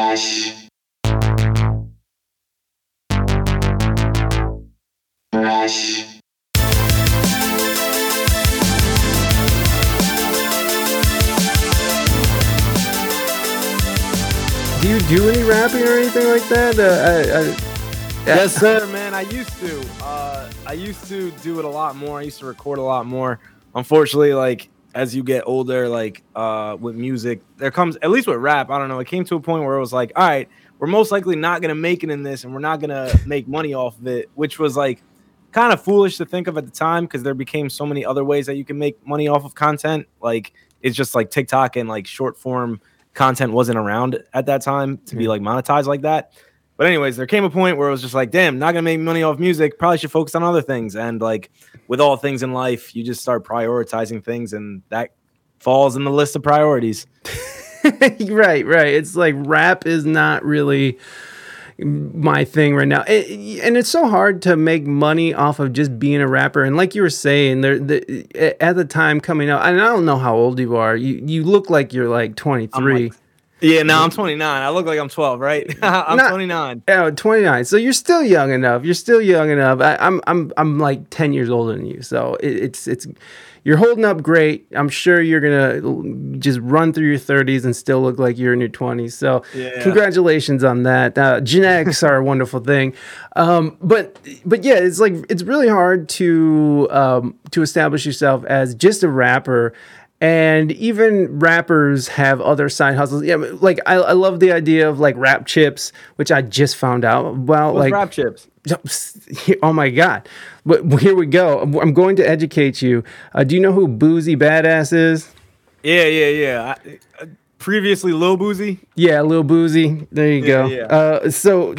Fresh. Fresh. Do you do any rapping or anything like that? Uh, I, I, Yes, sir, man. I used to. Uh, I used to do it a lot more. I used to record a lot more. Unfortunately, like as you get older, like uh, with music, there comes at least with rap. I don't know. It came to a point where it was like, all right, we're most likely not gonna make it in this, and we're not gonna make money off of it, which was like kind of foolish to think of at the time because there became so many other ways that you can make money off of content. Like it's just like TikTok and like short form content wasn't around at that time to be like monetized like that. But anyways, there came a point where it was just like, damn, not gonna make money off music. Probably should focus on other things. And like with all things in life, you just start prioritizing things, and that falls in the list of priorities. right, right. It's like rap is not really my thing right now, It- and it's so hard to make money off of just being a rapper. And like you were saying, there the, at the time coming out, and I don't know how old you are. You you look like you're like 23. like- Yeah, now I'm 29. I look like I'm 12, right? I'm Not- 29. Oh, 29. So you're still young enough. You're still young enough. I, I'm I'm I'm like 10 years older than you. So it, it's it's you're holding up great. I'm sure you're gonna just run through your 30s and still look like you're in your 20s. So Yeah. congratulations on that. Uh, genetics are a wonderful thing. Um, but but yeah, it's like it's really hard to um, to establish yourself as just a rapper. And even rappers have other side hustles. Yeah, like I, I love the idea of like rap chips, which I just found out about. What's like rap chips? oh my god but here we go i'm going to educate you uh, do you know who Boosie Badazz is Yeah, yeah, yeah. I, uh, previously, Lil Boosie. yeah lil boosie there you go Yeah, yeah. Uh, so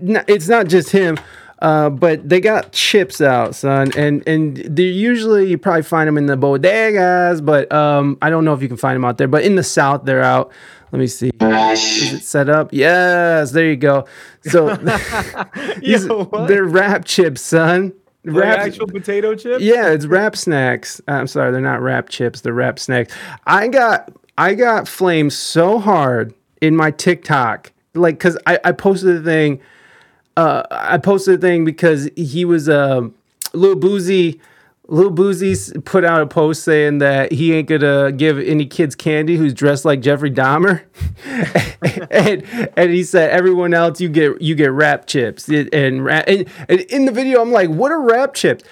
it's not just him uh, but they got chips out, son, and and they usually you probably find them in the bodegas, but um, I don't know if you can find them out there. But in the south, they're out. Let me see. Is it set up? Yes, there you go. So these- Yo, they're rap chips, son. Like Rap- actual potato chips? Yeah, it's Rap Snacks. I'm sorry, they're not rap chips. They're Rap Snacks. I got I got flamed so hard in my TikTok, like because I, I posted a thing. Uh, I posted a thing because he was a um little boosie. Lil Boosie put out a post saying that he ain't gonna give any kids candy who's dressed like Jeffrey Dahmer, and and he said everyone else you get you get rap chips and and and in the video I'm like what are rap chips?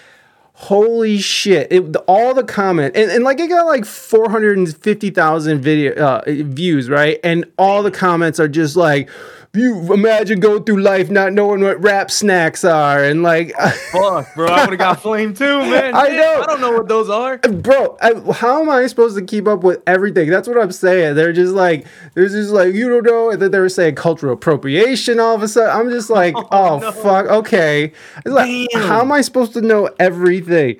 Holy shit! It, all the comment and, and like it got like four hundred and fifty thousand video uh, views, right? And all the comments are just like, "You imagine going through life not knowing what rap snacks are," and like, Fuck, bro. I would have got flamed too, man. I know. I don't know what those are. Uh, bro, I, how am I supposed to keep up with everything? That's what I'm saying. They're just like, they're just like, you don't know, and then they were saying cultural appropriation all of a sudden. I'm just like, oh, oh, no. fuck, okay. It's like, Damn. how am I supposed to know everything?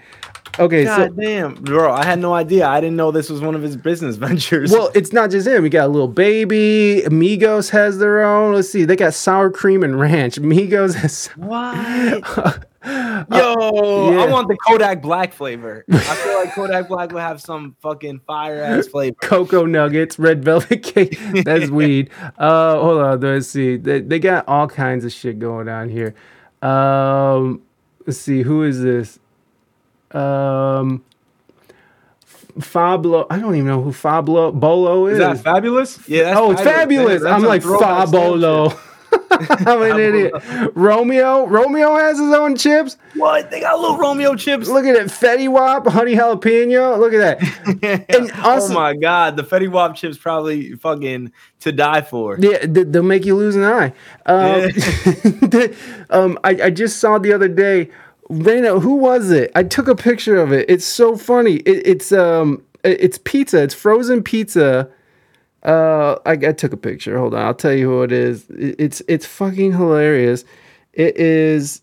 Okay, so damn, bro. I had no idea. I didn't know this was one of his business ventures. Well, it's not just him. We got a little baby. Migos has their own. Let's see. They got sour cream and ranch. Migos has. what? Yo, yeah. I want the Kodak Black flavor. I feel like Kodak Black would have some fucking fire ass flavor. Cocoa nuggets, red velvet cake. That's weed. Uh, hold on. Let's see. They, they got all kinds of shit going on here. Um, let's see. Who is this? Um, Fablo. I don't even know who Fablo Bolo is. Is that Fabolous? Yeah. That's oh, it's Fabolous. I'm like Fabolo. I'm an idiot. Romeo. Romeo has his own chips. What? They got little Romeo chips. Look at it. Fetty Wap, honey jalapeno. Look at that. and also- oh my god, the Fetty Wap chips probably fucking to die for. Yeah, they'll make you lose an eye. Um, the- um, I, I just saw the other day. Raina, who was it? I took a picture of it. It's so funny. It, it's um, it- it's pizza. It's frozen pizza. Uh, I, I took a picture. Hold on, I'll tell you who it is. It- it's it's fucking hilarious. It is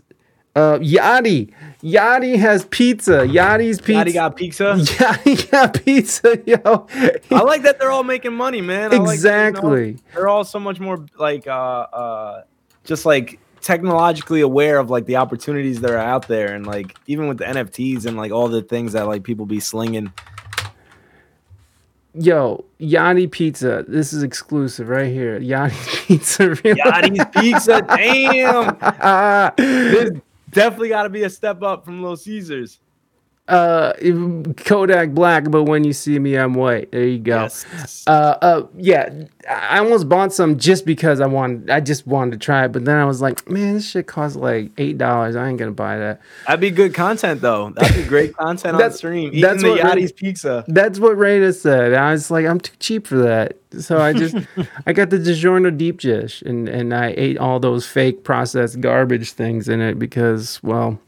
uh Yachty. Yachty has pizza. Yachty's pizza. Yachty got pizza. Yachty got pizza, yo. I like that they're all making money, man. I like that, you know, Exactly. they're all so much more like uh uh just like technologically aware of like the opportunities that are out there and like even with the NFTs and like all the things that like people be slinging. yo, Yanni Pizza. This is exclusive right here. Yanni Pizza. Yachty's Pizza. Damn. uh, This definitely got to be a step up from Little Caesars. Uh, Kodak Black, but when you see me, I'm white. There you go. Yes. Uh, uh, yeah, I almost bought some just because I wanted. I just wanted to try it, but then I was like, man, this shit costs like eight dollars. I ain't gonna buy that. That'd be good content, though. That'd be great content on stream. Eating that's the what Yachty's Pizza. That's what Rada said. I was like, I'm too cheap for that. So I just, I got the DiGiorno deep dish, and and I ate all those fake processed garbage things in it because, well,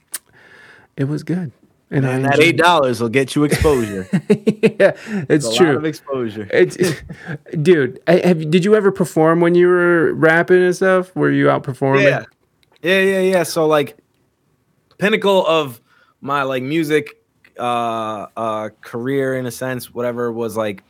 it was good. And, And that eight dollars will get you exposure. yeah, it's a lot true. of exposure. It's, dude, have did you ever perform when you were rapping and stuff? Were you out performing? Yeah. Yeah, yeah, yeah. So like pinnacle of my like music uh uh career in a sense, whatever was like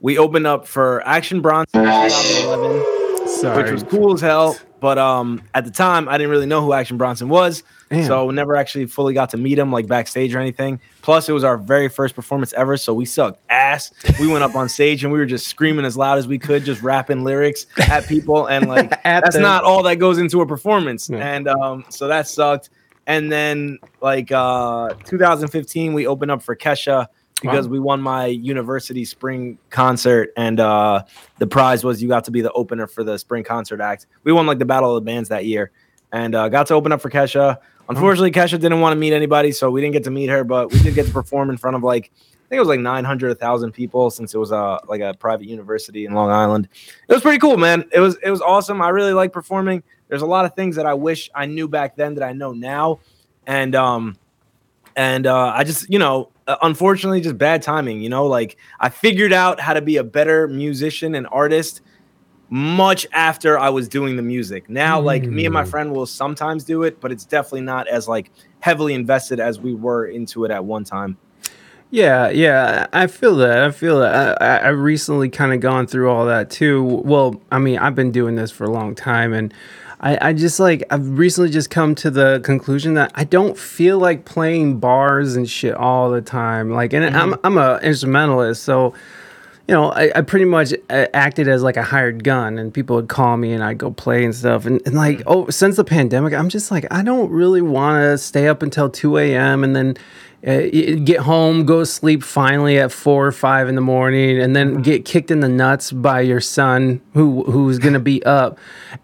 we opened up for Action Bronson 2011, Sorry. which was cool as hell. But um at the time I didn't really know who Action Bronson was. Damn. So never actually fully got to meet him like backstage or anything. Plus, it was our very first performance ever, so we sucked ass. We went up on stage and we were just screaming as loud as we could, just rapping lyrics at people, and like At that's them. not all that goes into a performance. Yeah. And um, so that sucked. And then like uh 2015, we opened up for Kesha because Wow. we won my university spring concert, and uh the prize was you got to be the opener for the spring concert act. We won like the battle of the bands that year, and uh, got to open up for Kesha. Unfortunately, Kesha didn't want to meet anybody, so we didn't get to meet her. But we did get to perform in front of like I think it was like 900, 1,000 people since it was a like a private university in Long Island. It was pretty cool, man. It was it was awesome. I really like performing. There's a lot of things that I wish I knew back then that I know now, and um, and uh, I just you know uh, unfortunately just bad timing. You know, like I figured out how to be a better musician and artist much after I was doing the music. Now, like me and my Mm. friend will sometimes do it, but it's definitely not as like heavily invested as we were into it at one time. Yeah, yeah, I feel that. I feel that. I, I I recently kind of gone through all that too. Well, I mean, I've been doing this for a long time, and I, I just like I've recently just come to the conclusion that I don't feel like playing bars and shit all the time. Like, and I'm I'm a instrumentalist, so you know, I, I pretty much uh, acted as like a hired gun, and people would call me, and I'd go play and stuff. And, and like, oh, since the pandemic, I'm just like, I don't really want to stay up until 2 a.m. and then get home, go to sleep finally at four or five in the morning, and then get kicked in the nuts by your son who who's gonna be up.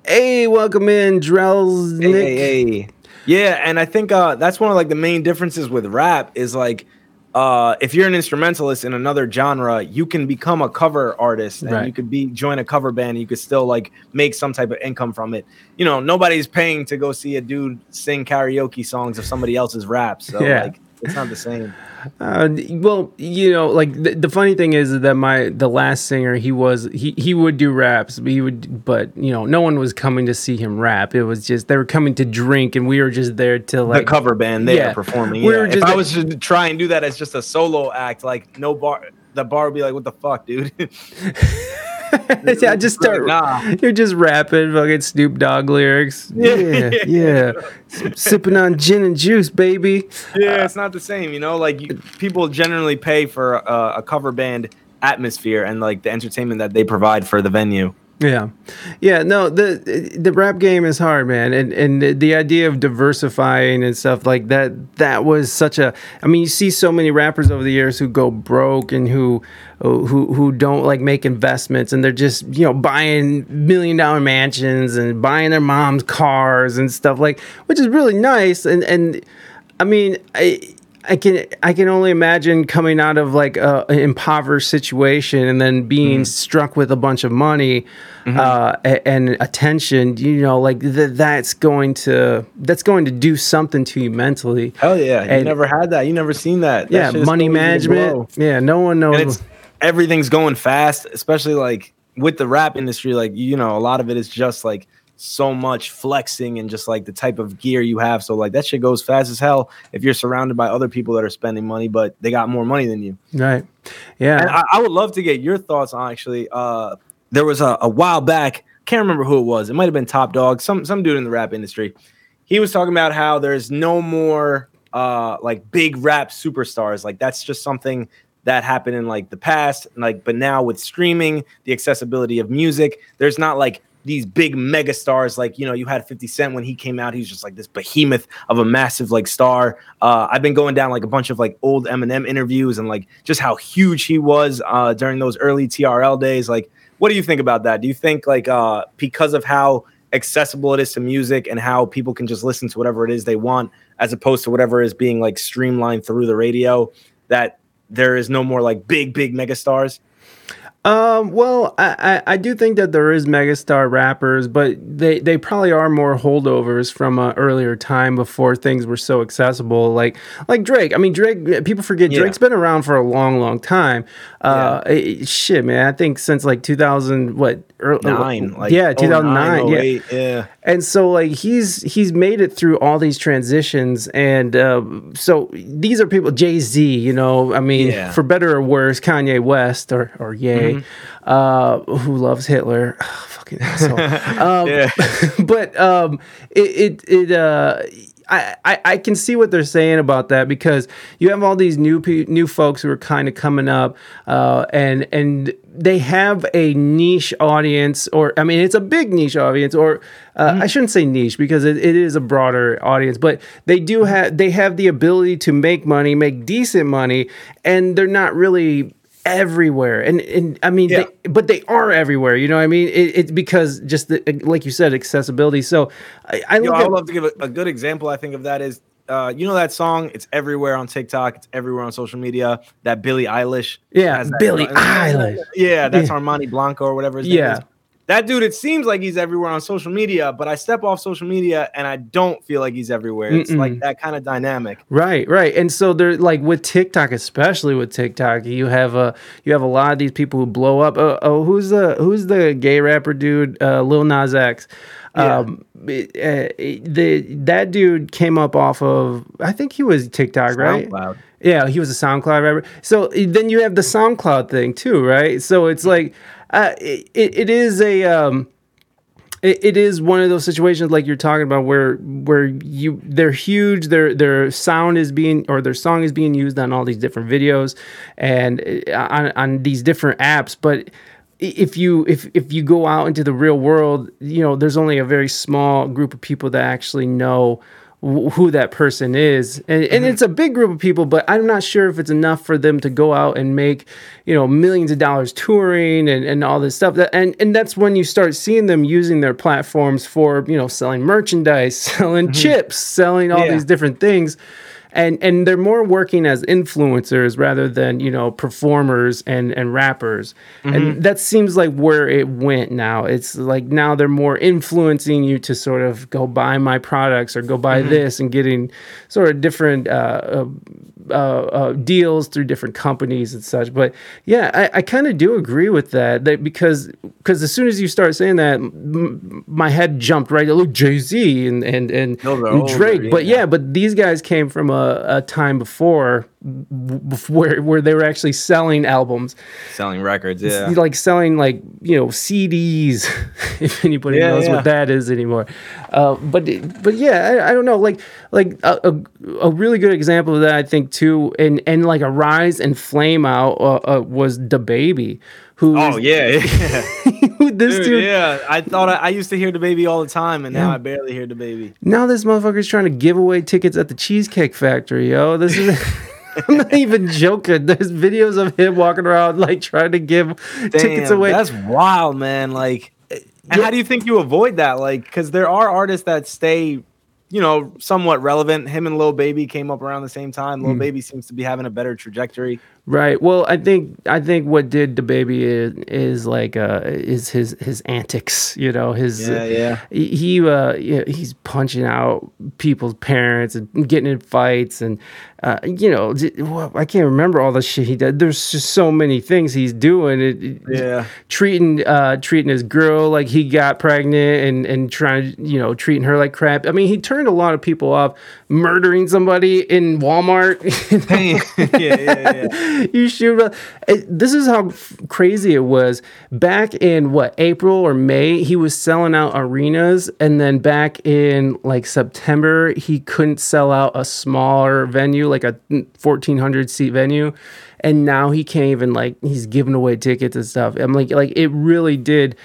Hey, welcome in, Drells. Nick. Hey, hey, hey. Yeah, and I think uh, that's one of like the main differences with rap is like uh, if you're an instrumentalist in another genre, you can become a cover artist and Right. you could be join a cover band. And you could still like make some type of income from it. You know, nobody's paying to go see a dude sing karaoke songs of somebody else's rap. So Yeah. like it's not the same. Uh, well, you know, like the, the funny thing is that my the last singer he was he he would do raps, but he would, but you know, no one was coming to see him rap. It was just they were coming to drink, and we were just there to like the cover band They yeah. performing. We yeah. were if just- I was to try and do that as just a solo act, like no bar, the bar would be like, "What the fuck, dude?" yeah, just start. Nah. You're just rapping fucking Snoop Dogg lyrics. Yeah, yeah. S- Sipping on gin and juice, baby. yeah, it's not the same, you know. Like you, people generally pay for a, a cover band atmosphere and like the entertainment that they provide for the venue. Yeah, yeah. No, the the rap game is hard, man, and and the idea of diversifying and stuff like that. That was such a. I mean, you see so many rappers over the years who go broke and who uh, who who don't like make investments, and they're just you know buying million dollar mansions and buying their mom's cars and stuff like, which is really nice. And and I mean, I. I can I can only imagine coming out of like a, an impoverished situation and then being struck with a bunch of money uh, a- and attention. You know, like th- that's going to that's going to do something to you mentally. Hell yeah, you And- never had that. You never seen that. That yeah, money so easy to blow. management. Yeah, no one knows. and it's everything's going fast, especially like with the rap industry. Like you know, a lot of it is just like so much flexing and just like the type of gear you have. So like that shit goes fast as hell if you're surrounded by other people that are spending money, but they got more money than you. right. Yeah. And I, I would love to get your thoughts on actually. Uh, there was a, a while back, can't remember who it was. It might have been Top Dog, some some dude in the rap industry. He was talking about how there's no more uh, like big rap superstars. Like that's just something that happened in like the past, like but now with streaming, the accessibility of music, there's not like these big mega stars like you know you had 50 cent when he came out he's just like this behemoth of a massive like star. Uh i've been going down like a bunch of like old eminem interviews and like just how huge he was uh during those early trl days. Like what do you think about that? Do you think like uh because of how accessible it is to music and how people can just listen to whatever it is they want as opposed to whatever is being like streamlined through the radio that there is no more like big big mega stars Um, well, I, I, I do think that there is megastar rappers, but they, they probably are more holdovers from an earlier time before things were so accessible. Like like Drake. I mean, Drake. People forget Yeah. Drake's been around for a long, long time. Uh, eh, shit, man. I think since like 2000, what? ear- nine like yeah, 09, 2009. yeah. yeah and so like he's he's made it through all these transitions and uh, so these are people jay-z you know i mean Yeah. Mm-hmm. for better or worse kanye west or or yay uh, who loves hitler fucking asshole um, Yeah. but um it it, it uh I, I, I can see what they're saying about that because you have all these new pe- new folks who are kind of coming up, uh, and and they have a niche audience, or I mean, it's a big niche audience, or uh, I shouldn't say niche because it, it is a broader audience, but they do have they have the ability to make money, make decent money, and they're not really everywhere and and i mean Yeah. they, but they are everywhere you know what i mean it, it's because just the, like you said accessibility so i, I look I at love to give a, a good example. I think of that is, uh, you know, that song. It's everywhere on TikTok. It's everywhere on social media. That Billie Eilish. Yeah, Billie Eilish. Yeah, that's Yeah. Armani Blanco or whatever. His name Yeah. is. That dude. It seems like he's everywhere on social media, but I step off social media and I don't feel like he's everywhere. It's like Mm-mm. that kind of dynamic. Right, right, and so they're like with TikTok, especially with TikTok, you have a you have a lot of these people who blow up. Oh, oh who's the who's the gay rapper dude? Uh, Lil Nas X. Yeah. Um, it- uh, the that dude came up off of I think he was TikTok, right? SoundCloud. Yeah, he was a SoundCloud rapper. So eh, then you have the SoundCloud thing too, right? So it's like uh, it, it is a um, it, it is one of those situations like you're talking about where where you they're huge their their sound is being or their song is being used on all these different videos and uh, on, on these different apps but if you if if you go out into the real world you know there's only a very small group of people that actually know who that person is. And, and mm-hmm. it's a big group of people but i'm not sure if it's enough for them to go out and make you know millions of dollars touring and, and all this stuff. That, and and that's when you start seeing them using their platforms for you know selling merchandise selling mm-hmm. chips selling all Yeah. these different things and and they're more working as influencers rather than you know performers and and rappers and that seems like where it went now it's like now they're more influencing you to sort of go buy my products or go buy this and getting sort of different uh, uh, uh, uh, deals through different companies and such. But yeah, I, I kind of do agree with that. That because because as soon as you start saying that, m- my head jumped right. to Look, Jay Z and and and, are and older, Drake. But yeah. yeah, but these guys came from a, a time before where where they were actually selling albums, Selling records. Yeah. like selling like you know CDs. if anybody Yeah, knows yeah. what that is anymore, uh, but but yeah, I, I don't know. Like like a, a, a really good example of that, I think too, and and like a rise and flame out uh, uh, was DaBaby. Who Oh yeah, yeah. this Dude, dude yeah. I thought I, I used to hear DaBaby all the time, and now I barely hear DaBaby. Now this motherfucker's trying to give away tickets at the Cheesecake Factory, yo. This is I'm not even joking. There's videos of him walking around like trying to give tickets away. That's wild, man. Like, and yeah. how do you think you avoid that? Like, because there are artists that stay, you know, somewhat relevant. Him and Lil Baby came up around the same time. Hmm. Lil Baby seems to be having a better trajectory. Right. Well, I think I think what did DaBaby is, is like uh is his his antics. You know his Yeah, yeah. he he, uh yeah, he's punching out people's parents and getting in fights and uh you know I can't remember all the shit he did. There's just so many things he's doing. It, Yeah. treating uh treating his girl like he got pregnant and and trying to you know treating her like crap. I mean he turned a lot of people off, murdering somebody in Walmart. yeah, yeah, yeah. you shoot. This is how crazy it was back in what April or May. He was selling out arenas, and then back in like September, he couldn't sell out a smaller venue, like a fourteen hundred seat venue, and now he can't even like he's giving away tickets and stuff. I'm like, like it really did,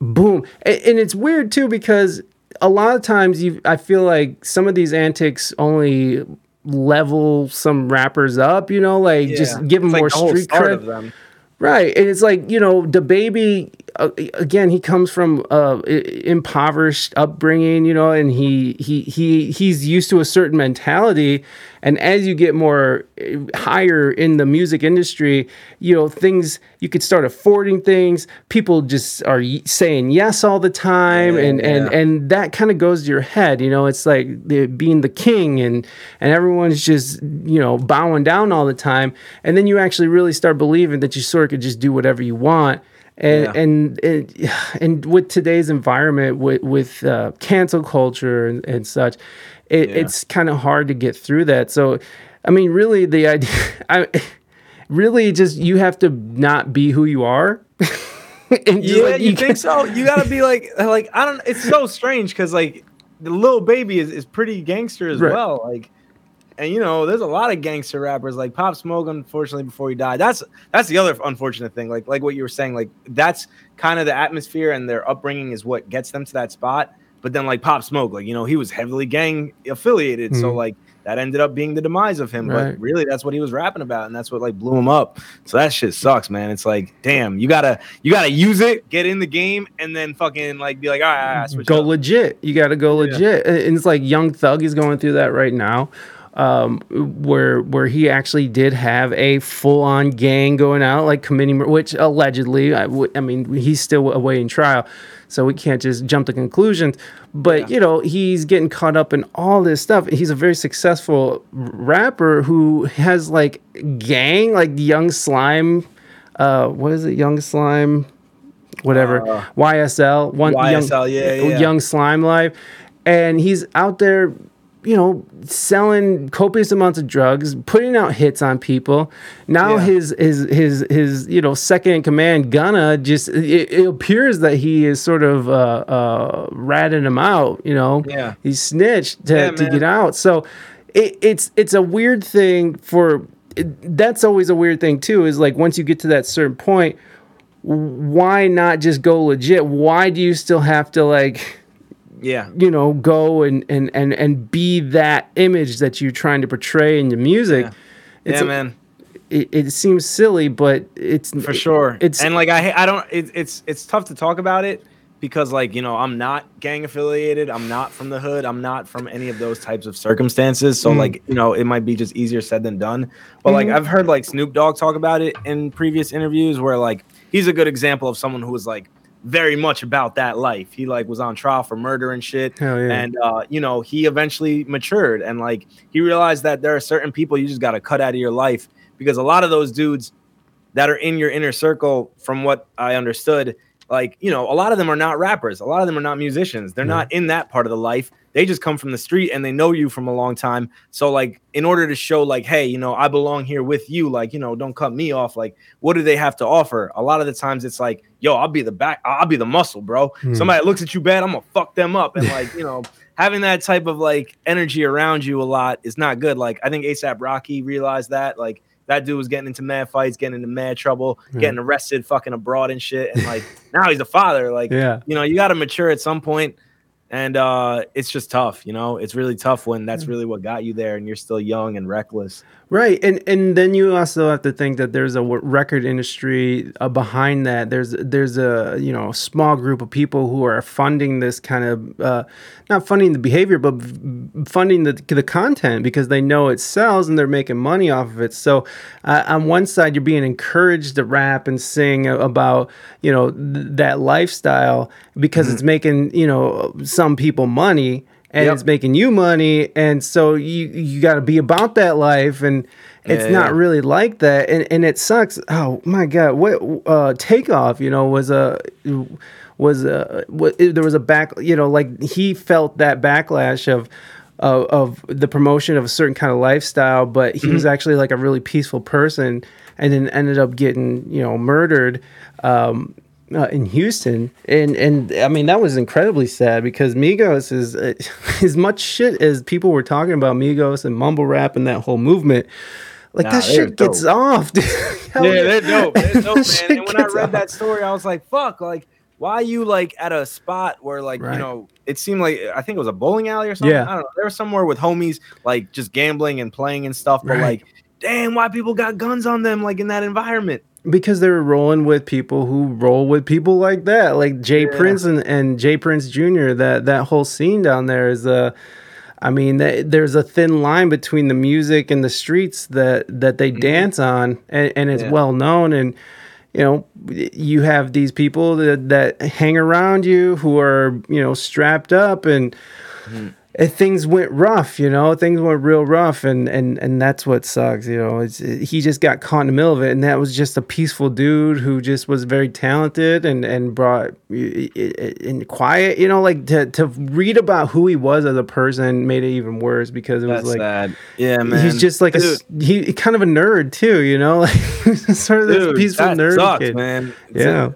boom, and, and it's weird too because a lot of times you I feel like some of these antics only level some rappers up, you know, like just give them It's like more the whole street cred. Right. And it's like, you know, the baby, uh, again, he comes from uh, impoverished upbringing, you know, and he, he, he, he's used to a certain mentality. And as you get more uh, higher in the music industry, you know, things, you could start affording things. People just are saying yes all the time. Yeah, and, and, yeah. and that kind of goes to your head, you know, it's like the, being the king and, and everyone's just, you know, bowing down all the time. And then you actually really start believing that you sort of could just do whatever you want. And, Yeah. and, and, and with today's environment, with, with uh, cancel culture and, and such, it, Yeah. it's kind of hard to get through that. So, I mean, really the idea, I really just, you have to not be who you are. And Yeah, like, you can't- think so? You gotta be like, like I don't. It's so strange because like the little baby is, is pretty gangster as Right. well. Like, and you know, there's a lot of gangster rappers like Pop Smoke. Unfortunately, before he died, that's that's the other unfortunate thing. Like, like what you were saying, like that's kind of the atmosphere and their upbringing is what gets them to that spot. But then like Pop Smoke, like you know, he was heavily gang affiliated, so Mhm. like that ended up being the demise of him. Right. But really, that's what he was rapping about, and that's what like blew him up. So that shit sucks, man. It's like, damn, you gotta you gotta use it, get in the game, and then fucking like be like, all right, all right go up. legit. You got to go legit. And it's like Young Thug is going through that right now, um, where where he actually did have a full on gang going out, like committing, which allegedly, I, w- I mean, he's still awaiting trial, so we can't just jump to conclusions. But Yeah. you know, he's getting caught up in all this stuff. He's a very successful rapper who has like gang, like Young Slime. Uh, what is it, Young Slime? Whatever, Uh, YSL, one young, yeah, yeah. young slime life and he's out there you know selling copious amounts of drugs putting out hits on people. Now Yeah. his his his his you know second in command gunna just it, it appears that he is sort of uh uh ratting him out you know? Yeah. he snitched to, Yeah, to get out. So it, it's it's a weird thing for it, that's always a weird thing too is like once you get to that certain point why not just go legit? Why do you still have to like Yeah, you know go and and and, and be that image that you're trying to portray in your music Yeah. It's yeah, a- man, it, it seems silly but it's for sure. it's and like I I don't. It, it's it's tough to talk about it because like you know I'm not gang affiliated. I'm not from the hood. I'm not from any of those types of circumstances. So Mm. like you know it might be just easier said than done. But like Mhm. I've heard like Snoop Dogg talk about it in previous interviews where like he's a good example of someone who was like very much about that life. He like was on trial for murder and shit. Yeah. And uh, you know, he eventually matured and like he realized that there are certain people you just gotta cut out of your life because a lot of those dudes that are in your inner circle, from what I understood, like you know, a lot of them are not rappers, a lot of them are not musicians, they're Yeah. not in that part of the life. They just come from the street and they know you from a long time. So, like, in order to show, like, hey, you know, I belong here with you, like, you know, don't cut me off. Like, what do they have to offer? A lot of the times it's like, yo, I'll be the back, I'll be the muscle, bro. Hmm. Somebody looks at you bad, I'm gonna fuck them up. And like, you know, having that type of like energy around you a lot is not good. Like, I think ASAP Rocky realized that. Like, that dude was getting into mad fights, getting into mad trouble, Yeah. getting arrested, fucking abroad and shit. And like now he's a father. Like, yeah you know, you got to mature at some point, and uh, it's just tough. You know, it's really tough when that's really what got you there, and you're still young and reckless. Right, and and then you also have to think that there's a record industry uh, behind that. There's there's a you know small group of people who are funding this kind of uh, not funding the behavior, but funding the the content because they know it sells and they're making money off of it. So uh, on one side, you're being encouraged to rap and sing about you know th- that lifestyle because it's making you know some people money and Yep. it's making you money and so you you got to be about that life and it's Yeah, not yeah. really like that and and it sucks oh my god what uh takeoff you know was a was a what, there was a back you know like he felt that backlash of of, of the promotion of a certain kind of lifestyle, but he was actually like a really peaceful person, and then ended up getting you know murdered. Um, uh, in Houston, and and I mean that was incredibly sad because Migos is uh, as much shit as people were talking about Migos and mumble rap and that whole movement. Like Nah, that shit gets dope. off, dude. Yeah, they're dope. They're dope, man. And when I read off. that story, I was like, "Fuck!" Like, why are you like at a spot where, like, Right. you know, it seemed like I think it was a bowling alley or something. Yeah. I don't know. They were somewhere with homies, like just gambling and playing and stuff. But Right. like, damn, why people got guns on them, like in that environment? Because they were rolling with people who roll with people like that, like Jay Yeah. Prince and, and J Prince Jr. That that whole scene down there is a. I mean, that, there's a thin line between the music and the streets that that they mm-hmm. dance on, and, and it's Yeah. well known. And you know, you have these people that that hang around you who are you know strapped up and. and things went rough, you know. Things went real rough, and and and that's what sucks, you know. It's he just got caught in the middle of it, and that was just a peaceful dude who just was very talented and and brought in quiet, you know. Like to to read about who he was as a person made it even worse because it was That's like sad. Yeah, man. he's just like a Dude, he kind of a nerd too, you know. Like sort of this dude, peaceful that nerd sucks, kid. man. It's Yeah. a-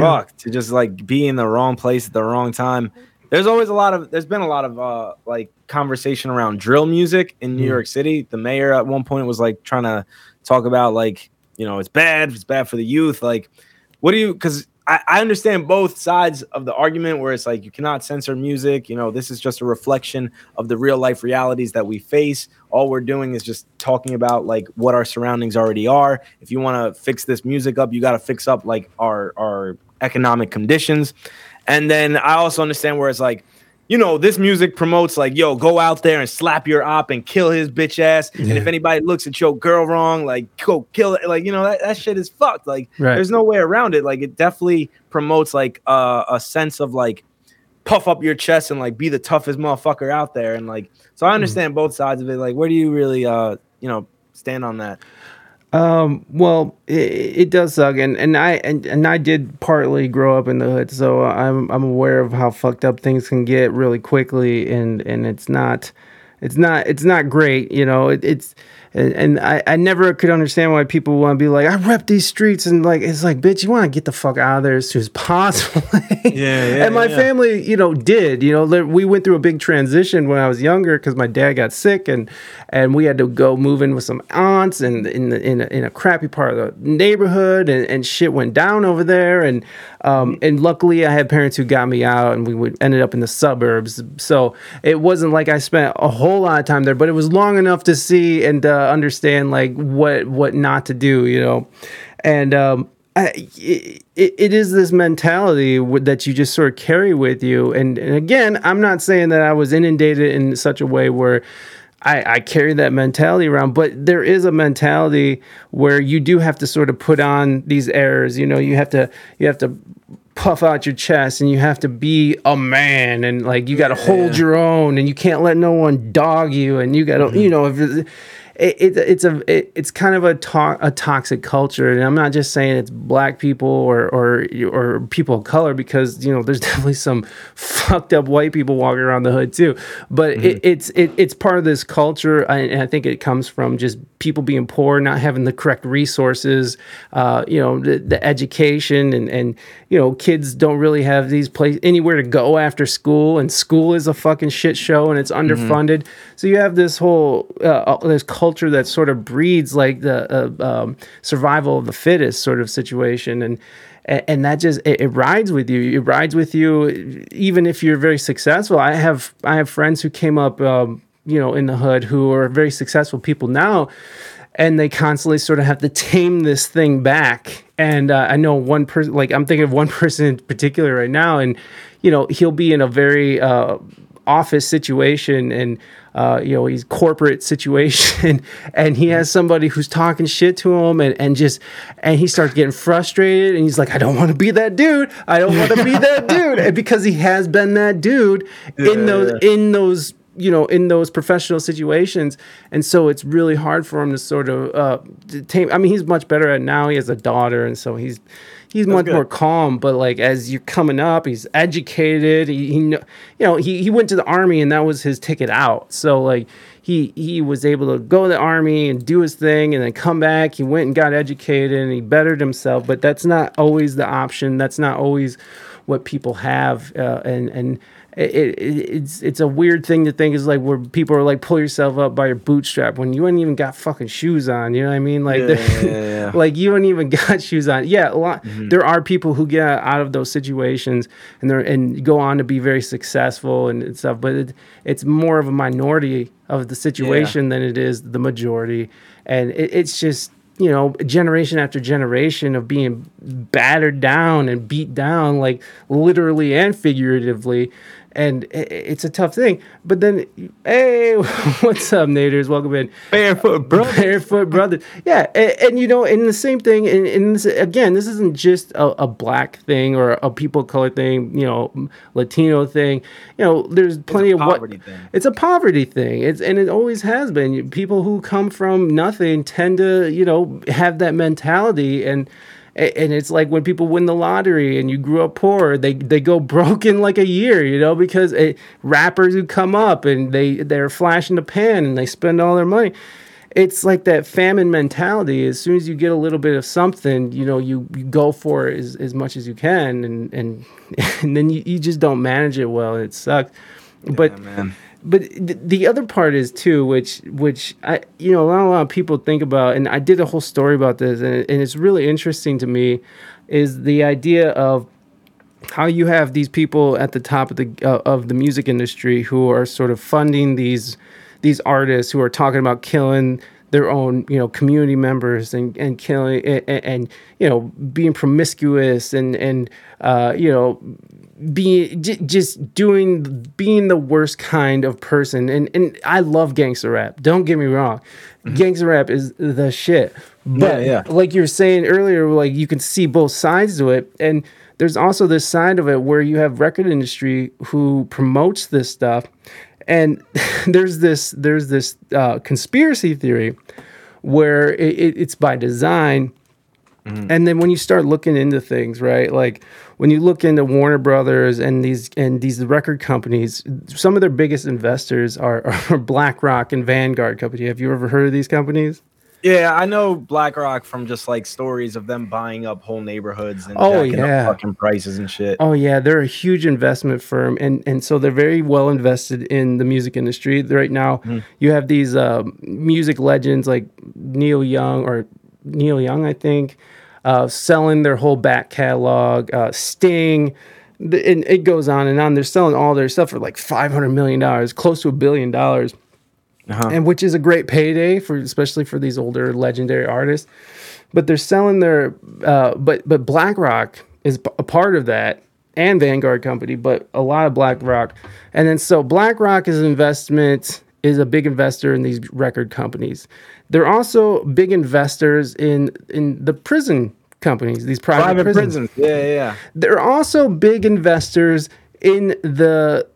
fuck to just like be in the wrong place at the wrong time. There's always a lot of there's been a lot of uh like conversation around drill music in New Mm. York City. The mayor at one point was like trying to talk about like you know it's bad, it's bad for the youth. Like, what do you? Because I, I understand both sides of the argument where it's like you cannot censor music. You know, this is just a reflection of the real life realities that we face. All we're doing is just talking about like what our surroundings already are. If you want to fix this music up, you got to fix up like our our economic conditions. And then I also understand where it's like, you know, this music promotes like, yo, go out there and slap your op and kill his bitch ass. And if anybody looks at your girl wrong, like go kill it. Like, you know, that, that shit is fucked. Like Right. there's no way around it. Like it definitely promotes like uh, a sense of like puff up your chest and like be the toughest motherfucker out there. And like, so. I understand both sides of it. Like, where do you really, uh, you know, stand on that? Um, well, it, it does suck, and, and I and, and I did partly grow up in the hood, so I'm I'm aware of how fucked up things can get really quickly, and and it's not, it's not it's not great, you know. It, it's and, and I, I never could understand why people want to be like I rep these streets, and like it's like bitch, you want to get the fuck out of there as soon as possible. yeah, yeah. and my yeah. family, you know, did. You know, we went through a big transition when I was younger because my dad got sick, and and we had to go move in with some aunts, and in the, in a, in a crappy part of the neighborhood, and, and shit went down over there, and um and luckily I had parents who got me out, and we would ended up in the suburbs. So it wasn't like I spent a whole lot of time there, but it was long enough to see and uh, understand like what what not to do, you know, and um. I, it, it is this mentality that you just sort of carry with you. And, and again, I'm not saying that I was inundated in such a way where I, I carry that mentality around, but there is a mentality where you do have to sort of put on these airs. You know, you have to you have to puff out your chest and you have to be a man and like you got to hold your own and you can't let no one dog you and you got to mm-hmm. you know if it, it, it's a it, it's kind of a to- a toxic culture. And I'm not just saying it's black people or or or people of color because you know there's definitely some fucked up white people walking around the hood too. But it, it's it, it's part of this culture. And I think it comes from just people being poor not having the correct resources uh, you know the, the education and and you know kids don't really have these place anywhere to go after school. And school is a fucking shit show and it's underfunded so you have this whole uh, this culture that sort of breeds like the uh, um, survival of the fittest sort of situation. And and that just it, it rides with you. It rides with you. Even if you're very successful i have i have friends who came up um, you know in the hood who are very successful people now. And they constantly sort of have to tame this thing back. And uh, i know one person like i'm thinking of one person in particular right now. And you know he'll be in a very uh, office situation and uh, you know he's corporate situation and he has somebody who's talking shit to him and, and just and he starts getting frustrated and he's like i don't want to be that dude. I don't want to be that dude. And because he has been that dude in those in those you know in those professional situations. And so it's really hard for him to sort of uh tame i mean he's much better at now. He has a daughter and so he's he's much good. more calm but like as you're coming up he's educated. He, he you know he, he went to the army and that was his ticket out. So like he he was able to go to the army and do his thing and then come back. He went and got educated and he bettered himself but that's not always the option. That's not always what people have uh, and and it, it, it's it's a weird thing to think is like where people are like pull yourself up by your bootstrap when you ain't even got fucking shoes on you know what i mean? Like Yeah, yeah, yeah, like you don't even got shoes on. Yeah a lot Mm-hmm. there are people who get out of those situations and they're and go on to be very successful and, stuff but it, it's more of a minority of the situation than it is the majority. And it, it's just you know generation after generation of being battered down and beat down like literally and figuratively and it's a tough thing. But then hey what's up naders? Welcome in. Barefoot, bro. barefoot brother yeah and, and you know and the same thing and, and this, again this isn't just a, a black thing or a people of color thing you know latino thing. You know there's plenty of what poverty thing. it's a poverty thing. It's and it always has been. People who come from nothing tend to you know have that mentality and and it's like when people win the lottery and you grew up poor they they go broke in like a year you know because it, rappers who come up and they they're flashing the pan and they spend all their money. It's like that famine mentality. As soon as you get a little bit of something you know you, you go for it as, as much as you can and and, and then you, you just don't manage it well. And it sucks. But man. But th- the other part is too which which i you know not a lot of people think about and i did a whole story about this and, and it's really interesting to me is the idea of how you have these people at the top of the uh, of the music industry who are sort of funding these these artists who are talking about killing their own you know community members and and killing and, and you know being promiscuous and and uh, you know being j- just doing being the worst kind of person. And and I love gangster rap. Don't get me wrong. Gangster rap is the shit. But yeah. like you were saying earlier like you can see both sides to it. And there's also this side of it where you have record industry who promotes this stuff. And there's this there's this uh, conspiracy theory where it, it, it's by design and then when you start looking into things, right? Like when you look into Warner Brothers and these and these record companies, some of their biggest investors are, are BlackRock and Vanguard Company. Have you ever heard of these companies? Yeah, I know BlackRock from just like stories of them buying up whole neighborhoods and Oh, yeah. fucking prices and shit. Oh yeah, they're a huge investment firm, and and so they're very well invested in the music industry right now. You have these uh, music legends like Neil Young or Neil Young, I think, uh, selling their whole back catalog. Uh, Sting, the, and it goes on and on. They're selling all their stuff for like five hundred million dollars, close to a billion dollars Uh-huh. and which is a great payday for especially for these older legendary artists but they're selling their uh, but but blackrock is a part of that and vanguard company but a lot of blackrock and then so blackrock is an investment is a big investor in these record companies they're also big investors in in the prison companies these private, Private prisons. prisons. Yeah, yeah, yeah. They're also big investors in the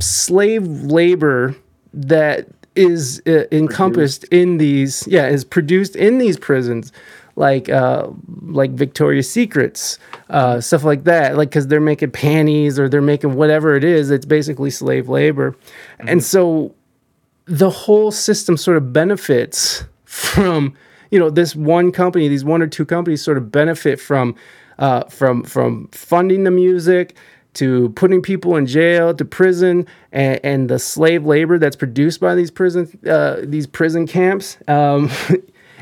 slave labor that is uh, encompassed in these yeah is produced in these prisons like uh like Victoria's Secrets uh stuff like that like cuz they're making panties or they're making whatever it is it's basically slave labor and so the whole system sort of benefits from you know this one company these one or two companies sort of benefit from uh, from from funding the music to putting people in jail to prison and, and the slave labor that's produced by these prison uh, these prison camps um,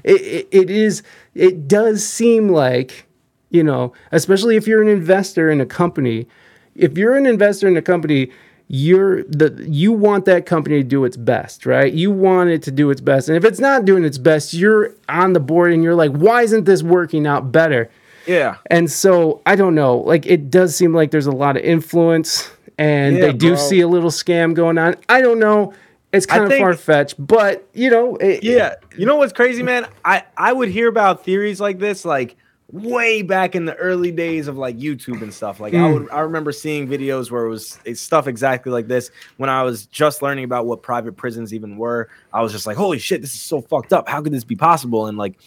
it, it, it is it does seem like you know especially if you're an investor in a company if you're an investor in a company you're the you want that company to do its best right you want it to do its best and if it's not doing its best you're on the board and you're like why isn't this working out better Yeah. and so I don't know. Like it does seem like there's a lot of influence, and Yeah, they do bro. see a little scam going on. I don't know. It's kind of far fetched, but you know, it, Yeah. You know what's crazy, man? I I would hear about theories like this like way back in the early days of like YouTube and stuff. Like I Mm. would I remember seeing videos where it was it's stuff exactly like this when I was just learning about what private prisons even were. I was just like, holy shit, this is so fucked up. How could this be possible? And like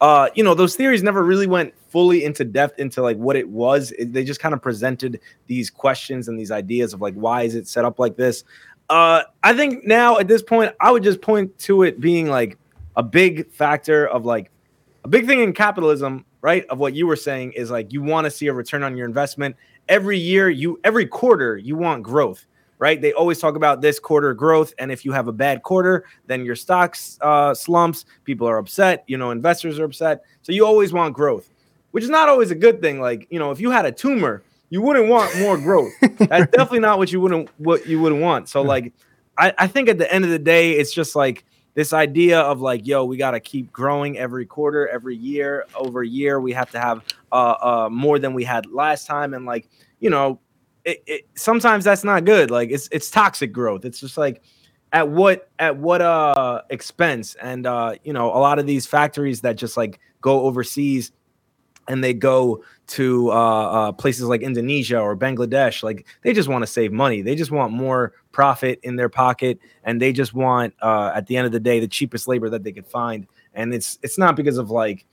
uh, you know, those theories never really went fully into depth into like what it was. It- they just kind of presented these questions and these ideas of like why is it set up like this. Uh, I think now at this point, I would just point to it being like a big factor of like a big thing in capitalism, right? Of what you were saying is like you want to see a return on your investment every year. You every quarter you want growth, right? They always talk about this quarter growth, and if you have a bad quarter, then your stocks uh, slumps. People are upset. You know, investors are upset. So you always want growth, which is not always a good thing. Like you know, if you had a tumor, you wouldn't want more growth. That's definitely not what you wouldn't what you wouldn't want. So like, I, I think at the end of the day, it's just like this idea of like, yo, we got to keep growing every quarter, every year, over year. We have to have uh, uh, more than we had last time, and like, you know, it, it sometimes that's not good. Like, it's it's toxic growth. It's just like at what at what uh expense and uh you know a lot of these factories that just like go overseas and they go to uh, uh, places like Indonesia or Bangladesh, like they just want to save money. They just want more profit in their pocket, and they just want, uh, at the end of the day, the cheapest labor that they could find. And it's it's not because of like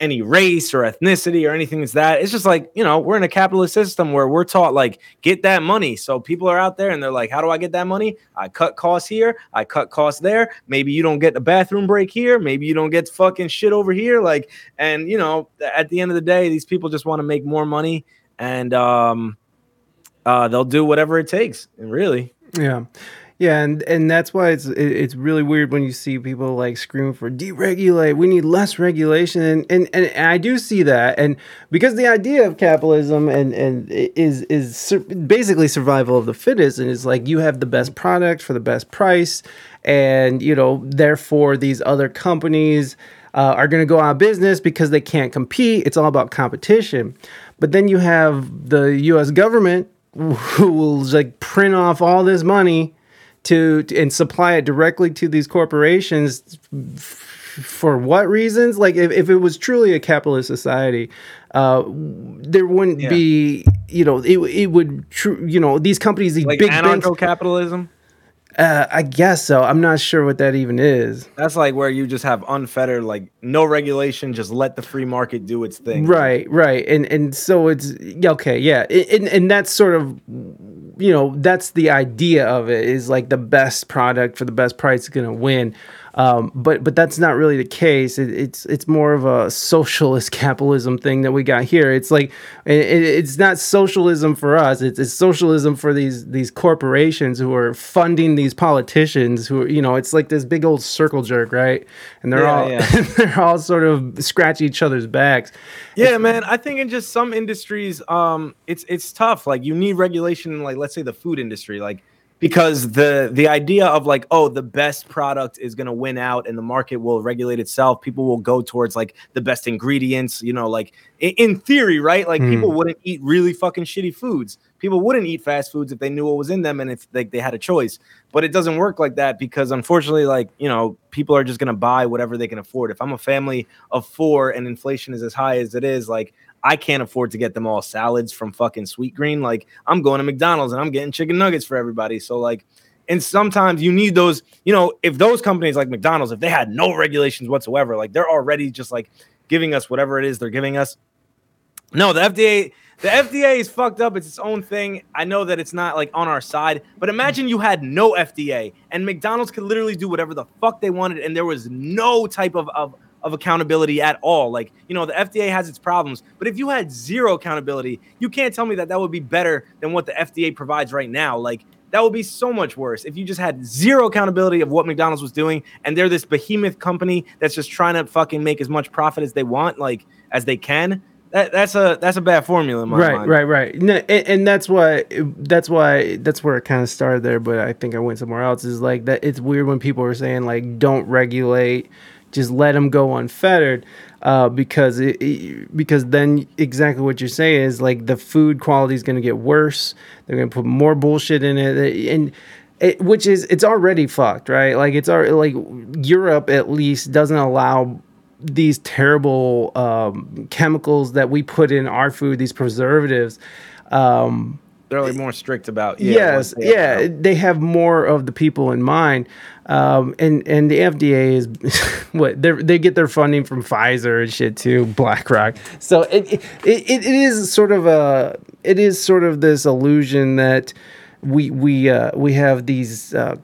any race or ethnicity or anything as that. It's just like, you know, we're in a capitalist system where we're taught like get that money. So people are out there and they're like, how do I get that money? I cut costs here, I cut costs there. Maybe you don't get a bathroom break here, maybe you don't get fucking shit over here like and you know, at the end of the day, these people just want to make more money and um uh they'll do whatever it takes. And really, Yeah. Yeah, and and that's why it's it- it's really weird when you see people like screaming for deregulate. We need less regulation, and and, and I do see that, and because the idea of capitalism and and is is sur- basically survival of the fittest, and it's like you have the best product for the best price, and you know therefore these other companies uh, are going to go out of business because they can't compete. It's all about competition, but then you have the U.S. government who will like print off all this money to and supply it directly to these corporations for what reasons like if, if it was truly a capitalist society uh there wouldn't Yeah. be you know it, it would tru- you know these companies these like big banks anarcho-capitalism. Uh, i guess so. I'm not sure what that even is. That's like where you just have unfettered, like no regulation, just let the free market do its thing. Right, right, and and so it's okay, yeah, and and that's sort of you know that's the idea of it is like the best product for the best price is gonna win, um, but but that's not really the case. It, it's it's more of a socialist capitalism thing that we got here. It's like it, it- it's not socialism for us. It's, it's socialism for these these corporations who are funding these politicians who are, you know it's like this big old circle jerk, right? And they're Yeah, all yeah. they're all sort of scratch each other's backs. Yeah, man. I think in just some industries, um, it's it's tough. Like you need regulation, like let's say the food industry, like because the the idea of like oh the best product is gonna win out and the market will regulate itself. People will go towards like the best ingredients. You know, like in, in theory, right? Like Hmm. people wouldn't eat really fucking shitty foods. People wouldn't eat fast foods if they knew what was in them and if like they had a choice. But it doesn't work like that because unfortunately, like you know, people are just gonna buy whatever they can afford. If I'm a family of four and inflation is as high as it is, like I can't afford to get them all salads from fucking Sweetgreen. Like I'm going to McDonald's and I'm getting chicken nuggets for everybody. So like, and sometimes you need those. You know, if those companies like McDonald's, if they had no regulations whatsoever, like they're already just like giving us whatever it is they're giving us. No, the FDA, the FDA is fucked up. It's its own thing. I know that it's not like on our side, but imagine you had no FDA and McDonald's could literally do whatever the fuck they wanted, and there was no type of of of accountability at all. Like, you know, the FDA has its problems, but if you had zero accountability, you can't tell me that that would be better than what the FDA provides right now. Like, that would be so much worse if you just had zero accountability of what McDonald's was doing and they're this behemoth company that's just trying to fucking make as much profit as they want, like as they can. That, that's a that's a bad formula in my right, mind. right, right. No, and, and that's why that's why that's where it kind of started there. But I think I went somewhere else. Is like that. It's weird when people are saying like, "Don't regulate, just let them go unfettered," uh, because it, it- because then exactly what you're saying is like the food quality is going to get worse. They're going to put more bullshit in it, and it, which is it's already fucked, right? Like it's already like Europe at least doesn't allow these terrible um, chemicals that we put in our food, these preservatives. Um, They're like more strict about. yeah, yes, yeah, they have more of the people in mind, um, and and the FDA is what they they get their funding from Pfizer and shit too, BlackRock. So it it, it it is sort of a it is sort of this illusion that we we uh, we have these. Uh,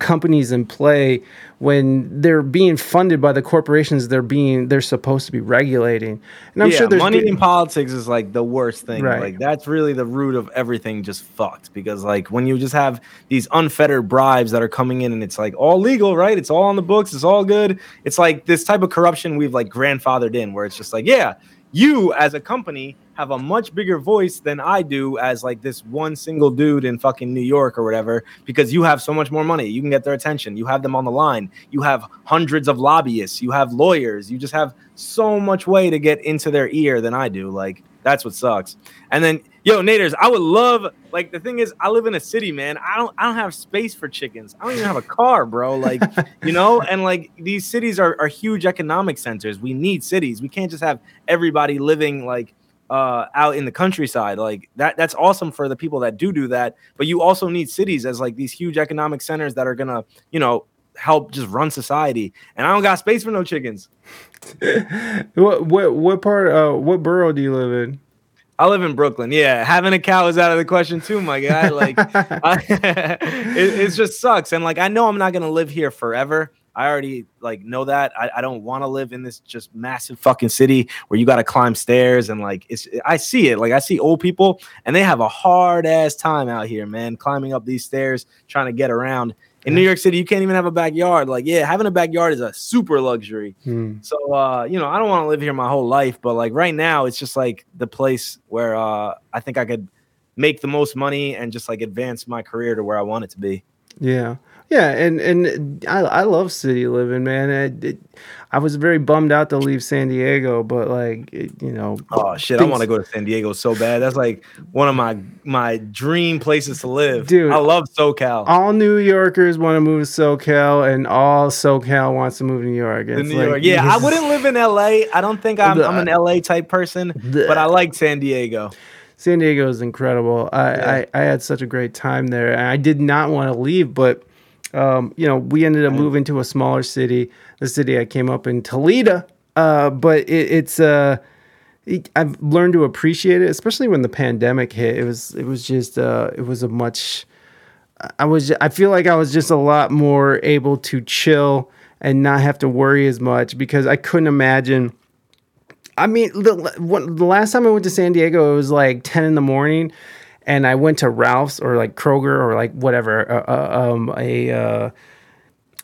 companies in play when they're being funded by the corporations they're being they're supposed to be regulating and i'm yeah, sure there's money in politics is like the worst thing. Right. Like that's really the root of everything just fucked because like when you just have these unfettered bribes that are coming in and it's like all legal, right? It's all on the books, it's all good. It's like this type of corruption we've like grandfathered in where it's just like, yeah, you as a company have a much bigger voice than I do as like this one single dude in fucking New York or whatever because you have so much more money. You can get their attention. You have them on the line. You have hundreds of lobbyists. You have lawyers. You just have so much way to get into their ear than I do. Like that's what sucks. And then yo, Naders, I would love like the thing is I live in a city, man. I don't I don't have space for chickens. I don't even have a car, bro. Like, you know, and like these cities are, are huge economic centers. We need cities. We can't just have everybody living like uh out in the countryside like that that's awesome for the people that do do that but you also need cities as like these huge economic centers that are gonna you know help just run society and i don't got space for no chickens what what what part uh what borough do you live in I live in Brooklyn. Yeah, having a cow is out of the question too, my guy. Like, I, it, it just sucks. And like, I know I'm not gonna live here forever. I already like know that. I, I don't want to live in this just massive fucking city where you got to climb stairs and like it's. I see it. Like I see old people and they have a hard ass time out here, man, climbing up these stairs trying to get around. In New York City, you can't even have a backyard. Like, yeah, having a backyard is a super luxury. Hmm. So uh, you know, I don't want to live here my whole life, but like right now, it's just like the place where uh, I think I could make the most money and just like advance my career to where I want it to be. Yeah, yeah, and and I I love city living, man. I, it, I was very bummed out to leave San Diego, but like it, you know, Oh shit, I want to go to San Diego so bad. That's like one of my my dream places to live. Dude. I love SoCal. all New Yorkers want to move to SoCal, and all SoCal wants to move to New York. It's New like- York. Yeah, I wouldn't live in LA. I don't think I'm, The- I'm an LA type person, The- but I like San Diego. San Diego is incredible. I, Yeah. I, I had such a great time there. I did not want to leave, but um, you know, we ended up moving to a smaller city. The city I came up in, Toledo. Uh, but it, it's uh, it, I've learned to appreciate it, especially when the pandemic hit. It was it was just uh, it was a much. I was I feel like I was just a lot more able to chill and not have to worry as much because I couldn't imagine. I mean, the, the last time I went to San Diego, it was like 10 in the morning, and I went to Ralph's or like Kroger or like whatever, uh, uh, um, a uh,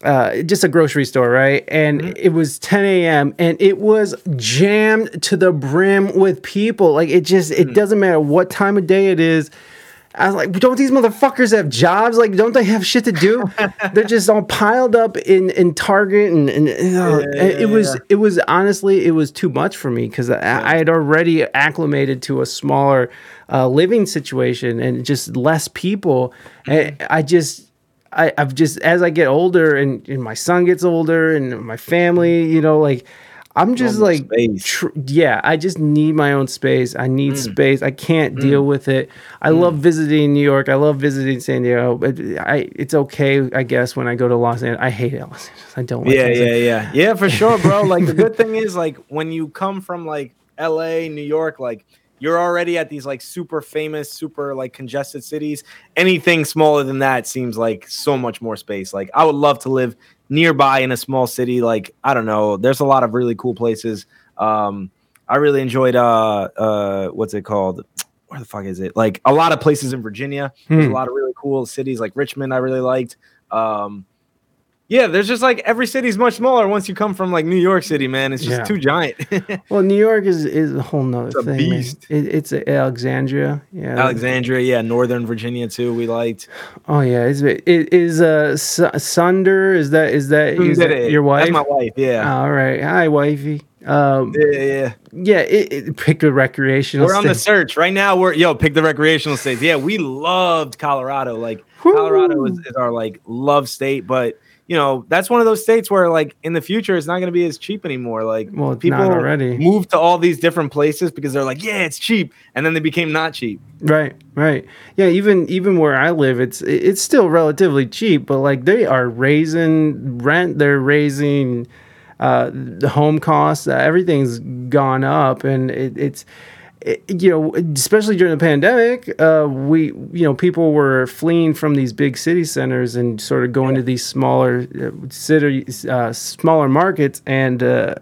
uh, just a grocery store, right? And it was 10 a.m. and it was jammed to the brim with people. Like it just, it doesn't matter what time of day it is. I was like, don't these motherfuckers have jobs? Like, don't they have shit to do? They're just all piled up in in Target, and, and, uh, and it was yeah. it was honestly it was too much for me because I, I had already acclimated to a smaller uh, living situation and just less people. And I just I, I've just as I get older and, and my son gets older and my family, you know, like I'm just like, tr- yeah, I just need my own space. I need Mm. space. I can't deal with it. I love visiting New York. I love visiting San Diego. But I, it's okay, I guess, when I go to Los Angeles. I hate Los Angeles. I don't like yeah, yeah, yeah, yeah, for sure, bro. Like the good thing is, like when you come from like L.A., New York, like you're already at these like super famous, super like congested cities. Anything smaller than that seems like so much more space. Like I would love to live nearby in a small city. Like I don't know, there's a lot of really cool places. Um, I really enjoyed uh uh what's it called? Where the fuck is it? Like a lot of places in Virginia. There's a Hmm. lot of really cool cities like Richmond. I really liked. Um, yeah, there's just like every city's much smaller once you come from like New York City, man. It's just Yeah. too giant. Well, New York is, is a whole nother It's a thing. beast. It, it's a Alexandria. Yeah. Alexandria, yeah, Northern Virginia too. We liked. Oh yeah. Is it is uh Su- Sunder? Is that is that, is that your wife? That's my wife. Yeah. All right. Hi, wifey. Um, yeah, yeah, yeah. yeah. It, it picked a recreational. We're on the search right now. We're yo pick the recreational states. Yeah, we loved Colorado. Like Colorado is, is our like love state, but you know, that's one of those states where like in the future it's not going to be as cheap anymore. Like Well, people already. move to all these different places because they're like, yeah, it's cheap, and then they became not cheap. Right, right. Yeah, even even where I live, it's it's still relatively cheap, but like they are raising rent, they're raising uh, the home costs. Uh, everything's gone up, and it, it's it, you know, especially during the pandemic, uh, we you know people were fleeing from these big city centers and sort of going to these smaller uh, cities, uh, smaller markets, and. Uh,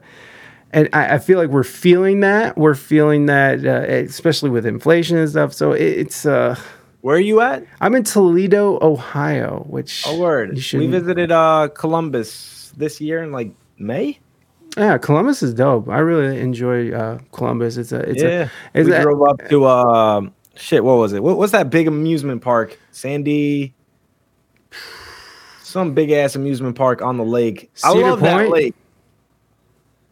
and I, I feel like we're feeling that. We're feeling that, uh, especially with inflation and stuff. So it, it's. Uh, Where are you at? I'm in Toledo, Ohio, which. Oh, word. We visited uh Columbus this year in like May. Yeah, Columbus is dope. I really enjoy uh, Columbus. It's a. It's yeah, a. It's we a, drove up to uh, shit. What was it? What, what's that big amusement park? Sandy. Some big ass amusement park on the lake. I Cedar love that Point? lake.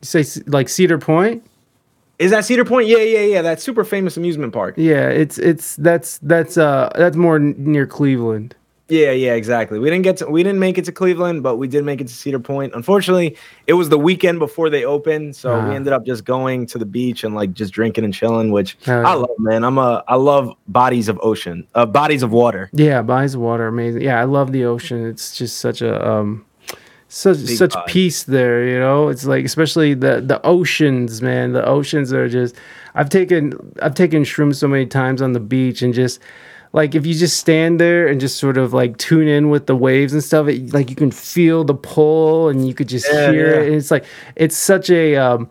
say like Cedar Point. Is that Cedar Point? Yeah, yeah, yeah. That super famous amusement park. Yeah, it's it's that's that's uh that's more n- near Cleveland. Yeah, yeah, exactly. We didn't get to we didn't make it to Cleveland, but we did make it to Cedar Point. Unfortunately, it was the weekend before they opened, so Ah. we ended up just going to the beach and like just drinking and chilling, which Oh, yeah. I love, man. I'm a I love bodies of ocean, uh, bodies of water. Yeah, bodies of water, amazing. Yeah, I love the ocean. It's just such a um, such Big such vibe. peace there. You know, it's like especially the the oceans, man. The oceans are just. I've taken I've taken shrooms so many times on the beach and just. Like if you just stand there and just sort of like tune in with the waves and stuff, it, like you can feel the pull and you could just Yeah, hear yeah. it. And it's like it's such a um,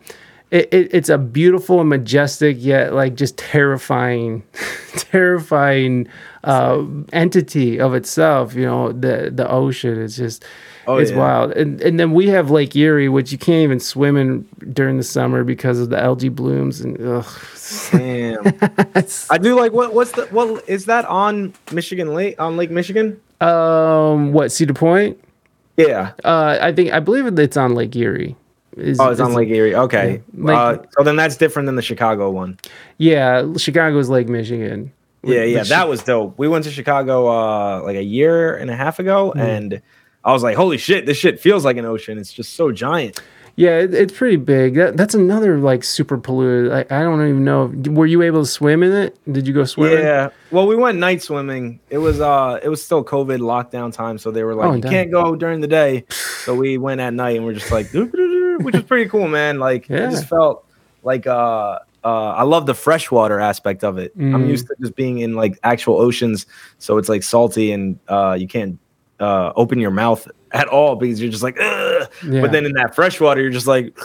it, it, it's a beautiful and majestic yet like just terrifying terrifying uh, entity of itself you know the the ocean is just Oh, it's yeah. wild and and then we have lake erie which you can't even swim in during the summer because of the algae blooms and ugh. Damn. I do like what what's the what is that on Michigan Lake on Lake Michigan? um what cedar point Yeah. uh i think i believe it's on lake erie Is- Oh, it's on Lake Erie. Okay. Yeah, uh, so then that's different than the Chicago one. yeah chicago's lake michigan Yeah, yeah, that was dope. We went to Chicago uh like a year and a half ago, Mm-hmm. and I was like, "Holy shit, this shit feels like an ocean. It's just so giant." Yeah, it, it's pretty big. That, that's another like super polluted. I, I don't even know. Were you able to swim in it? Did you go swimming? Yeah. Well, we went night swimming. It was uh, it was still COVID lockdown time, so they were like, Oh, "You damn. can't go during the day." So we went at night, and we're just like, which was pretty cool, man. Like, Yeah. just felt like uh. Uh, I love the freshwater aspect of it. I'm Mm. used to just being in like actual oceans, so it's like salty and uh, you can't uh, open your mouth at all because you're just like. Yeah. but then in that freshwater, you're just like,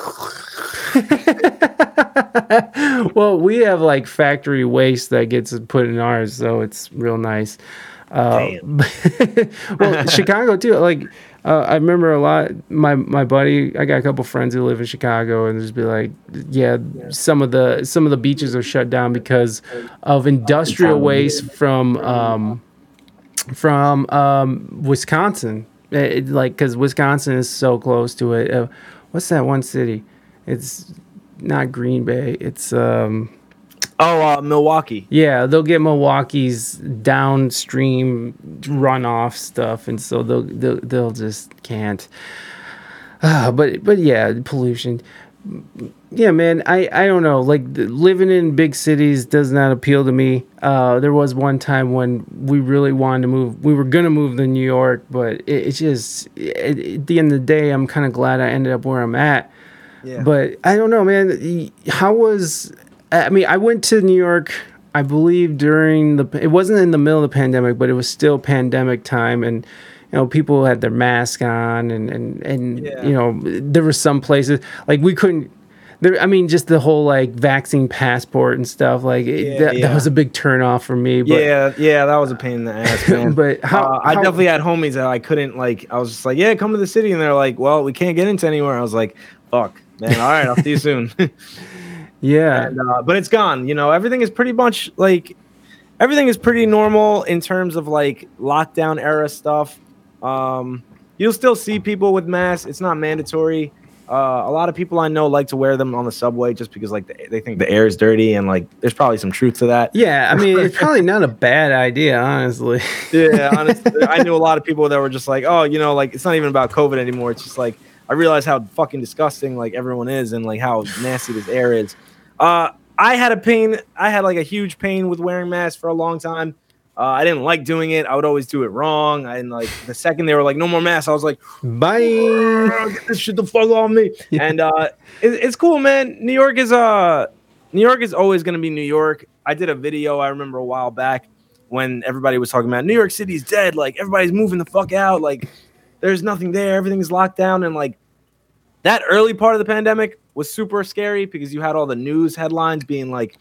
well, we have like factory waste that gets put in ours, so it's real nice. Uh, well, Chicago too. Like uh, I remember a lot. My my buddy, I got a couple friends who live in Chicago, and just be like, yeah, some of the some of the beaches are shut down because of industrial waste from um, from um, Wisconsin. It, like because Wisconsin is so close to it. Uh, what's that one city? It's not Green Bay. It's um oh, uh, Milwaukee. yeah, they'll get Milwaukee's downstream runoff stuff, and so they'll they'll, they'll just can't. Uh, but but yeah, pollution. Yeah, man, I I don't know. Like the, living in big cities does not appeal to me. Uh, there was one time when we really wanted to move. We were gonna move to New York, but it, it's just it, at the end of the day, I'm kind of glad I ended up where I'm at. Yeah. But I don't know, man. How was? I mean, I went to New York. I believe during the. It wasn't in the middle of the pandemic, but it was still pandemic time, and you know people had their mask on, and and and Yeah. you know there were some places like we couldn't. There, I mean, just the whole like vaccine passport and stuff. Like it, Yeah, that, yeah. that was a big turnoff for me. But yeah, yeah, that was a pain in the ass, man. But how- Uh, I how- definitely had homies that I couldn't like. I was just like, "Yeah, come to the city," and they're like, "Well, we can't get into anywhere." I was like, "Fuck, man. All right, I'll see you soon." yeah, and, uh, but it's gone. You know, everything is pretty much like everything is pretty normal in terms of like lockdown era stuff. Um, you'll still see people with masks. It's not mandatory. Uh, a lot of people I know like to wear them on the subway just because like they, they think the air is dirty and like there's probably some truth to that. Yeah, I mean, it's probably not a bad idea, honestly. Yeah, honestly, I knew a lot of people that were just like, oh, you know, like it's not even about COVID anymore. It's just like I realize how fucking disgusting like everyone is and like how nasty this air is. Uh, I had a pain. I had like a huge pain with wearing masks for a long time. Uh, I didn't like doing it. I would always do it wrong. And like the second they were like, no more masks, I was like, Bye. get this shit the fuck off me. And uh, it, it's cool, man. New York is uh, New York is always gonna be New York. I did a video I remember a while back when everybody was talking about New York City's dead. Like everybody's moving the fuck out. Like there's nothing there. Everything's locked down. And like that early part of the pandemic was super scary because you had all the news headlines being like,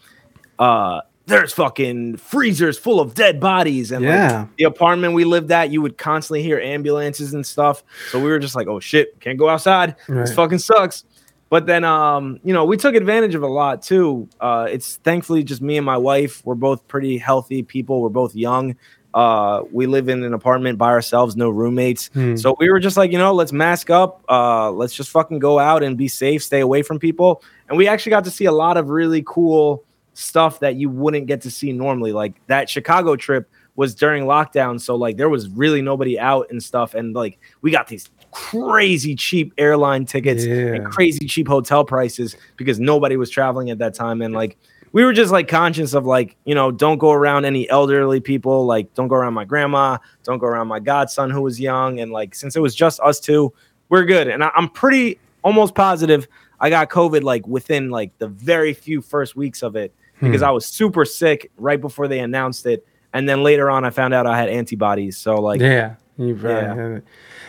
uh, there's fucking freezers full of dead bodies and like, Yeah. the apartment we lived at, you would constantly hear ambulances and stuff. So we were just like, oh shit, can't go outside. This fucking sucks. But then, um, you know, we took advantage of a lot too. Uh, it's thankfully just me and my wife. We're both pretty healthy people. We're both young. Uh, we live in an apartment by ourselves, no roommates. Hmm. So we were just like, you know, let's mask up. Uh, let's just fucking go out and be safe, stay away from people. And we actually got to see a lot of really cool stuff that you wouldn't get to see normally. Like that Chicago trip was during lockdown, so like there was really nobody out and stuff. And like we got these crazy cheap airline tickets Yeah. and crazy cheap hotel prices because nobody was traveling at that time. And like we were just like conscious of like, you know, don't go around any elderly people, like don't go around my grandma, don't go around my godson who was young. And like since it was just us two, we're good. And I, I'm pretty almost positive I got COVID like within like the very few first weeks of it because I was super sick right before they announced it. And then later on I found out I had antibodies. So like Yeah, you probably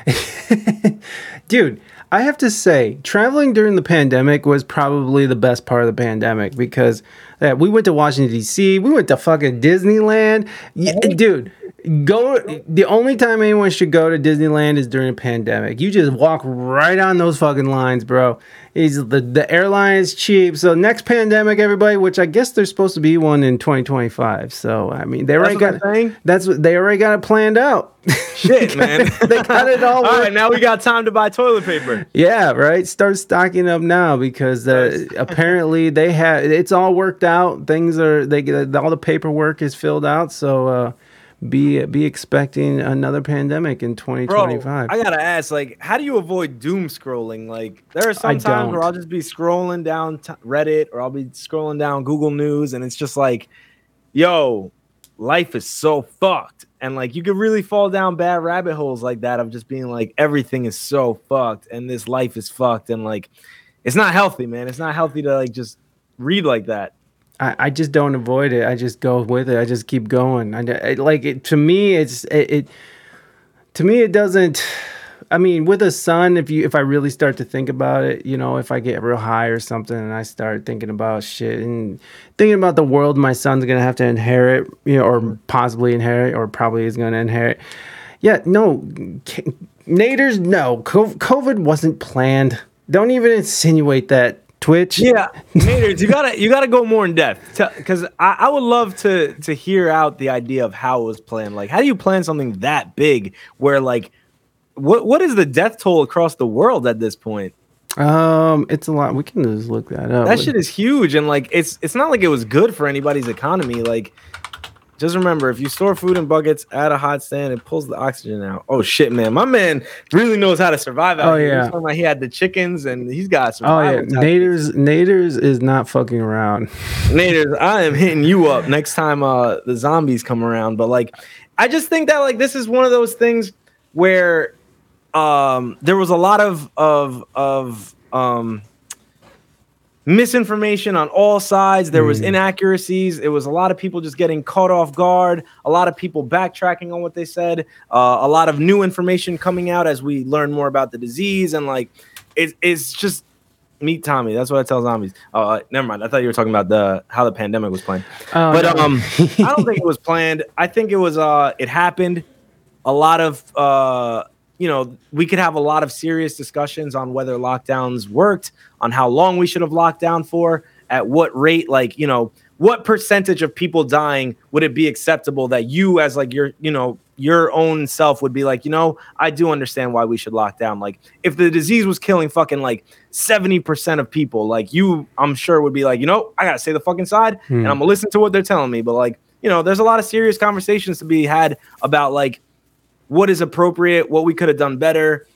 haven't. Dude, I have to say, traveling during the pandemic was probably the best part of the pandemic because uh, we went to Washington D.C., we went to fucking Disneyland. Yeah, dude, go. The only time anyone should go to Disneyland is during a pandemic. You just walk right on those fucking lines, bro. Is the the airline is cheap. So next pandemic, everybody, which I guess there's supposed to be one in 2025. So I mean, they already got that's what they already got it planned out. shit, man. they got it all. All right, now we got time to buy toilet paper. Yeah, right. Start stocking up now because uh, apparently they have it's all worked out. Things are they get all the paperwork is filled out. So uh, be be expecting another pandemic in 2025. Bro, 2025. I gotta ask, like, how do you avoid doom scrolling? Like, there are some I times where. I'll just be scrolling down t- Reddit or I'll be scrolling down Google News, and it's just like, yo, life is so fucked. And like, you could really fall down bad rabbit holes like that of just being like, everything is so fucked, and this life is fucked, and like, it's not healthy, man. It's not healthy to like just read like that. I, I just don't avoid it. I just go with it. I just keep going. I, I- like it to me. It's it, it. To me, it doesn't. I mean, with a son, if you if I really start to think about it, you know, if I get real high or something, and I start thinking about shit and thinking about the world my son's gonna have to inherit, you know, or possibly inherit, or probably is gonna inherit. Yeah, no, Naders, no. COVID wasn't planned. Don't even insinuate that. Twitch. Yeah, Naders, you gotta you gotta go more in depth because I, I would love to to hear out the idea of how it was planned. Like, how do you plan something that big where like what what is the death toll across the world at this point? Um, it's a lot. We can just look that up. That shit is huge, and like it's it's not like it was good for anybody's economy. Like, just remember, if you store food in buckets, add a hot stand, it pulls the oxygen out. Oh shit, man, my man really knows how to survive. Out Oh, here. Yeah. talking about he had the chickens, and he's got some Oh yeah. Naders. Naders is not fucking around. Naders, I am hitting you up next time uh the zombies come around. But like I just think that like this is one of those things where um there was a lot of of of um misinformation on all sides. There was inaccuracies. It was a lot of people just getting caught off guard a lot of people backtracking on what they said uh, a lot of new information coming out as we learn more about the disease and like it, it's just meet tommy. That's what i tell zombies. Uh never mind. I thought you were talking about the how the pandemic was planned. Oh, but no. um i don't think it was planned. I think it was uh it happened. A lot of uh you know we could have a lot of serious discussions on whether lockdowns worked on how long we should have locked down for at what rate like you know what percentage of people dying would it be acceptable that you as like your you know your own self would be like you know i do understand why we should lock down like if the disease was killing fucking like 70% of people like you i'm sure would be like you know i gotta stay the fucking side Hmm. and i'm gonna listen to what they're telling me but like you know there's a lot of serious conversations to be had about like what is appropriate what we could have done better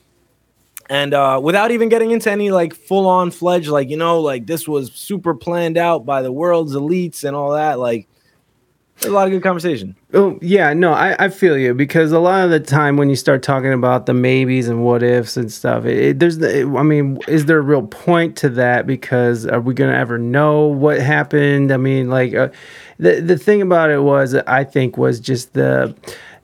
and uh, without even getting into any like full on fledged, like you know, like this was super planned out by the world's elites and all that. Like, a lot of good conversation. Oh yeah, no, I, I feel you because a lot of the time when you start talking about the maybes and what ifs and stuff, it, it- there's the, I mean, is there a real point to that? Because are we gonna ever know what happened? I mean, like uh, the the thing about it was, I think, was just the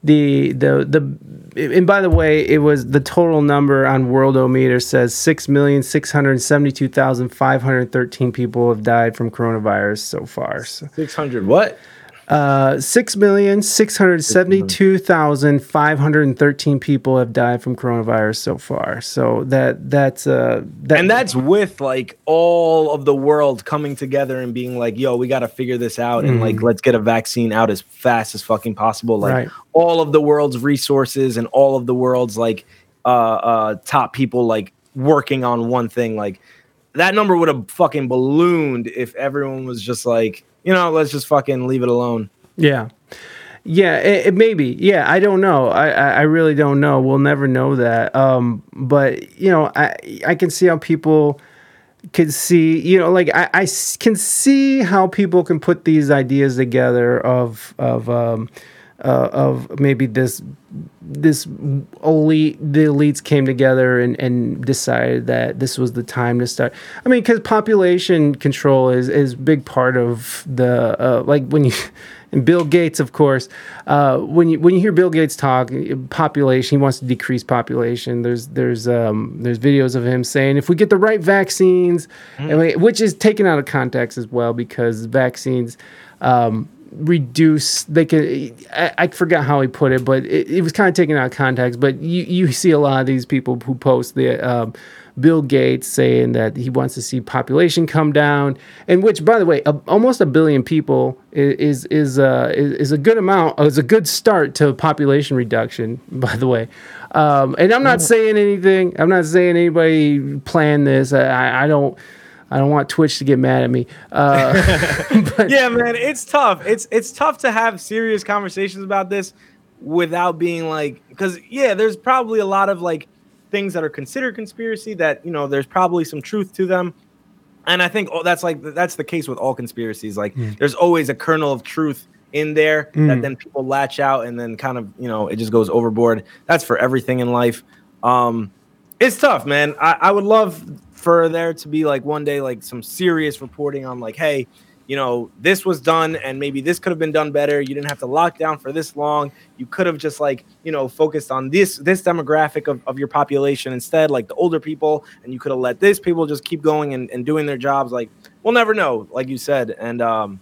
the the the and by the way, it was the total number on Worldometer says six million six hundred seventy two thousand five hundred thirteen people have died from coronavirus so far. So. Six hundred what? Uh, six million six hundred seventy-two thousand five hundred thirteen people have died from coronavirus so far. So that that's uh that, And that's with like all of the world coming together and being like, "Yo, we got to figure this out and like let's get a vaccine out as fast as fucking possible." Like Right. all of the world's resources and all of the world's like uh uh top people like working on one thing. Like that number would have fucking ballooned if everyone was just like, you know, let's just fucking leave it alone. yeah. Yeah, it, it maybe. Yeah, I don't know. I, I really don't know. We'll never know that. Um, but you know, I I can see how people could see. You know, like I, I can see how people can put these ideas together of of um uh, of maybe this this elite the elites came together and, and decided that this was the time to start. I mean because population control is is big part of the uh, like when you and bill gates of course uh, when you when you hear bill gates talk population he wants to decrease population. There's there's um there's videos of him saying if we get the right vaccines and we- which is taken out of context as well because vaccines um reduce they can I, I forgot how he put it but it, it was kind of taken out of context but you you see a lot of these people who post the um, bill gates saying that he wants to see population come down and which by the way a, almost a billion people is is uh is, is a good amount is a good start to population reduction by the way. Um and i'm not saying anything i'm not saying anybody planned this i I don't I don't want Twitch to get mad at me. Uh, yeah, man, it's tough. It's it's tough to have serious conversations about this without being like because yeah, there's probably a lot of like things that are considered conspiracy that you know there's probably some truth to them. And I think oh, that's like that's the case with all conspiracies. Like there's always a kernel of truth in there that then people latch out and then kind of you know it just goes overboard. That's for everything in life. Um, it's tough, man. I, I would love for there to be like one day like some serious reporting on like, hey, you know, this was done and maybe this could have been done better. You didn't have to lock down for this long. You could have just like, you know, focused on this this demographic of, of your population instead, like the older people, and you could have let this people just keep going and, and doing their jobs. Like, we'll never know, like you said. And um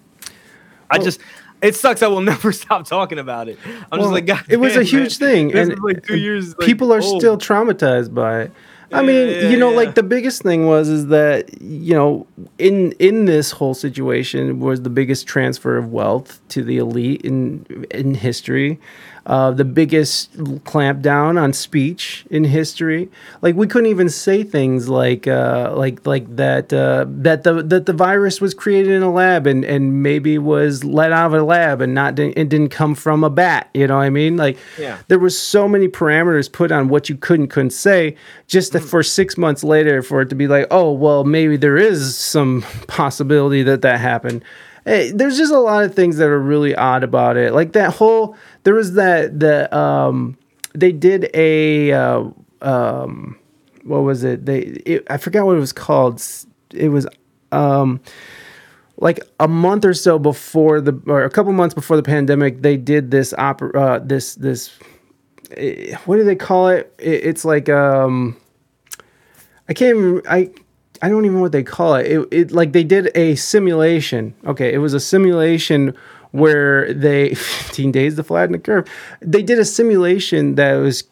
I Well- just it sucks I will never stop talking about it. I'm Well, just like, God it was a huge man. thing, This and, like two years. like, people are old. still traumatized by it. I Yeah, mean, yeah, you know, yeah. like the biggest thing was is that you know, in in this whole situation was the biggest transfer of wealth to the elite in in history. Uh, the biggest clampdown on speech in history. Like we couldn't even say things like uh, like like that uh, that the that the virus was created in a lab and and maybe was let out of a lab and not it didn't come from a bat. You know what I mean? Like Yeah. there was so many parameters put on what you could and couldn't say just Mm. for six months later for it to be like oh well maybe there is some possibility that that happened there's just a lot of things that are really odd about it. Like that whole there was that the um they did a uh, um what was it? They it, i forgot what it was called. It was um like a month or so before the or a couple months before the pandemic they did this opera uh, this this eh, what do they call it? it it's like um i can't i i don't even know what they call it. it it like they did a simulation okay it was a simulation where they 15 days to flatten the curve they did a simulation that was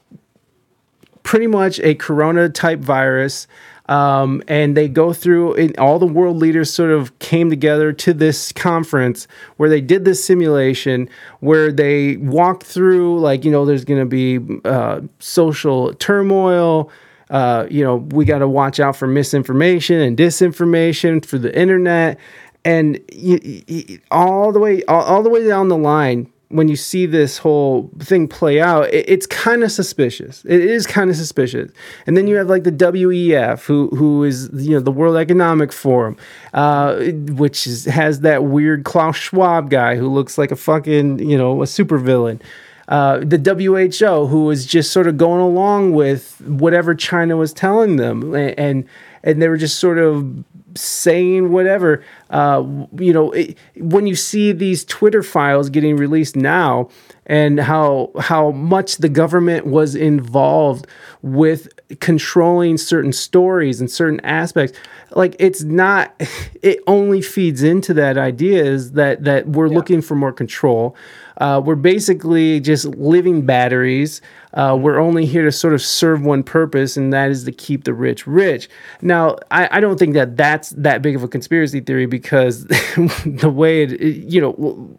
pretty much a corona type virus Um, and they go through, and all the world leaders sort of came together to this conference where they did this simulation where they walked through, like, you know, there's going to be uh, social turmoil. Uh, you know, we got to watch out for misinformation and disinformation for the internet. And y y all the way, all, all the way down the line, when you see this whole thing play out, it, it's kind of suspicious. It is kind of suspicious. And then you have like the WEF, who who is you know the World Economic Forum, uh, which is, has that weird Klaus Schwab guy who looks like a fucking you know a supervillain. Uh, the WHO, who was just sort of going along with whatever China was telling them, and and, they were just sort of saying whatever. Uh, you know, it, when you see these Twitter files getting released now, and how how much the government was involved with controlling certain stories and certain aspects, like it's not. It only feeds into that idea is that that we're yeah. looking for more control. Uh, we're basically just living batteries. Uh, we're only here to sort of serve one purpose, and that is to keep the rich rich. Now, I, I don't think that that's that big of a conspiracy theory because the way it, it you know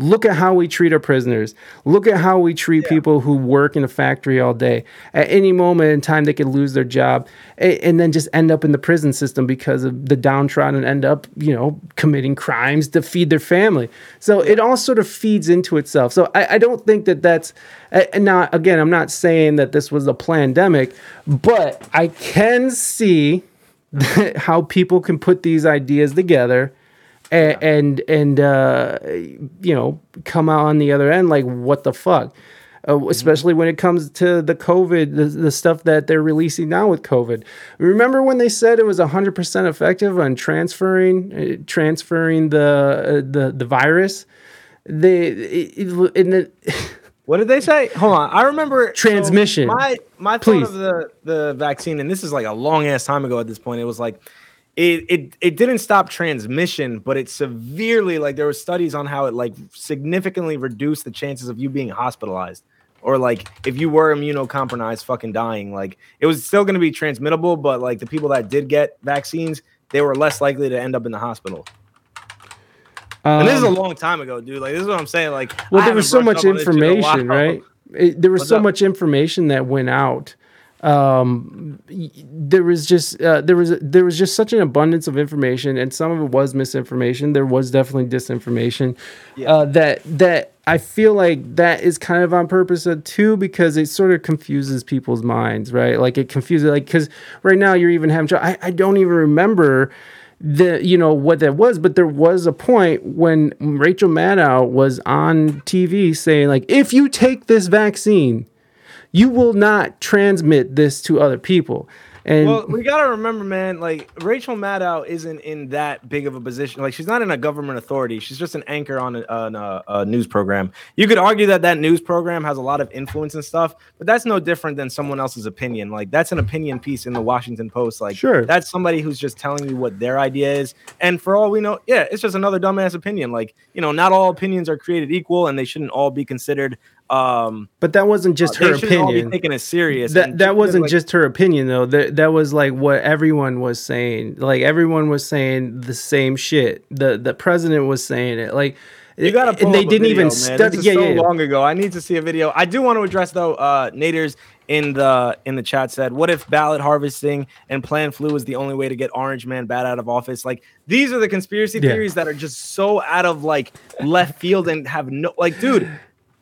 Look at how we treat our prisoners. Look at how we treat yeah. people who work in a factory all day. At any moment in time, they could lose their job and, then just end up in the prison system because of the downtrodden and end up, you know, committing crimes to feed their family. So it all sort of feeds into itself. So I, I don't think that that's, now again, I'm not saying that this was a pandemic, but I can see how people can put these ideas together and yeah. and, and uh, you know come out on the other end like what the fuck uh, mm-hmm. especially when it comes to the covid the, the stuff that they're releasing now with covid remember when they said it was 100% effective on transferring uh, transferring the uh, the the virus they it, in the What did they say? Hold on. I remember transmission. So my my thought of the the vaccine, and this is like a long ass time ago at this point. It was like it, it it didn't stop transmission, but it severely like there were studies on how it like significantly reduced the chances of you being hospitalized or like if you were immunocompromised, fucking dying. Like it was still going to be transmittable, but like the people that did get vaccines, they were less likely to end up in the hospital. Um, and this is a um, long time ago, dude. Like this is what I'm saying. Like, well, there was so much information, right? It, there was What's so up? much information that went out um, there was just uh, there was there was just such an abundance of information, and some of it was misinformation. There was definitely disinformation. Yeah. Uh, that that I feel like that is kind of on purpose uh, too, because it sort of confuses people's minds, right? Like it confuses, like because right now you're even having. I I don't even remember the you know what that was but there was a point when Rachel Maddow was on TV saying like if you take this vaccine you will not transmit this to other people. And well, we gotta remember, man. Like Rachel Maddow isn't in that big of a position. Like she's not in a government authority. She's just an anchor on a, on a, a, news program. You could argue that that news program has a lot of influence and stuff, but that's no different than someone else's opinion. Like that's an opinion piece in the Washington Post. Like sure, that's somebody who's just telling you what their idea is. And for all we know, yeah, it's just another dumbass opinion. Like you know, not all opinions are created equal, and they shouldn't all be considered um, but that wasn't just uh, her opinion. taking it serious. That that wasn't like, just her opinion though. That that was like what everyone was saying. Like everyone was saying the same shit. The the president was saying it. Like you got to. And they didn't video, even study. Yeah, so yeah, long ago. I need to see a video. I do want to address though. Uh, Naders in the in the chat said, "What if ballot harvesting and plan flu is the only way to get Orange Man bad out of office?" Like these are the conspiracy yeah. theories that are just so out of like left field and have no like, dude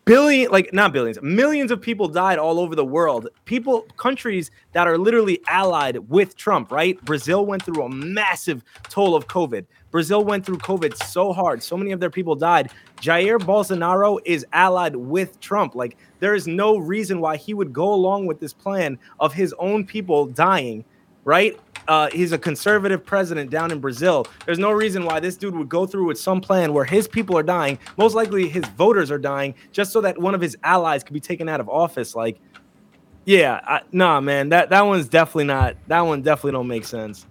billion like not billions millions of people died all over the world. People countries that are literally allied with trump right? Brazil went through a massive toll of covid. Brazil went through covid so hard. So many of their people died. Jair bolsonaro is allied with trump. Like there is no reason why he would go along with this plan of his own people dying right uh, he's a conservative president down in Brazil. There's no reason why this dude would go through with some plan where his people are dying. Most likely, his voters are dying just so that one of his allies could be taken out of office. Like, yeah, I, nah, man, that that one's definitely not. That one definitely don't make sense.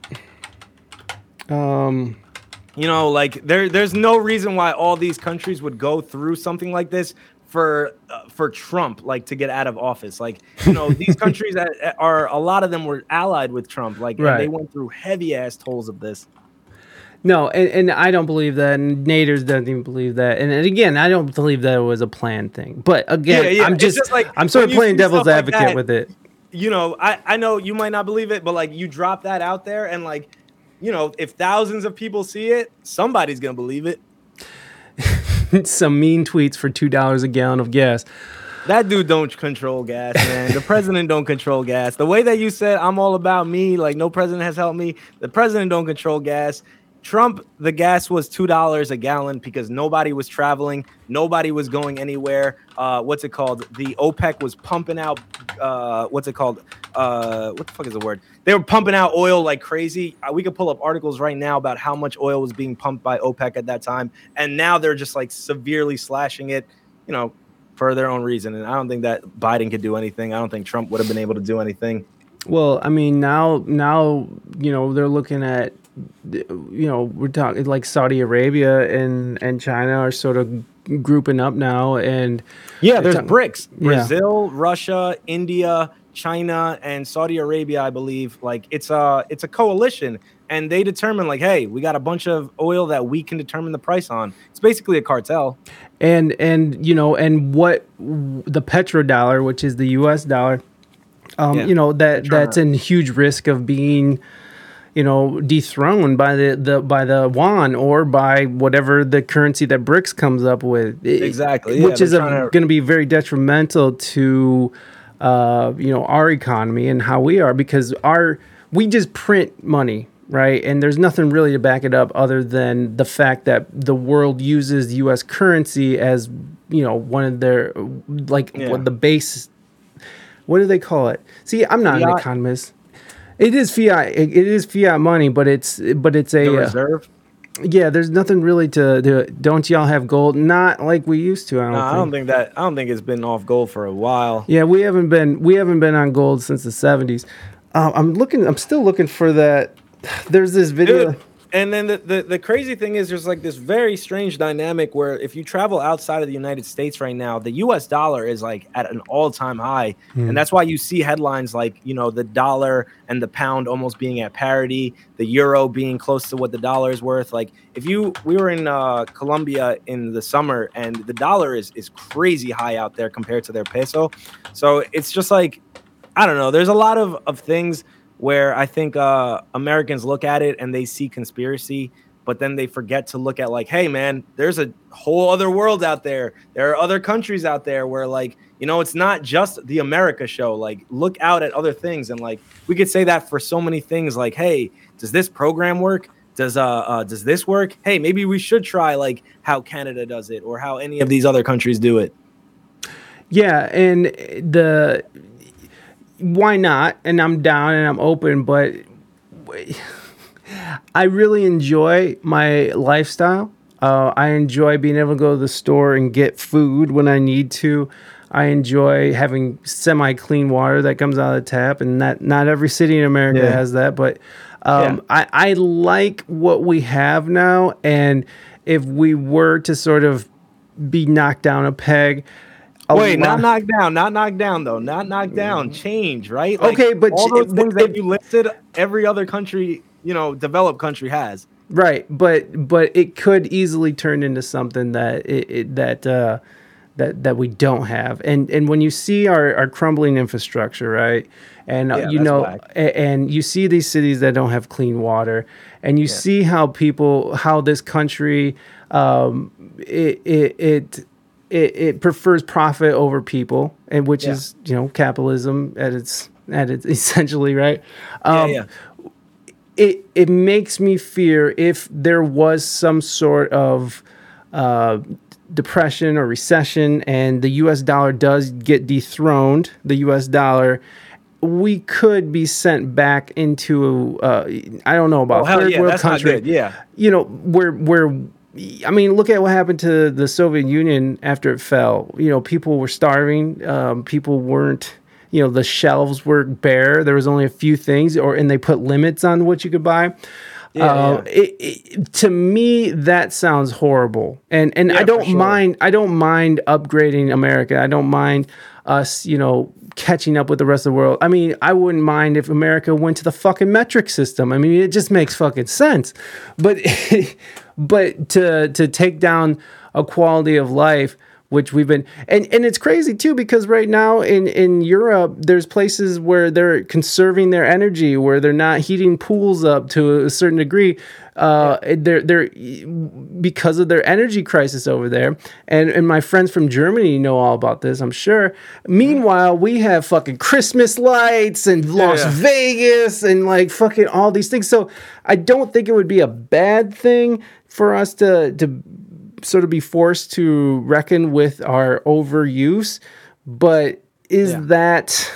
Um, you know, like there there's no reason why all these countries would go through something like this for uh, for Trump like to get out of office. Like you know these countries that are a lot of them were allied with Trump. Like and Right. they went through heavy ass tolls of this. No, and, and I don't believe that, and Naders doesn't even believe that. And, and again, I don't believe that it was a planned thing. But again, Yeah, yeah, I'm just, just like I'm sort of playing devil's stuff like advocate that- with it. you know, I, I know you might not believe it, but like you drop that out there and like, you know, if thousands of people see it, somebody's gonna believe it. Some mean tweets for two dollars a gallon of gas. That dude don't control gas, man. The president don't control gas. The way that you said I'm all about me, like no president has helped me. The president don't control gas. Trump, the gas was two dollars a gallon because nobody was traveling, nobody was going anywhere. Uh, what's it called? The OPEC was pumping out. Uh, what's it called? Uh, what the fuck is the word? They were pumping out oil like crazy. Uh, we could pull up articles right now about how much oil was being pumped by OPEC at that time, and now they're just like severely slashing it. You know, for their own reason. And I don't think that Biden could do anything. I don't think Trump would have been able to do anything. Well, I mean, now, now, you know, they're looking at, you know, we're talking like Saudi Arabia and and China are sort of grouping up now, and Yeah, there's a- BRICS: yeah. Brazil, Russia, India, China, and Saudi Arabia. I believe like it's a it's a coalition, and they determine like, hey, we got a bunch of oil that we can determine the price on. It's basically a cartel. and and you know, and what the petrodollar, which is the U.S. dollar, um, Yeah. you know, that that's in huge risk of being. You know, dethroned by the, the by the yuan or by whatever the currency that BRICS comes up with. It- Exactly, yeah, which is going to be very detrimental to uh, you know our economy and how we are because our we just print money right and there's nothing really to back it up other than the fact that the world uses U.S. currency as you know one of their like Yeah. what the base what do they call it see i'm not an economist it is fiat it, it is fiat money but it's but it's a The uh, reserve. Yeah there's nothing really to, to don't y'all have gold not like we used to i don't, No, think. I don't think that. I don't think it's been off gold for a while. Yeah, we haven't been we haven't been on gold since the seventies. Um, I'm looking. I'm still looking for that. There's this video. Dude, and then the, the, the crazy thing is there's like this very strange dynamic where if you travel outside of the United States right now, the US dollar is like at an all-time high. And that's why you see headlines like, you know, the dollar and the pound almost being at parity, the euro being close to what the dollar is worth. Like if you we were in uh Colombia in the summer and the dollar is is crazy high out there compared to their peso. So it's just like I don't know. There's a lot of, of things where I think uh, Americans look at it and they see conspiracy, but then they forget to look at like, hey man, there's a whole other world out there. There are other countries out there where like, you know, it's not just the America show. Like, look out at other things, and like we could say that for so many things. Like, hey, does this program work? Does uh, uh does this work? Hey, maybe we should try like how Canada does it or how any of these other countries do it. Yeah, and the why not? And I'm down and I'm open, but I really enjoy my lifestyle. Uh, I enjoy being able to go to the store and get food when I need to. I enjoy having semi clean water that comes out of the tap, and not not every city in America Yeah. has that. But um, Yeah. I, I like what we have now, and if we were to sort of be knocked down a peg, a Wait, not lot- knocked down, not knocked down though, not knocked down. Change, right? Okay, but all those things that you listed, every other country, you know, developed country has. Right, but but it could easily turn into something that it, it, that uh, that that we don't have. And and when you see our, our crumbling infrastructure, right, and uh, Yeah, you know, whack. and you see these cities that don't have clean water, and you see how people how this country um, it it. it it, it prefers profit over people, and which Yeah. is you know capitalism at its at its essentially right. Um, yeah, it it makes me fear if there was some sort of uh, depression or recession and the U.S. dollar does get dethroned, the U.S. dollar, we could be sent back into uh, I don't know about Oh, hell third yeah, world country. yeah. you know where where. I mean, look at what happened to the Soviet Union after it fell. You know, people were starving. Um, people weren't. You know, the shelves were bare. There was only a few things, or and they put limits on what you could buy. Yeah, Uh, yeah. It, it, to me, that sounds horrible, and and Yeah, I don't sure. mind. I don't mind upgrading America. I don't mind us, you know, catching up with the rest of the world. I mean, I wouldn't mind if America went to the fucking metric system. I mean, it just makes fucking sense. But but to to take down a quality of life which we've been and and it's crazy too because right now in in Europe there's places where they're conserving their energy where they're not heating pools up to a certain degree uh they're they're because of their energy crisis over there and and my friends from Germany know all about this I'm sure meanwhile we have fucking Christmas lights and Las yeah. Vegas and like fucking all these things so I don't think it would be a bad thing for us to to sort of be forced to reckon with our overuse but is Yeah. that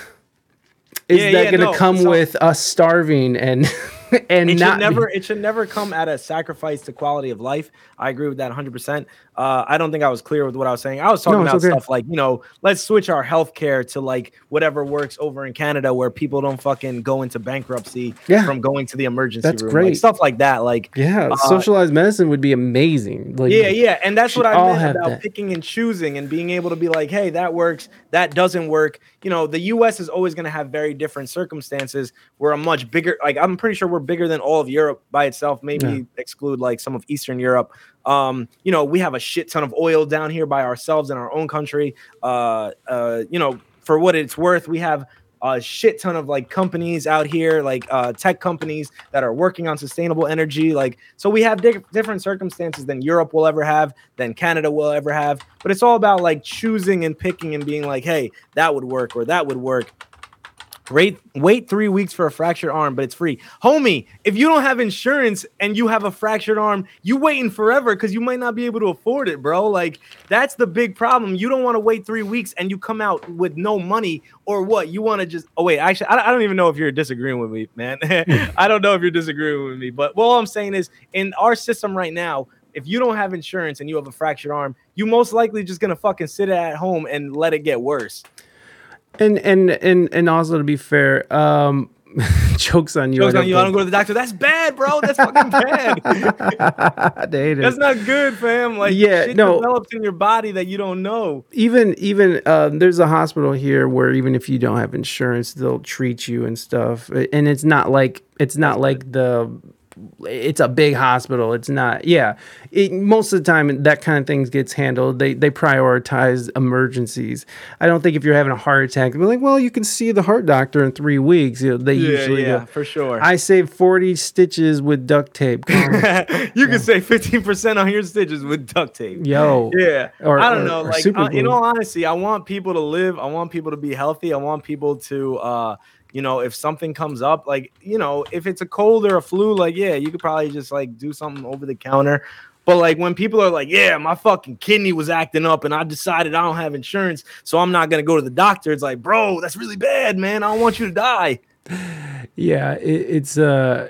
is Yeah, that yeah, going to no, come with us starving and and it not should never it should never come at a sacrifice to quality of life. I agree with that 100% uh, i don't think i was clear with what i was saying i was talking No, about okay. stuff like you know let's switch our healthcare to like whatever works over in canada where people don't fucking go into bankruptcy Yeah. from going to the emergency That's room great. like stuff like that like yeah uh, socialized medicine would be amazing like yeah, yeah, and that's what I meant about that. picking and choosing and being able to be like, hey, that works, that doesn't work. You know, the U.S. is always going to have very different circumstances. We're a much bigger, like I'm pretty sure we're bigger than all of Europe by itself. Maybe Yeah. exclude like some of Eastern Europe. Um, you know, we have a shit ton of oil down here by ourselves in our own country. Uh, uh, you know, for what it's worth, we have a shit ton of like companies out here, like uh, tech companies that are working on sustainable energy. Like, so we have di- different circumstances than Europe will ever have, than Canada will ever have. But it's all about like choosing and picking and being like, hey, that would work or that would work. Wait, wait three weeks for a fractured arm, but it's free. Homie, if you don't have insurance and you have a fractured arm, you waiting forever because you might not be able to afford it, bro. Like that's the big problem. You don't want to wait three weeks and you come out with no money or what? You want to just oh wait, actually, I, I don't even know if you're disagreeing with me, man. I don't know if you're disagreeing with me, but well, all I'm saying is in our system right now, if you don't have insurance and you have a fractured arm, you most likely just gonna fucking sit at home and let it get worse. And and and and also to be fair um jokes on you Jokes I on you, I don't go to the doctor. That's bad, bro. That's fucking bad. I hate it. That's not good, fam. Like, Yeah, shit no. develops in your body that you don't know. even even uh, there's a hospital here where even if you don't have insurance they'll treat you and stuff and it's not like it's not like the it's a big hospital it's not yeah it, most of the time that kind of things gets handled they they prioritize emergencies i don't think if you're having a heart attack they're like well you can see the heart doctor in three weeks you know, they usually yeah, go, for sure. i saved 40 stitches with duct tape you can save 15% on your stitches with duct tape. yo Yeah. Or- I don't or- know. or Like, in all honesty, I want people to live. I want people to be healthy. I want people to, uh, you know, if something comes up, like, you know, if it's a cold or a flu, like, yeah, you could probably just like do something over the counter. But like when people are like, yeah, my fucking kidney was acting up and I decided I don't have insurance, so I'm not gonna go to the doctor. It's like, bro, that's really bad, man. I don't want you to die. Yeah, it, it's uh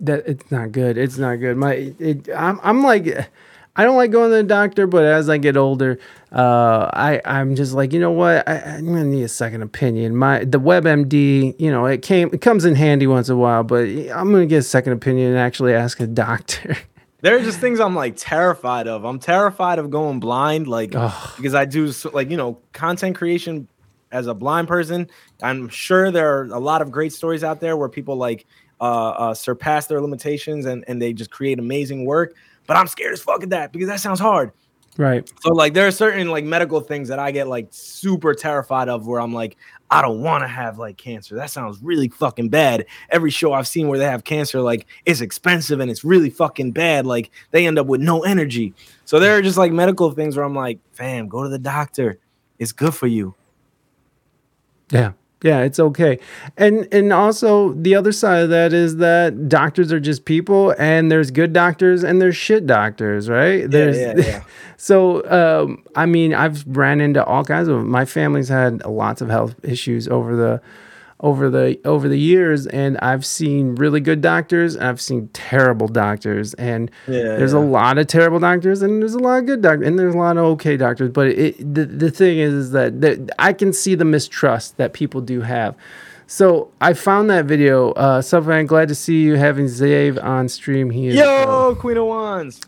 that it's not good. It's not good. My it, I'm I'm like I don't like going to the doctor, but as I get older, uh, I I'm just like you know what I, I'm gonna need a second opinion. My the WebMD, you know, it came it comes in handy once in a while, but I'm gonna get a second opinion and actually ask a doctor. There are just things I'm like terrified of. I'm terrified of going blind, like Ugh. because I do like you know content creation as a blind person. I'm sure there are a lot of great stories out there where people like uh, uh, surpass their limitations and and they just create amazing work. But I'm scared as fuck of that because that sounds hard. right. So like there are certain like medical things that I get like super terrified of where I'm like I don't want to have like cancer. That sounds really fucking bad. Every show I've seen where they have cancer like it's expensive and it's really fucking bad. Like they end up with no energy. So there are just like medical things where I'm like, fam, go to the doctor. It's good for you. Yeah. Yeah, it's okay. And and also the other side of that is that doctors are just people and there's good doctors and there's shit doctors, right? There's yeah, yeah. So um I mean, I've ran into all kinds of my family's had lots of health issues over the over the over the years and I've seen really good doctors I've seen terrible doctors and Yeah, there's yeah. a lot of terrible doctors and there's a lot of good doctors and there's a lot of okay doctors but it the, the thing is, is that, that I can see the mistrust that people do have So I found that video. Uh, Subfan, glad to see you having Zave on stream. here is. uh, Yo, Queen of Wands.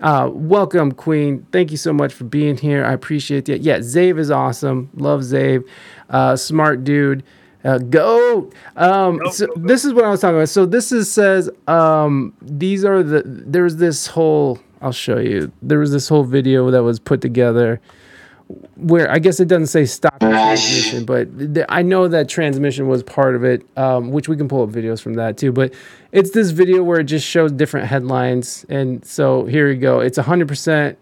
uh, welcome, Queen. Thank you so much for being here. I appreciate that. Yeah, Zave is awesome. Love Zave. Uh, smart dude. Uh, go. Um, Go, so this is what I was talking about. So this is says um, these are the. There's this whole. I'll show you. There was this whole video that was put together where I guess it doesn't say stop transmission, but th- I know that transmission was part of it, um, which we can pull up videos from that too. But it's this video where it just shows different headlines, and so here we go. It's hundred percent.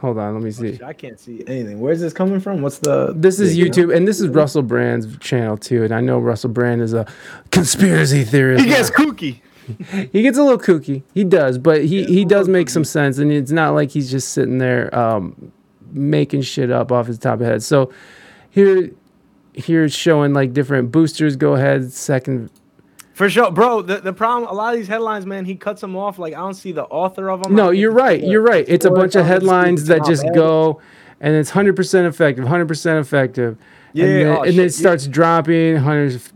Hold on, let me see. I can't see anything. Where's this coming from? What's the? This is you know? YouTube, and this is Russell Brand's channel too. And I know Russell Brand is a conspiracy theorist. He gets kooky. he gets a little kooky. He does, but he he does make some sense, and it's not like he's just sitting there um, making shit up off his top of head. So here here's showing like different boosters. Go ahead, second. For sure, bro. The, the problem, a lot of these headlines, man, he cuts them off. Like I don't see the author of them. No, you're right. You're right. It's a bunch of headlines that just go. go, and it's hundred percent effective. hundred percent effective. Yeah, and then, oh, and then it starts dropping. Hundreds.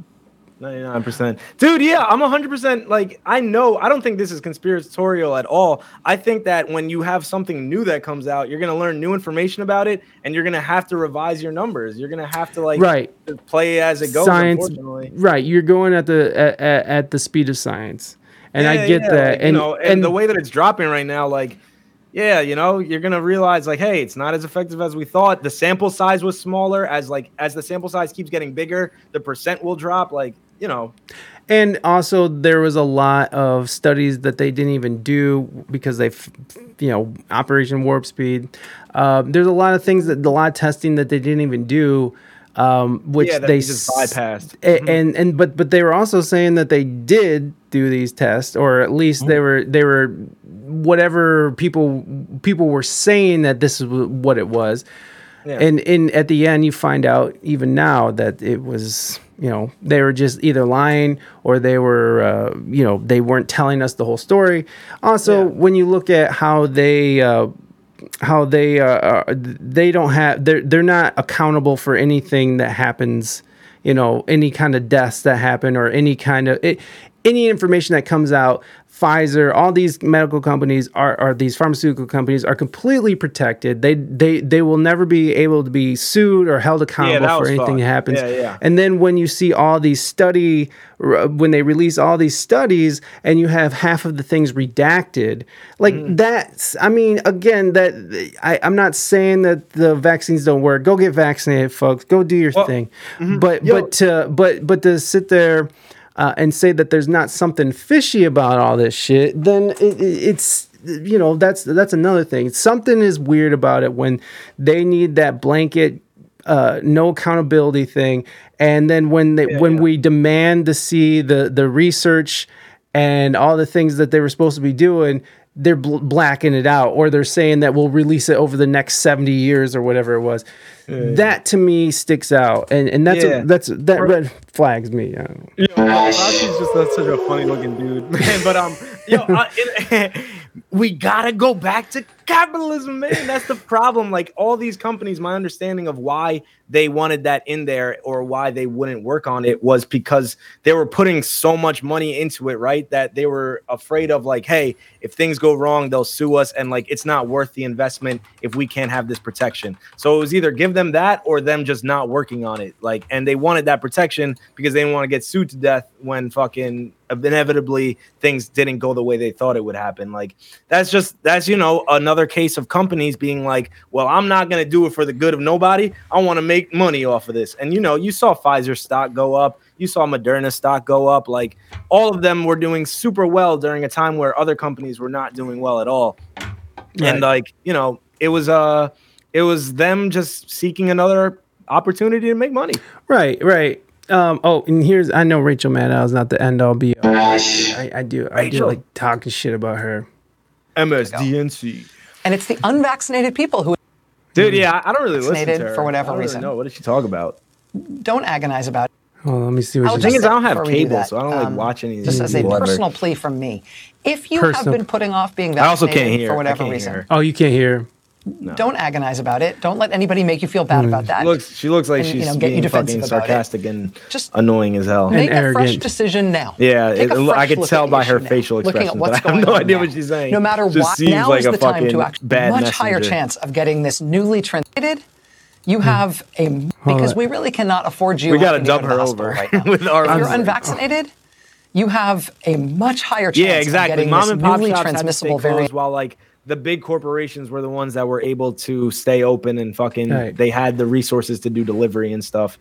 Ninety-nine percent, dude. Yeah, I'm hundred percent. Like, I know. I don't think this is conspiratorial at all. I think that when you have something new that comes out, you're gonna learn new information about it, and you're gonna have to revise your numbers. You're gonna have to like Right. play as it goes. science. Right. You're going at the at, at, the speed of science, and I get yeah, that. like, and you know, and, the way that it's dropping right now, like, yeah, you know, you're gonna realize like, hey, it's not as effective as we thought. The sample size was smaller. As like as the sample size keeps getting bigger, the percent will drop. Like, you know, And also, there was a lot of studies that they didn't even do because they, you know, Operation Warp Speed. Um, there's a lot of things that a lot of testing that they didn't even do, um, which yeah, they just bypassed. a- and and but but they were also saying that they did do these tests, or at least they were they were whatever people people were saying that this is what it was. Yeah. And in at the end, you find out even now that it was you know they were just either lying or they were uh, you know they weren't telling us the whole story. Also, Yeah. when you look at how they uh, how they uh, uh, they don't have they're they're not accountable for anything that happens you know any kind of deaths that happen or any kind of it, any information that comes out Pfizer, all these medical companies are, are these pharmaceutical companies are completely protected. They they they will never be able to be sued or held accountable that for anything that fucked. happens. Yeah, yeah. And then when you see all these study, when they release all these studies, and you have half of the things redacted, like Mm-hmm. that's, I mean, again, that I, I'm not saying that the vaccines don't work. Go get vaccinated, folks. Go do your Well, thing. mm-hmm. But Yo. but to but but to sit there. Uh, and say that there's not something fishy about all this shit, then it, it, it's you know that's that's another thing. Something is weird about it when they need that blanket uh, no accountability thing, and then when they when yeah. we demand to see the the research and all the things that they were supposed to be doing, they're bl- blacking it out, or they're saying that we'll release it over the next seventy years or whatever it was. That to me sticks out, and and that's Yeah. a, that's that red flags me. I don't know. Yo, Fauci's just a, such a funny looking dude, man. But um, yo, it, we gotta go back to capitalism, man. That's the problem. Like all these companies, my understanding of why they wanted that in there or why they wouldn't work on it was because they were putting so much money into it, right? That they were afraid of like, hey, if things go wrong, they'll sue us, and like it's not worth the investment if we can't have this protection. So it was either give them that or them just not working on it. Like, and they wanted that protection because they didn't want to get sued to death when fucking inevitably things didn't go the way they thought it would happen. Like that's just that's you know another case of companies being like, well, I'm not gonna do it for the good of nobody. I want to make money off of this. And you know, you saw Pfizer stock go up, you saw Moderna stock go up. Like all of them were doing super well during a time where other companies were not doing well at all. Right. And like you know, it was uh, it was them just seeking another opportunity to make money. Right, right. Um, oh, and here's I know Rachel Maddow is not the end all be all. I, I do I do like talking shit about her. MSDNC. And it's the unvaccinated people who Dude, yeah, I I don't really listen to Vaccinated her for whatever I don't really reason. know what did she talk about? don't agonize about it. Hold on, let me see what I'll she The thing is, I don't have before do cable, so I don't like um, watch any of Just as a people ever. personal plea from me, if you Personal- have been putting off being vaccinated I also vaccinated can't hear. for I whatever can't reason, hear. Oh, you can't hear. Don't agonize about it. Don't let anybody make you feel bad about that. She looks, she looks like And, you she's know, get you being fucking sarcastic and Just annoying as hell. Make a fresh arrogant. decision now. Yeah, it- I could tell by her issue now. facial Looking at what's but I have no idea now. what she's saying. No matter Just what, seems now like is a the time to act. bad Much higher chance of getting this newly translated. You have a because we really cannot afford you. We gotta having to go dub to the her over right now. with our- If you're unvaccinated, you have a much higher chance Yeah, exactly. of getting Mom this and pop newly shops had to stay transmissible variant. while like the big corporations were the ones that were able to stay open and fucking Right. they had the resources to do delivery and stuff.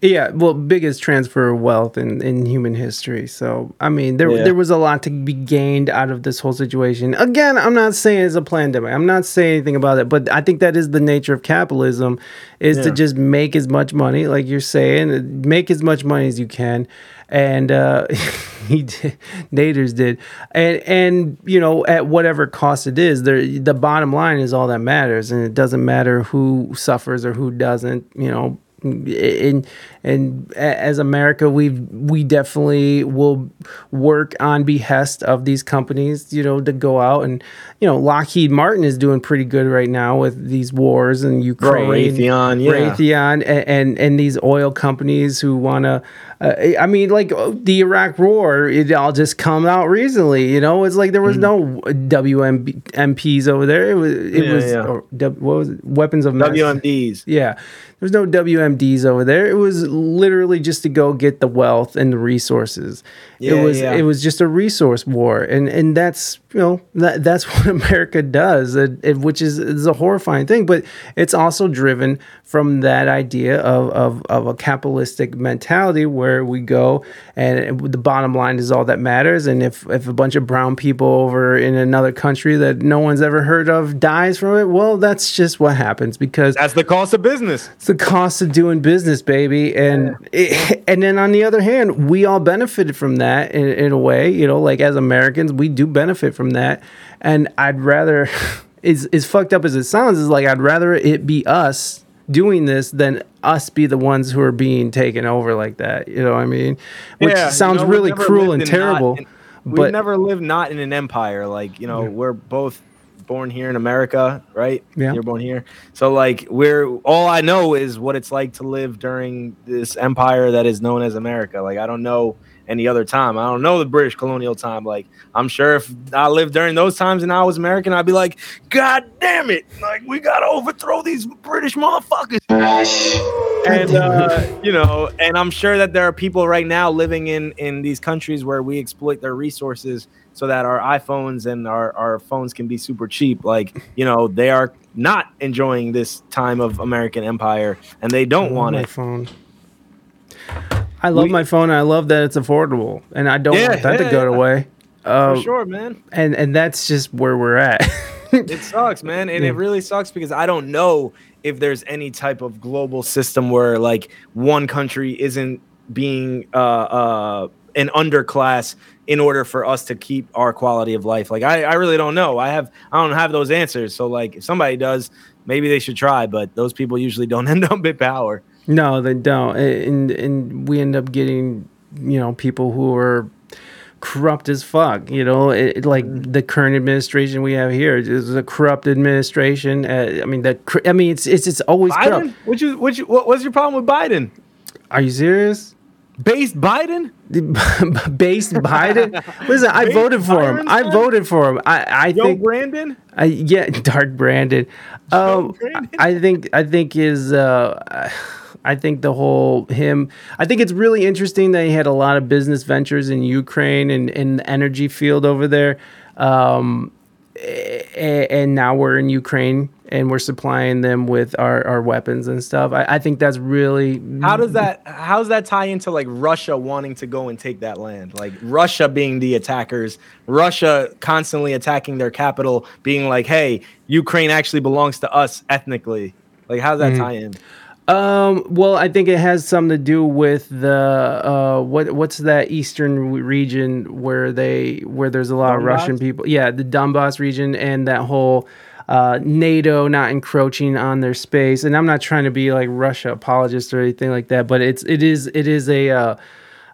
Yeah, well, biggest transfer of wealth in, in human history. So, I mean, there Yeah. there was a lot to be gained out of this whole situation. Again, I'm not saying it's a pandemic. I'm not saying anything about it, but I think that is the nature of capitalism, is to just make as much money, like you're saying, make as much money as you can. And uh, he did, Naders did, and and you know at whatever cost it is, there the bottom line is all that matters, and it doesn't matter who suffers or who doesn't. You know, and and as America, we we definitely will work on behest of these companies, you know, to go out and you know Lockheed Martin is doing pretty good right now with these wars in Ukraine, Raytheon, yeah. Raytheon, and and, and these oil companies who want to. Uh, I mean, like uh, the Iraq War, it all just come out recently. You know, it's like there was no WMPs over there. It was it. Yeah, was yeah. or, what was it? Weapons of mass WMDs. yeah. There's no WMDs over there. It was literally just to go get the wealth and the resources. Yeah, it was yeah. it was just a resource war. And and that's you know that that's what America does, it, it- which is, is a horrifying thing. But it's also driven from that idea of, of, of a capitalistic mentality where we go and the bottom line is all that matters. And if, if a bunch of brown people over in another country that no one's ever heard of dies from it, well, that's just what happens because That's the cost of business. it's the cost of doing business, baby. And it, and then on the other hand, we all benefited from that in, in a way. You know, like as Americans, we do benefit from that. And I'd rather, as as fucked up as it sounds, is like I'd rather it be us doing this than us be the ones who are being taken over like that. You know what I mean? Which Yeah, you sounds know, really cruel and terrible. in- we've never lived not in an empire. Like you know, we're both born here in America, right? Yeah. you're born here. So like, we're all I know is what it's like to live during this empire that is known as America. Like I don't know any other time. I don't know the British colonial time. Like I'm sure if I lived during those times and I was American, I'd be like, God damn it! Like we gotta overthrow these British motherfuckers and uh, you know, and I'm sure that there are people right now living in in these countries where we exploit their resources so that our iPhones and our our phones can be super cheap. Like you know, they are not enjoying this time of American empire, and they don't want my it. phone. I love We- my phone. I love that it's affordable, and I don't Yeah, want that yeah, to go yeah. away. For Uh, sure, man. and and that's just where we're at. It sucks, man, and it really sucks because I don't know if there's any type of global system where like one country isn't being uh, uh, an underclass in order for us to keep our quality of life. Like I, I really don't know. I have I don't have those answers. So like if somebody does, maybe they should try. But those people usually don't end up in power. No, they don't, and and we end up getting you know people who are corrupt as fuck. You know, it, it- like the current administration we have here is a corrupt administration. Uh, I mean, that I mean, it's it's it's always Biden, corrupt. what you what you what was your problem with Biden? Are you serious? Based Biden? Based Biden. Listen, I Based voted for him. I voted for him. I I Yo, think. Brandon? I, yeah, Dark Brandon. Um, Brandon? I think I think his uh, I think the whole him. I think it's really interesting that he had a lot of business ventures in Ukraine and in the energy field over there. Um, and now we're in Ukraine and we're supplying them with our, our weapons and stuff. I, I think that's really How does that how does that tie into like Russia wanting to go and take that land? Like Russia being the attackers, Russia constantly attacking their capital, being like, "Hey, Ukraine actually belongs to us ethnically." Like how does that tie in? Um, well, I think it has something to do with the uh, what what's that eastern region where they where there's a lot of Russian people. Yeah, the Donbass region and that whole uh, NATO not encroaching on their space. And I'm not trying to be like Russia apologist or anything like that, but it's it is it is a uh,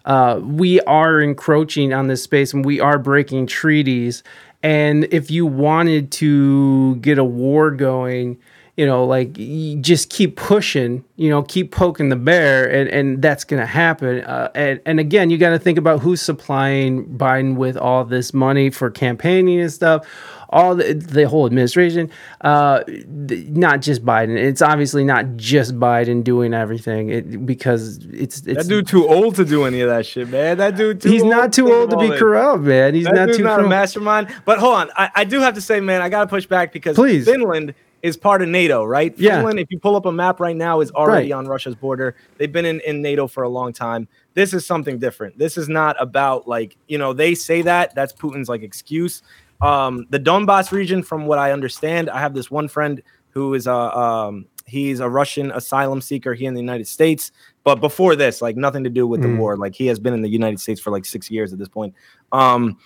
uh, we are encroaching on this space and we are breaking treaties. And if you wanted to get a war going, you know, like you just keep pushing, you know, keep poking the bear, and, and that's going to happen. Uh, and, and again, you got to think about who's supplying Biden with all this money for campaigning and stuff. All the, the whole administration, uh, th- not just Biden. It's obviously not just Biden doing everything it, because it's it's That dude too old to do any of that shit, man. That dude too he's old not too old to be corrupt, man. He's That not dude's too not a mastermind. But hold on, I, I do have to say, man, I gotta push back because Please. Finland is part of NATO, right? Yeah. Finland, if you pull up a map right now, is already Right. on Russia's border. They've been in, in NATO for a long time. This is something different. This is not about like, you know, they say that that's Putin's like excuse. Um, the Donbass region, from what I understand, I have this one friend who is a um he's a Russian asylum seeker here in the United States. But before this, like nothing to do with Mm. the war. Like he has been in the United States for like six years at this point. Um,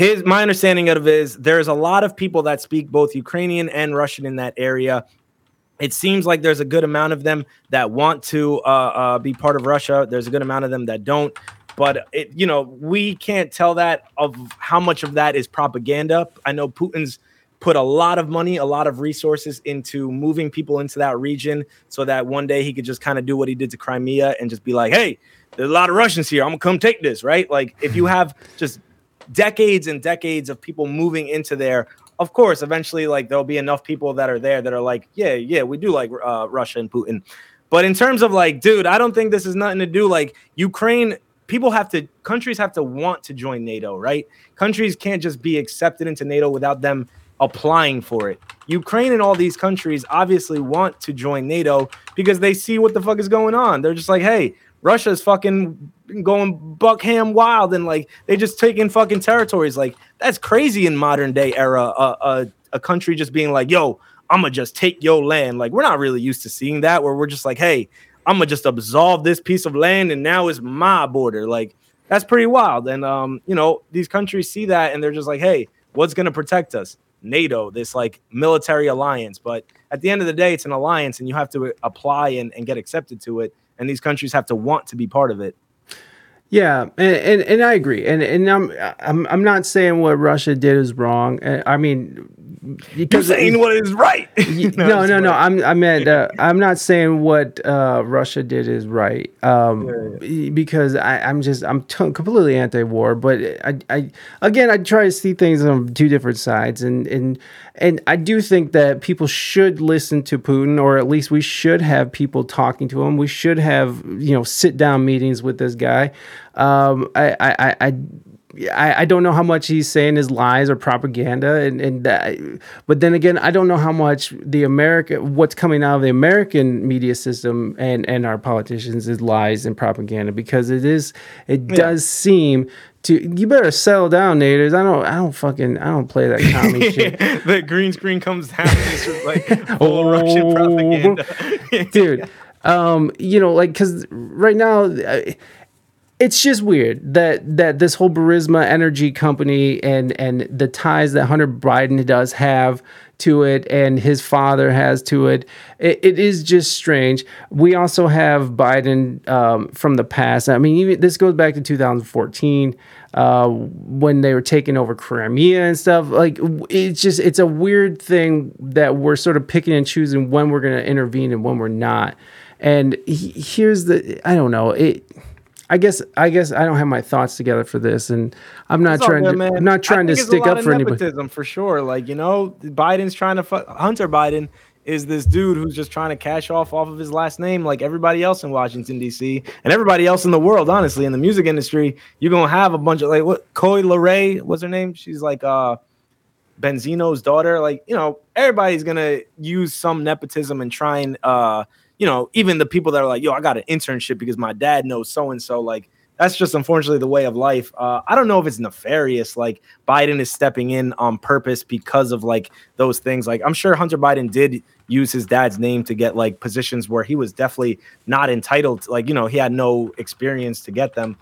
his my understanding of it is there's a lot of people that speak both Ukrainian and Russian in that area. It seems like there's a good amount of them that want to uh, uh, be part of Russia. There's a good amount of them that don't. But it, you know, we can't tell that of how much of that is propaganda. I know Putin's put a lot of money, a lot of resources into moving people into that region so that one day he could just kind of do what he did to Crimea and just be like, hey, there's a lot of Russians here. I'm gonna come take this, right? Like if you have just decades and decades of people moving into there, of course, eventually, like there'll be enough people that are there that are like, yeah, yeah, we do like uh, Russia and Putin. But in terms of like, dude, I don't think this is nothing to do. Like Ukraine, people have to, countries have to want to join NATO, right? Countries can't just be accepted into NATO without them applying for it. Ukraine and all these countries obviously want to join NATO because they see what the fuck is going on. They're just like, hey, Russia's fucking going buckham wild and like they just taking fucking territories. Like that's crazy in modern day era. Uh, uh, a country just being like, yo, I'm gonna just take your land. Like we're not really used to seeing that. Where we're just like, hey, I'm gonna just absolve this piece of land and now it's my border. Like that's pretty wild. And um, you know, these countries see that and they're just like, hey, what's gonna protect us? NATO, this like military alliance. But at the end of the day, it's an alliance and you have to apply and, and get accepted to it. And these countries have to want to be part of it. Yeah, and, and, and I agree, and and I'm I'm I'm not saying what Russia did is wrong. I mean, You're because saying what is right. No, no, no. I'm I meant uh, I'm not saying what uh, Russia did is right. Um, b- because I, I'm just I'm t- completely anti-war. But I, I again I try to see things on two different sides, and and and I do think that people should listen to Putin, or at least we should have people talking to him. We should have you know sit down meetings with this guy. Um, I I I. I I, I don't know how much he's saying is lies or propaganda, and and that, but then again, I don't know how much the America what's coming out of the American media system and and our politicians is lies and propaganda because it is it does seem to you better settle down, Naders. I don't I don't fucking I don't play that commie shit, the green screen comes down. And it's just like full Oh. Russian propaganda. dude. Um, you know, like because right now. uh, it's just weird that that this whole Burisma Energy Company and and the ties that Hunter Biden does have to it and his father has to it, it, it is just strange. We also have Biden um, from the past. I mean, even this goes back to 2014 uh, when they were taking over Crimea and stuff. Like it's just it's a weird thing that we're sort of picking and choosing when we're going to intervene and when we're not. And he, here's the I don't know it. I guess I guess I don't have my thoughts together for this, and I'm not It's trying good, to man. I'm not trying to think it's a stick up for anybody. nepotism for sure. Like you know, Biden's trying to fu- Hunter Biden is this dude who's just trying to cash off off of his last name, like everybody else in Washington D.C. and everybody else in the world. Honestly, in the music industry, you're gonna have a bunch of like what Coi Leray, what's her name? She's like uh Benzino's daughter. Like you know, everybody's gonna use some nepotism and try and uh you know, even the people that are like, yo, I got an internship because my dad knows so and so. Like that's just unfortunately the way of life. Uh, I don't know if it's nefarious. Like Biden is stepping in on purpose because of like those things. Like I'm sure Hunter Biden did use his dad's name to get like positions where he was definitely not entitled. To, like you know he had no experience to get them.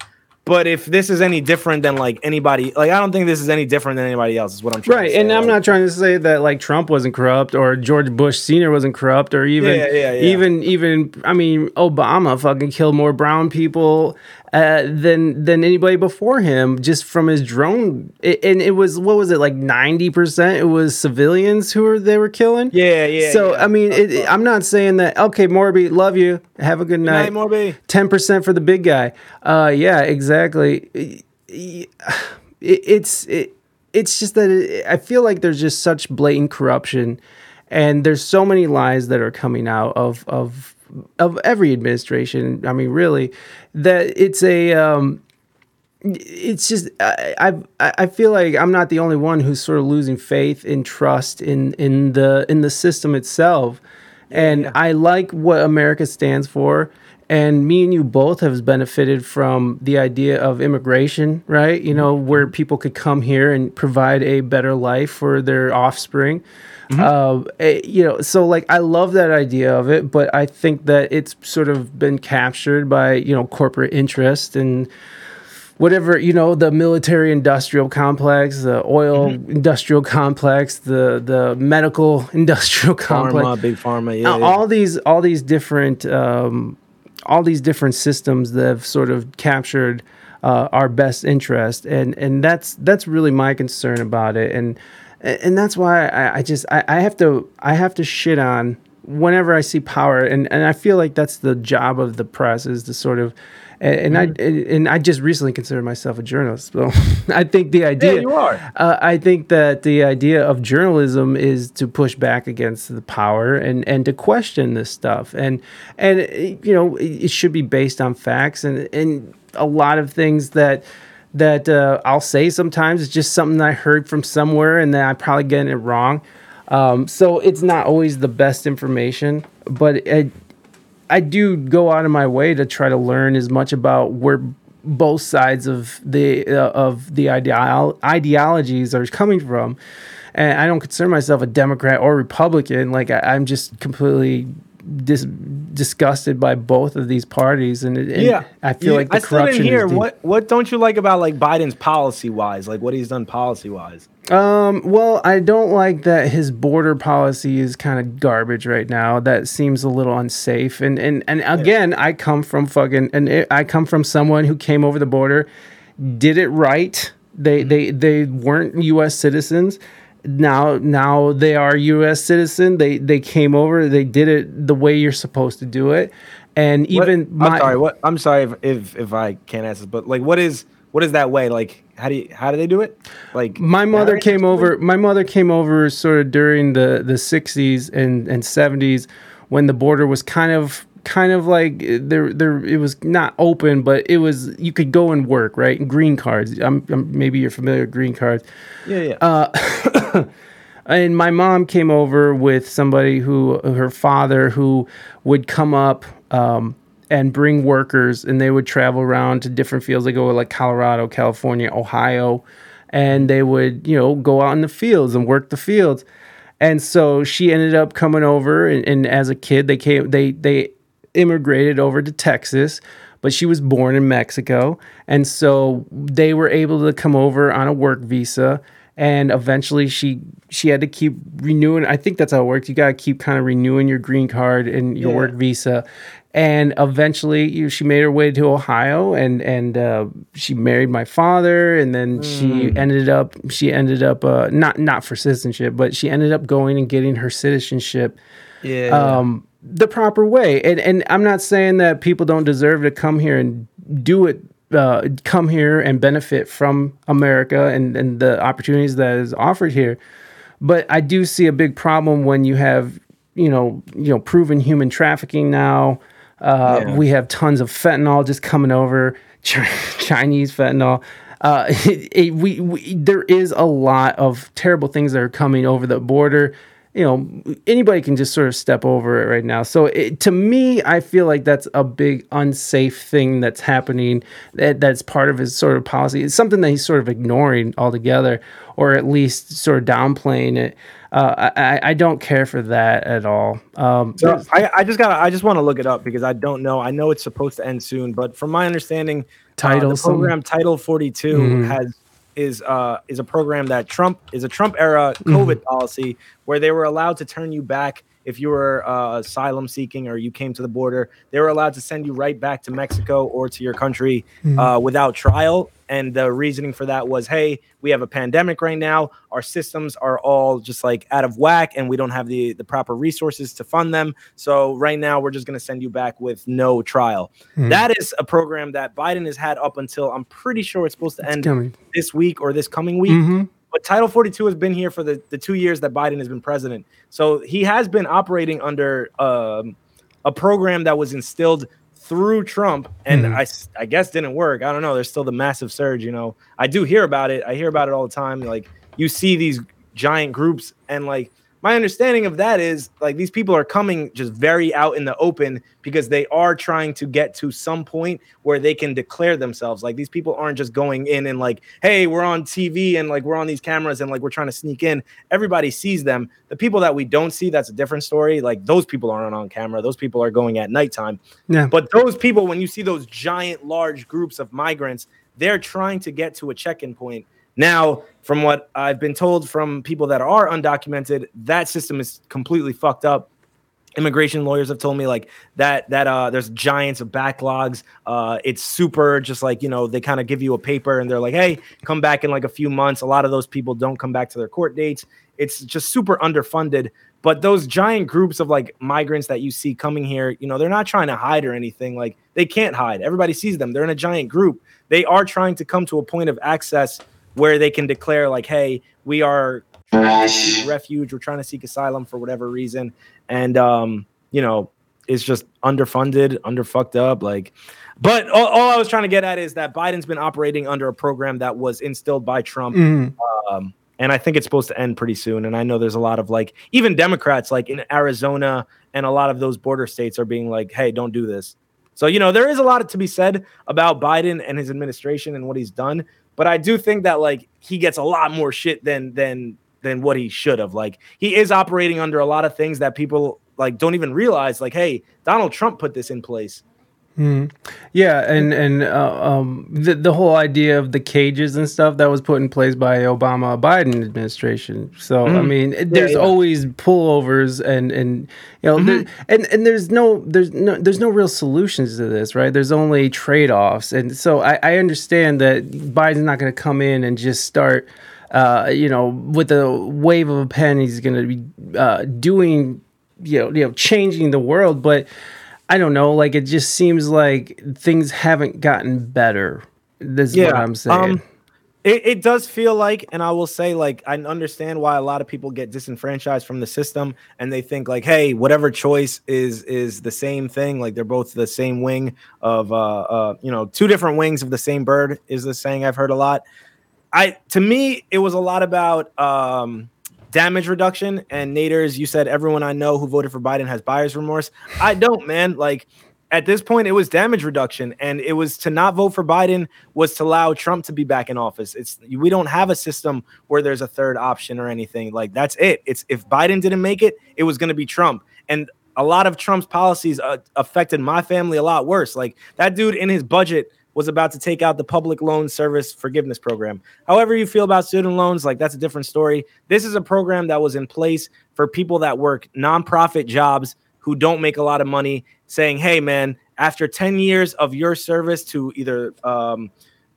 But if this is any different than like anybody, like I don't think this is any different than anybody else. Is what I'm trying Right, to say. and I'm not trying to say that like Trump wasn't corrupt or George Bush Senior wasn't corrupt or even Yeah, yeah, yeah. even even I mean Obama fucking killed more brown people uh, than than anybody before him, just from his drone. It, and it was what was it like ninety percent? It was civilians who were they were killing. Yeah, yeah. So yeah. I mean, it, it- I'm not saying that. Okay, Morby, love you. Have a good night, night. Morby. Ten percent for the big guy. Uh, yeah, exactly. It, it's it, it's just that it, I feel like there's just such blatant corruption, and there's so many lies that are coming out of of of every administration. I mean, really, that it's a. Um, it's just I, I I feel like I'm not the only one who's sort of losing faith in trust in in the in the system itself, and I like what America stands for. And me and you both have benefited from the idea of immigration, right? You know, where people could come here and provide a better life for their offspring. Uh, eh, you know, so like I love that idea of it, but I think that it's sort of been captured by you know corporate interest and whatever you know the military industrial complex the oil industrial complex the the medical industrial complex Pharma, big pharma. Yeah, uh, yeah. all these all these different um, all these different systems that have sort of captured uh, our best interest and and that's that's really my concern about it and and that's why I, I just I, I have to I have to shit on whenever I see power and and I feel like that's the job of the press is to sort of and, and I and I just recently considered myself a journalist. So I think the idea Yeah, you are. uh, I think that the idea of journalism is to push back against the power and, and to question this stuff and and you know it it should be based on facts and and a lot of things that that uh, I'll say sometimes it's just something I heard from somewhere and then I'm probably getting it wrong. Um, so it's not always the best information, but it, I do go out of my way to try to learn as much about where both sides of the uh, of the ideal ideologies are coming from, and I don't consider myself a Democrat or Republican. Like I, I'm just completely dis- disgusted by both of these parties, and, and yeah, I feel You- like the I still corruption didn't hear is deep. what what don't you like about like Biden's policy wise, like what he's done policy wise. Um, well, I don't like that his border policy is kind of garbage right now. That seems a little unsafe. And and and again, I come from fucking and it, I come from someone who came over the border, did it right. They they they weren't U.S. citizens. Now now they are U.S. citizen. They they came over. They did it the way you're supposed to do it. And What- even my I'm sorry. What I'm sorry if, if if I can't ask this, but like, what is what is that way? Like, how do you how do they do it? Like, my mother marriage came over my mother came over sort of during the the 60s and and 70s when the border was kind of kind of like there there it was not open but it was you could go and work right? Green cards. I'm, I'm maybe you're familiar with green cards. Yeah, yeah. Uh, and my mom came over with somebody who her father who would come up um, and bring workers and they would travel around to different fields. They go like colorado california ohio and they would you know go out in the fields and work the fields. And so she ended up coming over and, and as a kid they came they they immigrated over to texas but she was born in mexico. And so they were able to come over on a work visa and eventually she she had to keep renewing. I think that's how it works. You got to keep kind of renewing your green card and your Yeah. work visa. And eventually you, she made her way to ohio and and uh, she married my father and then she ended up she ended up uh, not not for citizenship but she ended up going and getting her citizenship yeah. um, the proper way. And and I'm not saying that people don't deserve to come here and do it. Uh, come here and benefit from America and, and the opportunities that is offered here, but I do see a big problem when you have you know you know proven human trafficking now. Uh, Yeah. We have tons of fentanyl just coming over, Chinese fentanyl. Uh, it, it- we, we there is a lot of terrible things that are coming over the border. You know, anybody can just sort of step over it right now. So it, to me, I feel like that's a big unsafe thing that's happening. That that's part of his sort of policy. It's something that he's sort of ignoring altogether, or at least sort of downplaying it. Uh, I, I- don't care for that at all. Um, So I, I just got I just want to look it up because I don't know. I know it's supposed to end soon, but from my understanding, Title uh, the program Title 42 Mhm. has is uh is a program that Trump is a Trump era Mm-hmm. COVID policy where they were allowed to turn you back if you were uh, asylum seeking or you came to the border, they were allowed to send you right back to Mexico or to your country uh, without trial. And the reasoning for that was, hey, we have a pandemic right now. Our systems are all just like out of whack, and we don't have the the proper resources to fund them. So right now, we're just going to send you back with no trial. That is a program that Biden has had up until I'm pretty sure it's supposed to end coming. this week or this coming week. But Title 42 has been here for the, the two years that Biden has been president. So he has been operating under um, a program that was instilled through Trump and mm-hmm. I, I guess didn't work. I don't know. There's still the massive surge, you know. I do hear about it. I hear about it all the time. Like you see these giant groups and like my understanding of that is like these people are coming just very out in the open because they are trying to get to some point where they can declare themselves. Like these people aren't just going in and like, hey, we're on TV and like we're on these cameras and like we're trying to sneak in. Everybody sees them. The people that we don't see, that's a different story. Like those people aren't on camera. Those people are going at nighttime. Yeah. But those people, when you see those giant, large groups of migrants, they're trying to get to a check-in point. Now, from what I've been told from people that are undocumented, that system is completely fucked up. Immigration lawyers have told me like that that uh there's giants of backlogs. Uh it's super just like you know, they kind of give you a paper and they're like, hey, come back in like a few months. A lot of those people don't come back to their court dates. It's just super underfunded. But those giant groups of like migrants that you see coming here, you know, they're not trying to hide or anything. Like they can't hide. Everybody sees them. They're in a giant group. They are trying to come to a point of access where they can declare like, hey, we are Fresh. refuge. We're trying to seek asylum for whatever reason, and um, you know, it's just underfunded, underfucked up. Like, but all, all I was trying to get at is that Biden's been operating under a program that was instilled by Trump, um, and I think it's supposed to end pretty soon. And I know there's a lot of like, even Democrats, like in Arizona and a lot of those border states, are being like, hey, don't do this. So you know, there is a lot to be said about Biden and his administration and what he's done. But I do think that like he gets a lot more shit than than than what he should have. Like he is operating under a lot of things that people like don't even realize. Like, hey, Donald Trump put this in place. Yeah, and and uh, um, the the whole idea of the cages and stuff that was put in place by Obama Biden administration. So I mean, it- there's yeah. always pullovers and and you know, there, and and there's no there's no there's no real solutions to this, right? There's only trade offs, and so I, I understand that Biden's not going to come in and just start. Uh, you know, with a wave of a pen, he's going to be uh, doing, you know, you know, changing the world. But I don't know. Like it just seems like things haven't gotten better. This is what I'm saying. Um, it, it does feel like, and I will say, like, I understand why a lot of people get disenfranchised from the system, and they think like, hey, whatever choice is is the same thing. Like they're both the same wing of, uh, uh, you know, two different wings of the same bird is the saying I've heard a lot. I to me, it was a lot about um, damage reduction. And Naders, you said everyone I know who voted for Biden has buyer's remorse. I don't, man. Like at this point, it was damage reduction, and it was to not vote for Biden was to allow Trump to be back in office. It's we don't have a system where there's a third option or anything. Like that's it. It's if Biden didn't make it, it was going to be Trump, and a lot of Trump's policies uh, affected my family a lot worse. Like that dude in his budget was about to take out the public loan service forgiveness program. However, you feel about student loans, like that's a different story. This is a program that was in place for people that work nonprofit jobs who don't make a lot of money, saying, hey, man, after 10 years of your service to either um,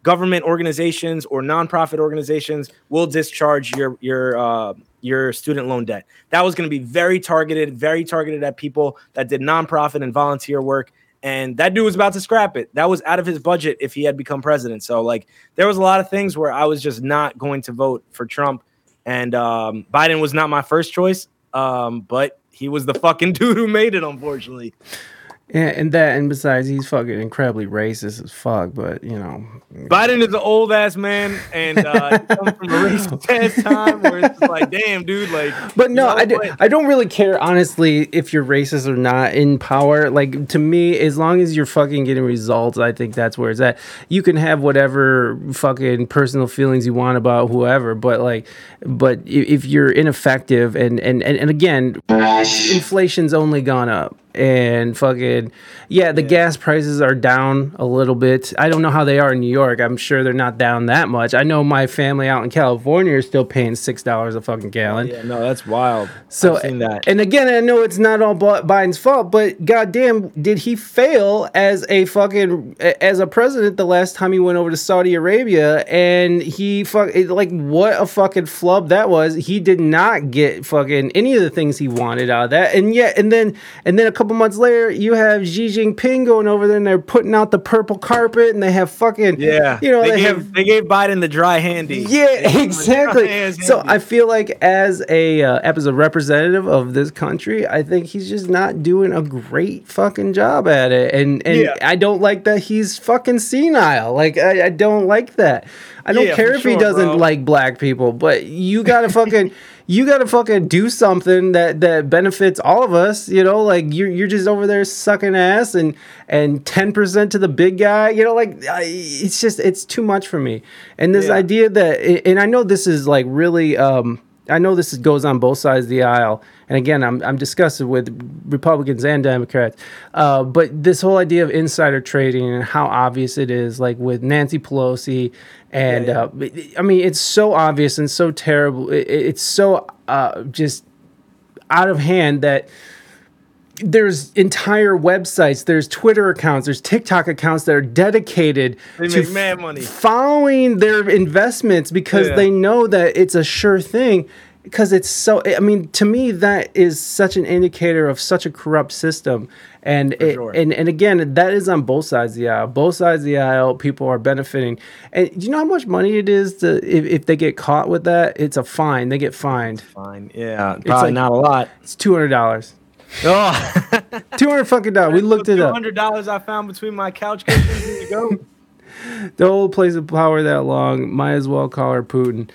government organizations or nonprofit organizations, we'll discharge your, your, uh, your student loan debt. That was going to be very targeted, very targeted at people that did nonprofit and volunteer work and that dude was about to scrap it. That was out of his budget if he had become president. So like there was a lot of things where I was just not going to vote for Trump, and um, Biden was not my first choice. Um, but he was the fucking dude who made it, unfortunately. Yeah, and that, and besides, he's fucking incredibly racist as fuck. But you know, Biden is an old ass man, and uh, comes from a racist ass time where it's like, damn, dude, like. but no, you know, I, do, I don't really care honestly if you're racist or not in power. Like to me, as long as you're fucking getting results, I think that's where it's at. You can have whatever fucking personal feelings you want about whoever, but like, but if you're ineffective and and and, and again, inflation's only gone up and fucking yeah, the gas prices are down a little bit. I don't know how they are in New York. I'm sure they're not down that much. I know my family out in California are still paying six dollars a fucking gallon. Yeah, no, that's wild. So that. and again, I know it's not all Biden's fault, but goddamn, did he fail as a fucking as a president the last time he went over to Saudi Arabia and he fuck it- like what a fucking flub that was. He did not get fucking any of the things he wanted out of that, and yet and then and then a couple months later, you have Xi Jinping going over there and they're putting out the purple carpet and they have fucking yeah, you know they, they, gave have they gave Biden the dry handy. Yeah, exactly. So handy. I feel like as a uh, as a representative of this country, I think he's just not doing a great fucking job at it, and and Yeah. I don't like that he's fucking senile. Like I, I don't like that. I don't Yeah, care if he doesn't bro. like black people, but you gotta fucking. You gotta fucking do something that that benefits all of us, you know. Like you're you're just over there sucking ass and and ten percent to the big guy, you know. Like I, it's just it's too much for me. And this Yeah. idea that, and I know this is like really, um, I know this goes on both sides of the aisle. And again, I'm I'm discussing with Republicans and Democrats, uh, but this whole idea of insider trading and how obvious it is, like with Nancy Pelosi, and Yeah, Uh, I mean, it's so obvious and so terrible. It, it- it's so uh, just out of hand that there's entire websites, there's Twitter accounts, there's TikTok accounts that are dedicated to mad money. following their investments because Yeah. they know that it's a sure thing. Because it's so, I mean, to me, that is such an indicator of such a corrupt system, and it, sure. and and again, that is on both sides of the aisle. Both sides of the aisle, people are benefiting. And do you know how much money it is to if, if they get caught with that? It's a fine. They get fined. Fine. Yeah, probably like- not a lot. It's two hundred dollars. oh Oh, Two hundred fucking dollars. We looked it up. Hundred dollars I found between my couch cushions. Here you go. The old place of power that long. Might as well call her Putin.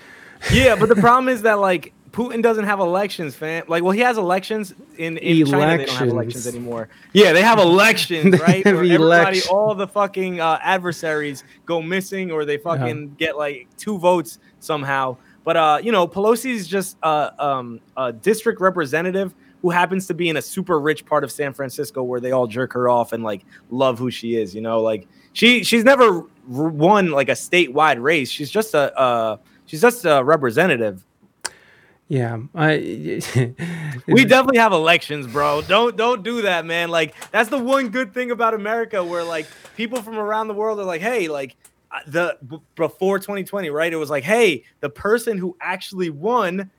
Yeah, but the problem is that like Putin doesn't have elections, fam. Like, well, he has elections in, in China. They don't have Elections. elections anymore. Yeah, they have elections, right? have Where everybody, all the fucking uh, adversaries go missing, or they fucking get like two votes somehow. But uh, you know, Pelosi's just uh, um, a district representative who happens to be in a super rich part of San Francisco where they all jerk her off and like love who she is. You know, like she she's never won like a statewide race. She's just a uh, she's just a representative. Yeah, I. We definitely have elections, bro. Don't don't do that, man. Like that's the one good thing about America, where like people from around the world are like, hey, like the b- before 2020, right? It was like, hey, the person who actually won.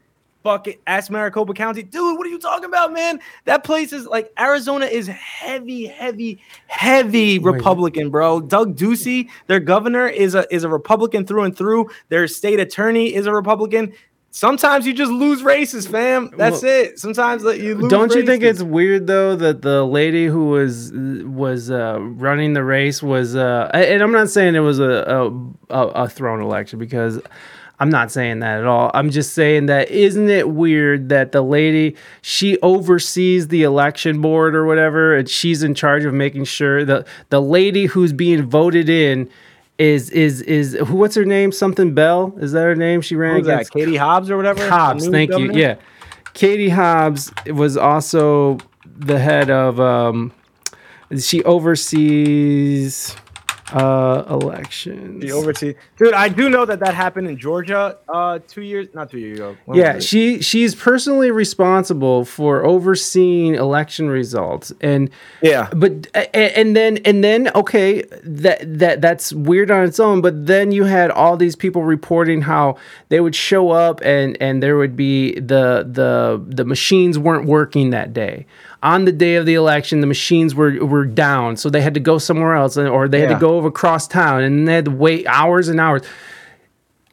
Fuck it, ask Maricopa County, dude. What are you talking about, man? That place is like Arizona is heavy, heavy, heavy Republican, bro. Doug Ducey, their governor, is a is a Republican through and through. Their state attorney is a Republican. Sometimes you just lose races, fam. That's Well, it. Sometimes you lose. Don't you think it's weird though that the lady who was was uh, running the race was, uh, and I'm not saying it was a a, a a thrown election because I'm not saying that at all. I'm just saying that isn't it weird that the lady she oversees the election board or whatever, and she's in charge of making sure the the lady who's being voted in. Is is is who? What's her name? Something Bell? Is that her name? She ran against Katie Hobbs or whatever. Hobbs, thank you. Yeah. Katie Hobbs was also the head of um she oversees uh elections. The overseas dude. I do know that that happened in Georgia. Uh, two years, not two years ago. When yeah, she she's personally responsible for overseeing election results and yeah. but and then and then okay that that that's weird on its own but then you had all these people reporting how they would show up and and there would be the the the machines weren't working that day on the day of the election the machines were were down so they had to go somewhere else and- or they had Yeah. to go across town and they had to wait hours and hours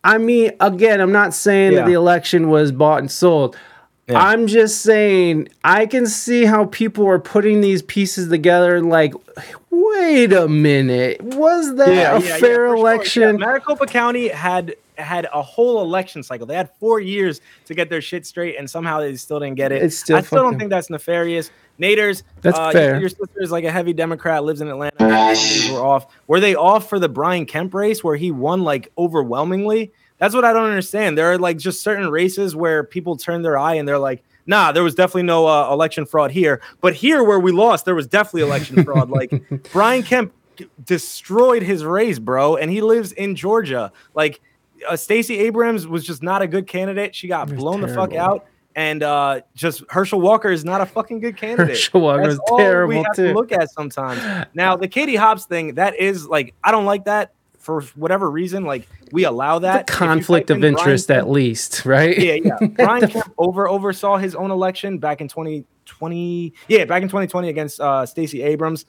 I mean, again, I'm not saying that the election was bought and sold. Yeah. I'm just saying I can see how people are putting these pieces together and like, wait a minute, was that a fair for sure. election? Yeah, Maricopa County had had a whole election cycle. They had four years to get their shit straight, and somehow they still didn't get it. It's still I still don't think that's nefarious. Naders, That's uh, fair. Your, your sister is like a heavy Democrat, lives in Atlanta. Were off. Were they off for the Brian Kemp race where he won like overwhelmingly? That's what I don't understand. There are like just certain races where people turn their eye and they're like, nah, there was definitely no uh, election fraud here. But here, where we lost, there was definitely election fraud. Like Brian Kemp destroyed his race, bro, and he lives in Georgia. Like uh, Stacey Abrams was just not a good candidate. She got blown the fuck out. And uh, just Herschel Walker is not a fucking good candidate. Herschel Walker was all we terrible, have too. to look at sometimes. Now the Katie Hobbs thing, that is like I don't like that for whatever reason. Like we allow that you conflict of in Brian interest Kemp- at least, right? yeah, yeah. Brian Kemp over oversaw his own election back in 2020. Yeah, back in 2020 against uh, Stacey Abrams.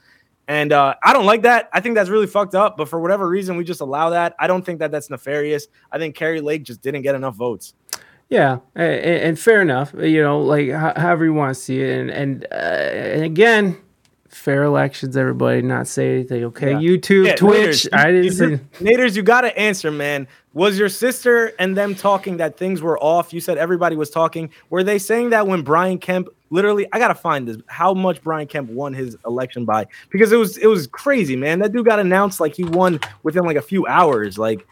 And uh, I don't like that. I think that's really fucked up. But for whatever reason, we just allow that. I don't think that that's nefarious. I think Kari Lake just didn't get enough votes. Yeah, and, and fair enough. You know, like however you want to see it, and and, uh, and again, fair elections. Everybody, not say anything. Okay, Yeah. YouTube, Yeah, Twitch. Naders, I didn't you- say. Naders, you got to answer, man. Was your sister and them talking that things were off? You said everybody was talking. Were they saying that when Brian Kemp literally? I gotta find this. How much Brian Kemp won his election by? Because it was it was crazy, man. That dude got announced like he won within like a few hours. Like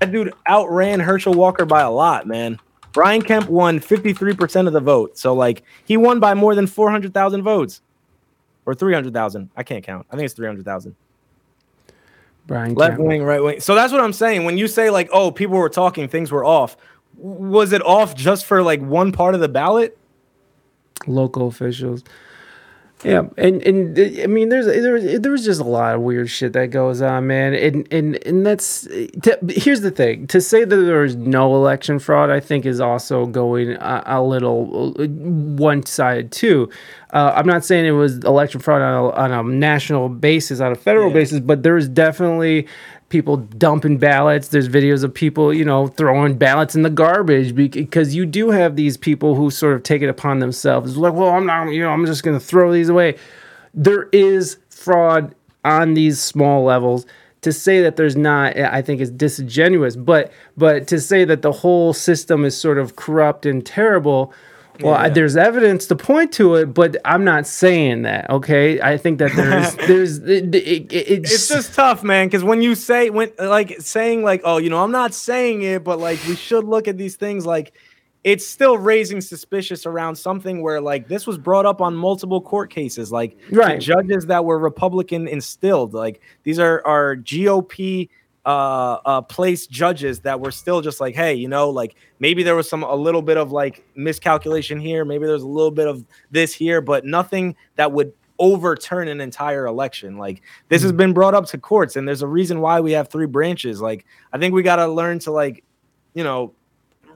that dude outran Herschel Walker by a lot, man. Brian Kemp won 53% of the vote. So like he won by more than 400,000 votes. Or 300,000. I can't count. I think it's 300,000 Brian left Kemp. wing, right wing. So that's what I'm saying. When you say like, oh, people were talking, things were off. Was it off just for like one part of the ballot? Local officials. Yeah, and and uh, I mean, there's there's there's just a lot of weird shit that goes on, man. And and and that's to, here's the thing: to say that there is no election fraud, I think, is also going a, a little one sided too. Uh, I'm not saying it was election fraud on a, on a national basis, on a federal Yeah. basis, but there's definitely people dumping ballots. There's videos of people, you know, throwing ballots in the garbage because you do have these people who sort of take it upon themselves. Like, well, I'm not, you know, I'm just going to throw these away. There is fraud on these small levels. To say that there's not, eh, I think, is disingenuous. But but to say that the whole system is sort of corrupt and terrible. Well, I, there's evidence to point to it, but I'm not saying that. Okay, I think that there's there's it, it, it's, It's just tough, man. Because when you say when like saying like, oh, you know, I'm not saying it, but like we should look at these things like it's still raising suspicious around something where like this was brought up on multiple court cases, like Right. judges that were Republican instilled. Like these are are GOP uh uh place judges that were still just like hey you know like maybe there was some a little bit of like miscalculation here maybe there's a little bit of this here but nothing that would overturn an entire election. Like this has been brought up to courts and there's a reason why we have three branches. Like i think we got to learn to like you know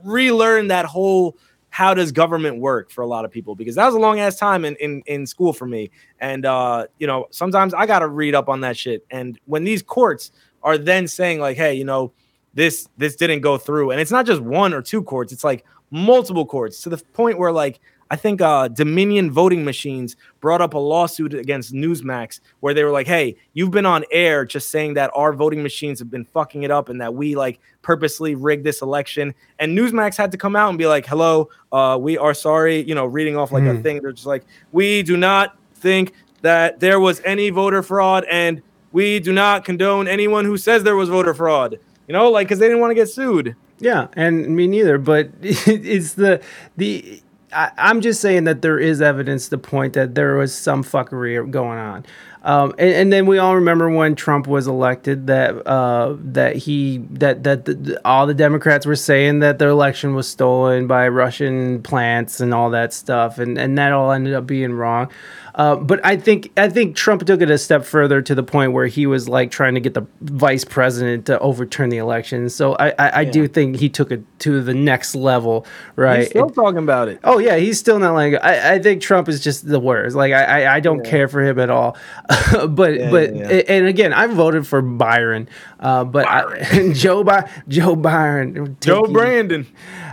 relearn that whole how does government work for a lot of people? Because that was a long ass time in, in in school for me. And uh you know sometimes i gotta read up on that shit. And when these courts are then saying like hey you know this this didn't go through. And it's not just one or two courts it's like multiple courts to the point where like i think uh dominion voting machines brought up a lawsuit against newsmax where they were like hey you've been on air just saying that our voting machines have been fucking it up and that we like purposely rigged this election. And newsmax had to come out and be like hello uh we are sorry you know reading off like a Hmm. thing. They're just like we do not think that there was any voter fraud and we do not condone anyone who says there was voter fraud you know like because they didn't want to get sued Yeah, and me neither. But it's the the. I, I'm just saying that there is evidence to point that there was some fuckery going on, um, and, and then we all remember when Trump was elected that uh, that he that that the- all the Democrats were saying that their election was stolen by Russian plants and all that stuff, and and that all ended up being wrong. Uh, but I think I think Trump took it a step further to the point where he was like trying to get the vice president to overturn the election. So I I, I do think he took it to the next level, right? He's still talking about it Oh yeah, he's still not like I, I think Trump is just the worst. Like I I, I don't care for him at all. but Yeah, but yeah, yeah. and again, I voted for Byron. Uh, but I, Joe By Joe Byron joe take you- brandon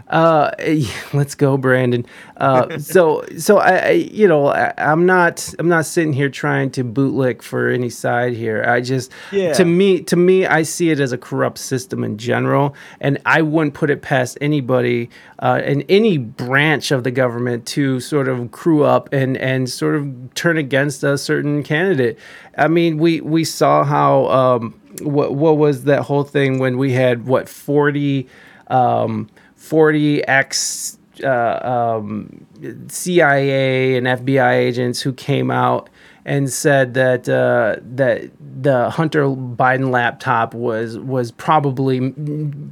uh, let's go, Brandon. Uh, so, so I, I, you know, I, I'm not, I'm not sitting here trying to bootlick for any side here. I just, Yeah. to me, to me, I see it as a corrupt system in general, and I wouldn't put it past anybody uh, in any branch of the government to sort of crew up and and sort of turn against a certain candidate. I mean, we we saw how um, what what was that whole thing when we had what 40 um 40 ex uh, um, CIA and FBI agents who came out and said that uh, that the Hunter Biden laptop was was probably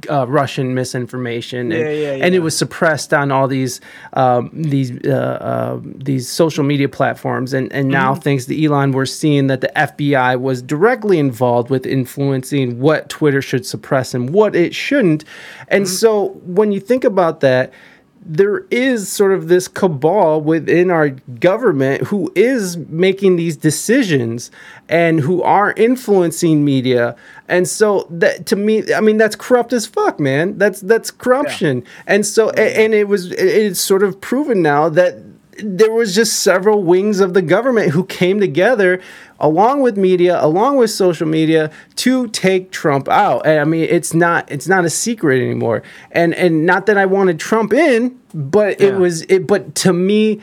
uh, Russian misinformation, and, Yeah, yeah, and it was suppressed on all these um, these uh, uh, these social media platforms, and and now Mm-hmm. thanks to Elon, we're seeing that the FBI was directly involved with influencing what Twitter should suppress and what it shouldn't, and Mm-hmm. so when you think about that there is sort of this cabal within our government who is making these decisions and who are influencing media. And so that to me i mean that's corrupt as fuck man. That's that's corruption. And so a- and it was it's sort of proven now that there was just several wings of the government who came together along with media along with social media to take trump out and i mean it's not it's not a secret anymore and and not that i wanted trump in but it was it but to me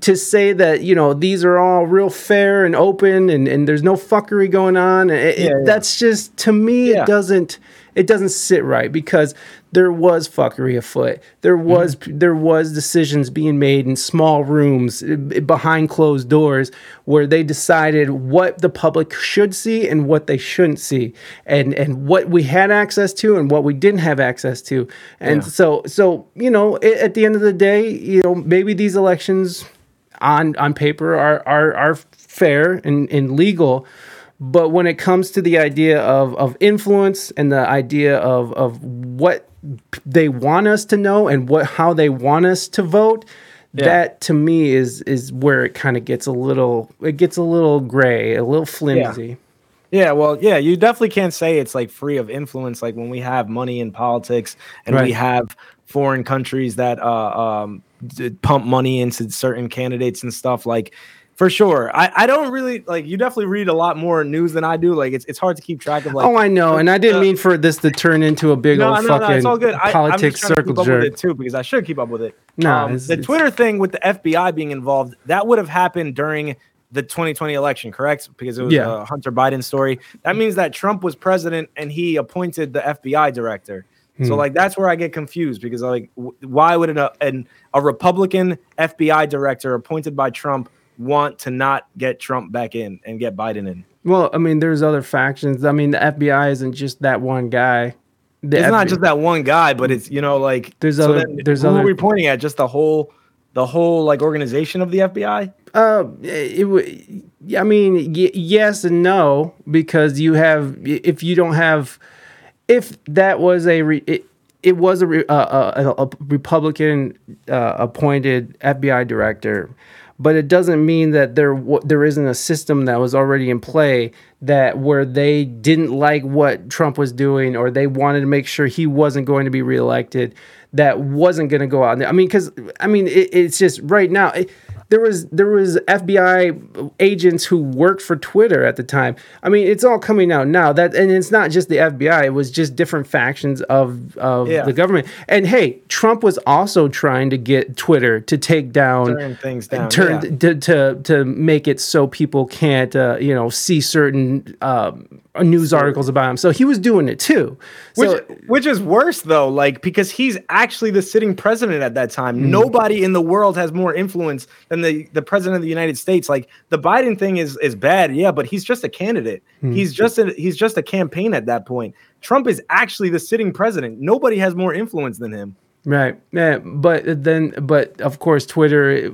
to say that you know these are all real fair and open and, and there's no fuckery going on it, Yeah, yeah. that's just to me Yeah. it doesn't it doesn't sit right because there was fuckery afoot there was Mm-hmm. there was decisions being made in small rooms eh, behind closed doors where they decided what the public should see and what they shouldn't see and and what we had access to and what we didn't have access to and Yeah. so so you know a- at the end of the day you know maybe these elections on on paper are are are fair and, and legal but when it comes to the idea of of influence and the idea of of what they want us to know and what how they want us to vote Yeah. that to me is is where it kind of gets a little it gets a little gray a little flimsy Yeah, well, yeah, you definitely can't say it's like free of influence. Like when we have money in politics and we have foreign countries that uh, um, pump money into certain candidates and stuff. Like for sure, I, I don't really like. You definitely read a lot more news than I do. Like it's it's hard to keep track of. Like oh i know and i didn't uh, mean for this to turn into a big no, old no, no, fucking it's all good. I, politics just trying to circle keep up jerk with it too because I should keep up with it. No, Um, it's- the it's- Twitter thing with the FBI being involved that would have happened during the 2020 election, correct? Because it was Yeah. a Hunter Biden story. That means that Trump was president and he appointed the FBI director. Hmm. So like that's where I get confused because like why would an, a, an a Republican FBI director appointed by Trump want to not get Trump back in and get Biden in? well i mean there's other factions i mean the fbi isn't just that one guy the it's not just that one guy, but it's you know like There's so other- there's who other- are we pointing at? Just the whole the whole like organization of the FBI? Uh, it would. I mean, y- yes and no because you have if you don't have if that was a re, it, it was a, re, uh, a, a Republican uh, appointed FBI director, but it doesn't mean that there wa- there isn't a system that was already in play that where they didn't like what Trump was doing or they wanted to make sure he wasn't going to be reelected that wasn't going to go out there. I mean, because I mean, it, it's just right now. It, there was there was FBI agents who worked for Twitter at the time. I mean, it's all coming out now. That and it's not just the FBI. It was just different factions of of Yeah. the government. And hey, Trump was also trying to get Twitter to take down Turn things down, turn yeah. to, to to make it so people can't uh, you know see certain um, news articles about him. So he was doing it too. So Which, which is worse though, like because he's actually the sitting president at that time. Mm. Nobody in the world has more influence than the, the president of the United States. Like the Biden thing is is bad, yeah, but he's just a candidate. Hmm. He's just a he's just a campaign at that point. Trump is actually the sitting president. Nobody has more influence than him. Right. Yeah, but then, but of course, Twitter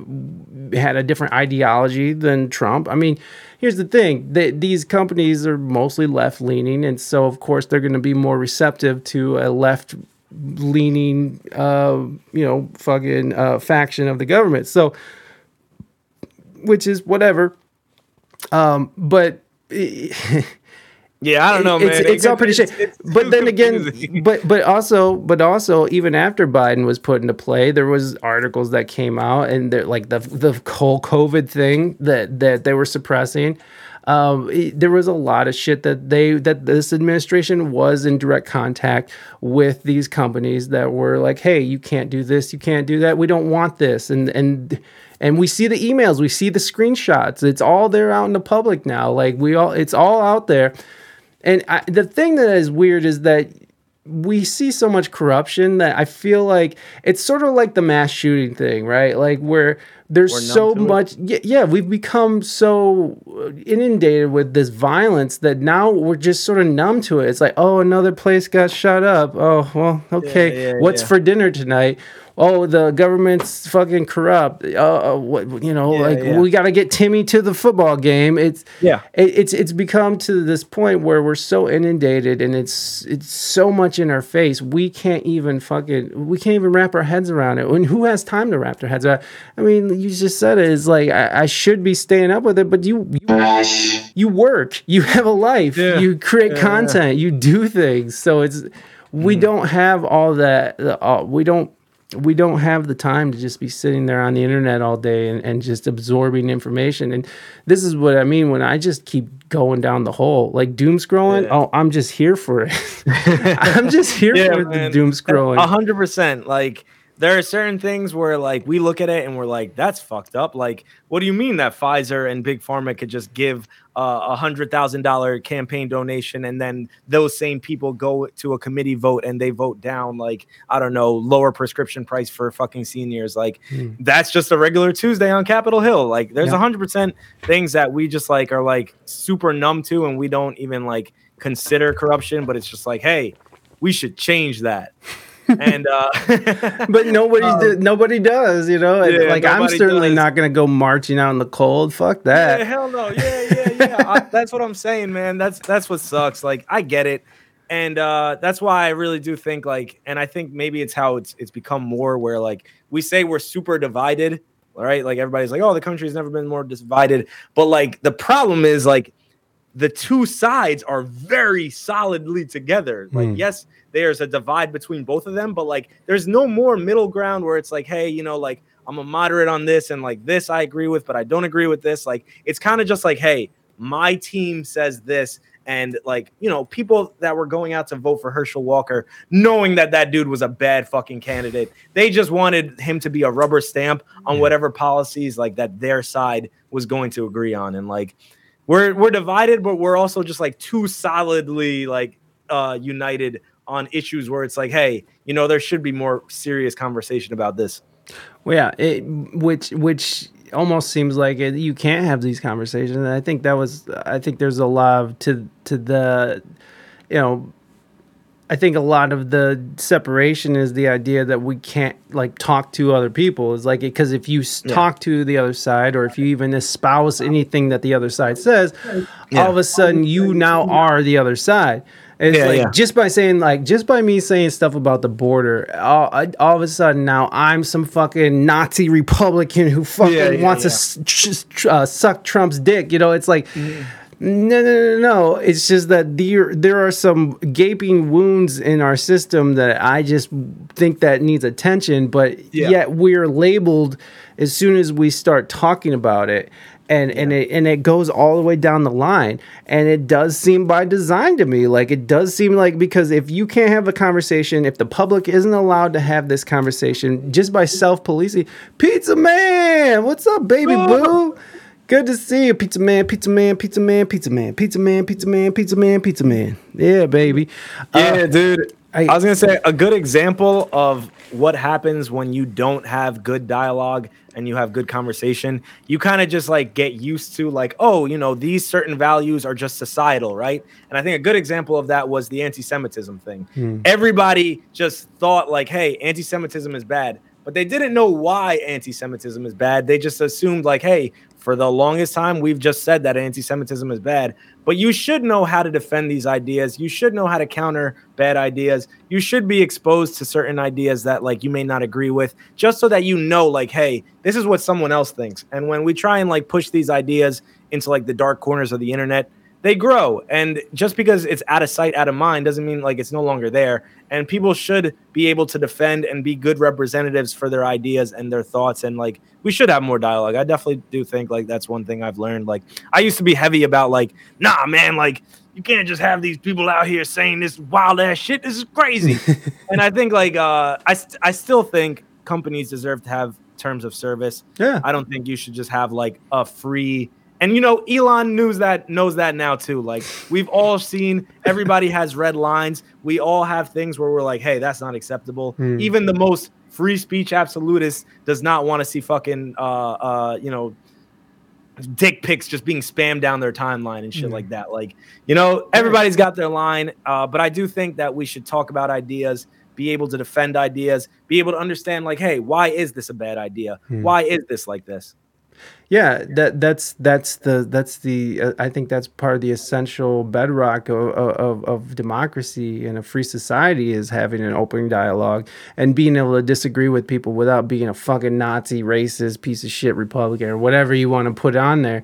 had a different ideology than Trump. I mean, here's the thing: these companies are mostly left leaning, and so of course they're going to be more receptive to a left leaning, uh, you know, fucking uh, faction of the government. So, which is whatever. Um, but. Yeah, I don't know, man. it's, It it's all pretty shit. But then again, but but also, but also, even after Biden was put into play, there was articles that came out, and they're like the the whole COVID thing that that they were suppressing. Um, it- there was a lot of shit that they that this administration was in direct contact with these companies that were like, hey, you can't do this, you can't do that, we don't want this, and and and we see the emails, we see the screenshots. It's all there out in the public now. Like we all, it's all out there. And I, the thing that is weird is that we see so much corruption that I feel like it's sort of like the mass shooting thing, right? Like where there's We're so much yeah, yeah, we've become so inundated with this violence that now we're just sort of numb to it. It's like, oh, another place got shut up. Oh, well, okay. yeah, What's yeah. for dinner tonight? Oh, the government's fucking corrupt. Uh, uh, what you know, Yeah, like yeah. we got to get Timmy to the football game. It's Yeah. it, it's it's become to this point where we're so inundated and it's it's so much in our face we can't even fucking we can't even wrap our heads around it and who has time to wrap their heads around i mean you just said it it's like i, I should be staying up with it but you you, you work you have a life Yeah. you create content you do things so it's we Mm. don't have all that uh, we don't we don't have the time to just be sitting there on the internet all day and, and just absorbing information and this is what i mean when i just keep going down the hole like doom scrolling Yeah. oh i'm just here for it i'm just here for the doom scrolling A hundred percent. Like there are certain things where like we look at it and we're like, that's fucked up. Like, what do you mean that Pfizer and Big Pharma could just give a hundred thousand dollar campaign donation and then those same people go to a committee vote and they vote down like I don't know lower prescription price for fucking seniors. Like hmm. that's just a regular Tuesday on Capitol Hill. Like there's a hundred percent things that we just like are like super numb to and we don't even like consider corruption, but it's just like, hey, we should change that. And uh but nobody do- nobody does you know Um, Yeah, like i'm certainly does. not gonna go marching out in the cold fuck that Yeah, hell no. Yeah, yeah, yeah. I, that's what I'm saying, man. That's that's what sucks. Like I get it. And uh that's why I really do think like and I think maybe it's how it's it's become more where like we say we're super divided, right? Like everybody's like, "Oh, the country's never been more divided." But like the problem is like the two sides are very solidly together. Like, Hmm. yes, there's a divide between both of them, but like, there's no more middle ground where it's like, hey, you know, like I'm a moderate on this, and like this I agree with, but I don't agree with this. Like, it's kind of just like, hey, my team says this, and like, you know, people that were going out to vote for Herschel Walker, knowing that that dude was a bad fucking candidate, they just wanted him to be a rubber stamp on whatever policies like that their side was going to agree on, and like we're we're divided, but we're also just like too solidly like uh united on issues where it's like, hey, you know, there should be more serious conversation about this. Well, yeah, it, which which almost seems like it, you can't have these conversations. And I think that was I think there's a lot of, to to the you know I think a lot of the separation is the idea that we can't like talk to other people. Is like because if you Yeah. talk to the other side or if you even espouse anything that the other side says, all of a sudden you now are the other side. It's Yeah, like yeah. just by saying like just by me saying stuff about the border, all, all of a sudden now I'm some fucking Nazi Republican who fucking Yeah, wants to tr- uh, suck Trump's dick. You know, it's like. Mm-hmm. No, no, no, no. It's just that there there are some gaping wounds in our system that I just think that needs attention. But Yeah. yet we're labeled as soon as we start talking about it, and and it and it goes all the way down the line. And it does seem by design to me. Like it does seem like because if you can't have a conversation, if the public isn't allowed to have this conversation just by self policing, pizza man, what's up, baby boo? Good to see you, pizza man, pizza man, pizza man, pizza man, pizza man, pizza man, pizza man, pizza man. Yeah, baby. Yeah, Uh, dude. I- I, was gonna say a good example of what happens when you don't have good dialogue and you have good conversation. You kind of just like get used to like, oh, you know, these certain values are just societal, right? And I think a good example of that was the anti-Semitism thing. Hmm. Everybody just thought like, hey, anti-Semitism is bad, but they didn't know why anti-Semitism is bad. They just assumed like, hey, for the longest time we've just said that anti-Semitism is bad, but you should know how to defend these ideas. You should know how to counter bad ideas. You should be exposed to certain ideas that like you may not agree with, just so that you know like, hey, this is what someone else thinks. And when we try and like push these ideas into like the dark corners of the internet, they grow. And just because it's out of sight, out of mind doesn't mean like it's no longer there. And people should be able to defend and be good representatives for their ideas and their thoughts. And like we should have more dialogue. I definitely do think like that's one thing I've learned. Like I used to be heavy about like, nah, man, like you can't just have these people out here saying this wild ass shit. This is crazy. and I think like uh I st- I still think companies deserve to have terms of service. Yeah. I don't think you should just have like a free and you know Elon knows that knows that now too. Like we've all seen, everybody has red lines. We all have things where we're like, hey, that's not acceptable. Hmm. Even the most free speech absolutist does not want to see fucking uh uh you know dick pics just being spammed down their timeline and shit Mm. like that. Like, you know, everybody's got their line, uh, but I do think that we should talk about ideas, be able to defend ideas, be able to understand, like, hey, why is this a bad idea? Hmm. Why is this like this? Yeah, that that's that's the that's the uh, I think that's part of the essential bedrock of, of of democracy and a free society is having an open dialogue and being able to disagree with people without being a fucking Nazi, racist piece of shit Republican or whatever you want to put on there.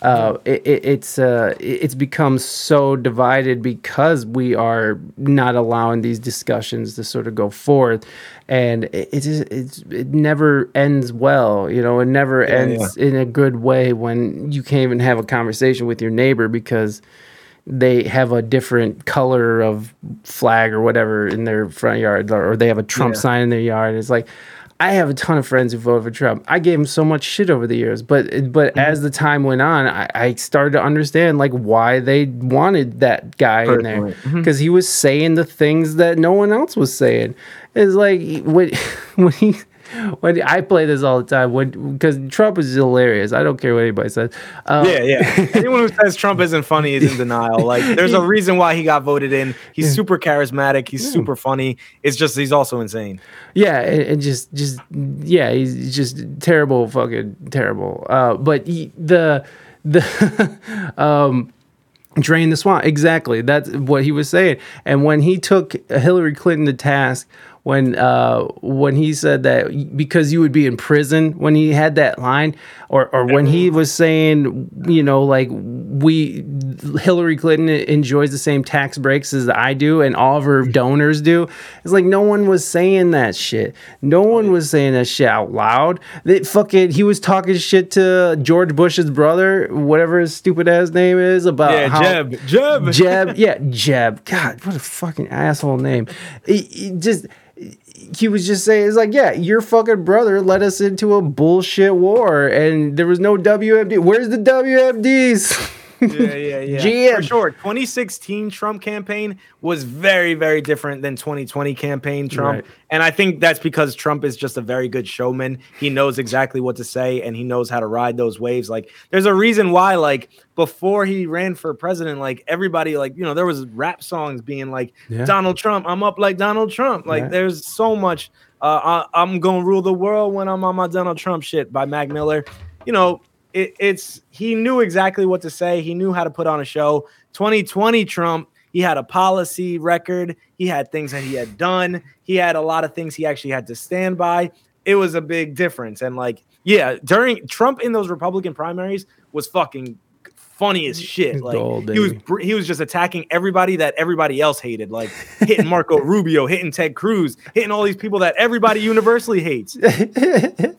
Uh, it, it, it's uh, it- it's become so divided because we are not allowing these discussions to sort of go forth, and it, it just it's, it never ends well. You know, it never ends in a good way when you can't even have a conversation with your neighbor because they have a different color of flag or whatever in their front yard or they have a Trump Yeah. sign in their yard. It's like I have a ton of friends who voted for Trump. I gave him so much shit over the years, but but mm-hmm. as the time went on, I, I started to understand like why they wanted that guy in there because mm-hmm. he was saying the things that no one else was saying. It's like when when he when I play this all the time when because Trump is hilarious. I don't care what anybody says. Um, Yeah, yeah. Anyone who says Trump isn't funny is in denial. Like, there's a reason why he got voted in. He's super charismatic. He's super funny. It's just he's also insane. Yeah, and, and just just yeah, he's just terrible, fucking terrible. Uh, but he, the the um, drain the swamp exactly. That's what he was saying. And when he took Hillary Clinton to task. When uh, when he said that because you would be in prison when he had that line or or when he was saying you know like we Hillary Clinton enjoys the same tax breaks as I do and all of her donors do it's like no one was saying that shit no one was saying that shit out loud they fucking he was talking shit to George Bush's brother whatever his stupid ass name is about Yeah, how Jeb. Jeb. Jeb, yeah, Jeb. God, what a fucking asshole name. He, he just he was just saying it's like, yeah, your fucking brother led us into a bullshit war, and there was no WMD. Where's the WMDs? Yeah, yeah, yeah. Jeb. For sure. 2016 Trump campaign was very, very different than 2020 campaign Trump. Right. And I think that's because Trump is just a very good showman. He knows exactly what to say and he knows how to ride those waves. Like there's a reason why, like, before he ran for president, like everybody, like, you know, there was rap songs being like Yeah. Donald Trump, I'm up like Donald Trump. Like there's so much uh, I, I'm gonna rule the world when I'm on my Donald Trump shit by Mac Miller. You know, it, it's he knew exactly what to say. He knew how to put on a show. 2020 Trump, he had a policy record. He had things that he had done. He had a lot of things he actually had to stand by. It was a big difference. And like, yeah, during Trump in those Republican primaries was fucking funny as shit. Like Gold, he was he was just attacking everybody that everybody else hated, like hitting Marco Rubio, hitting Ted Cruz, hitting all these people that everybody universally hates.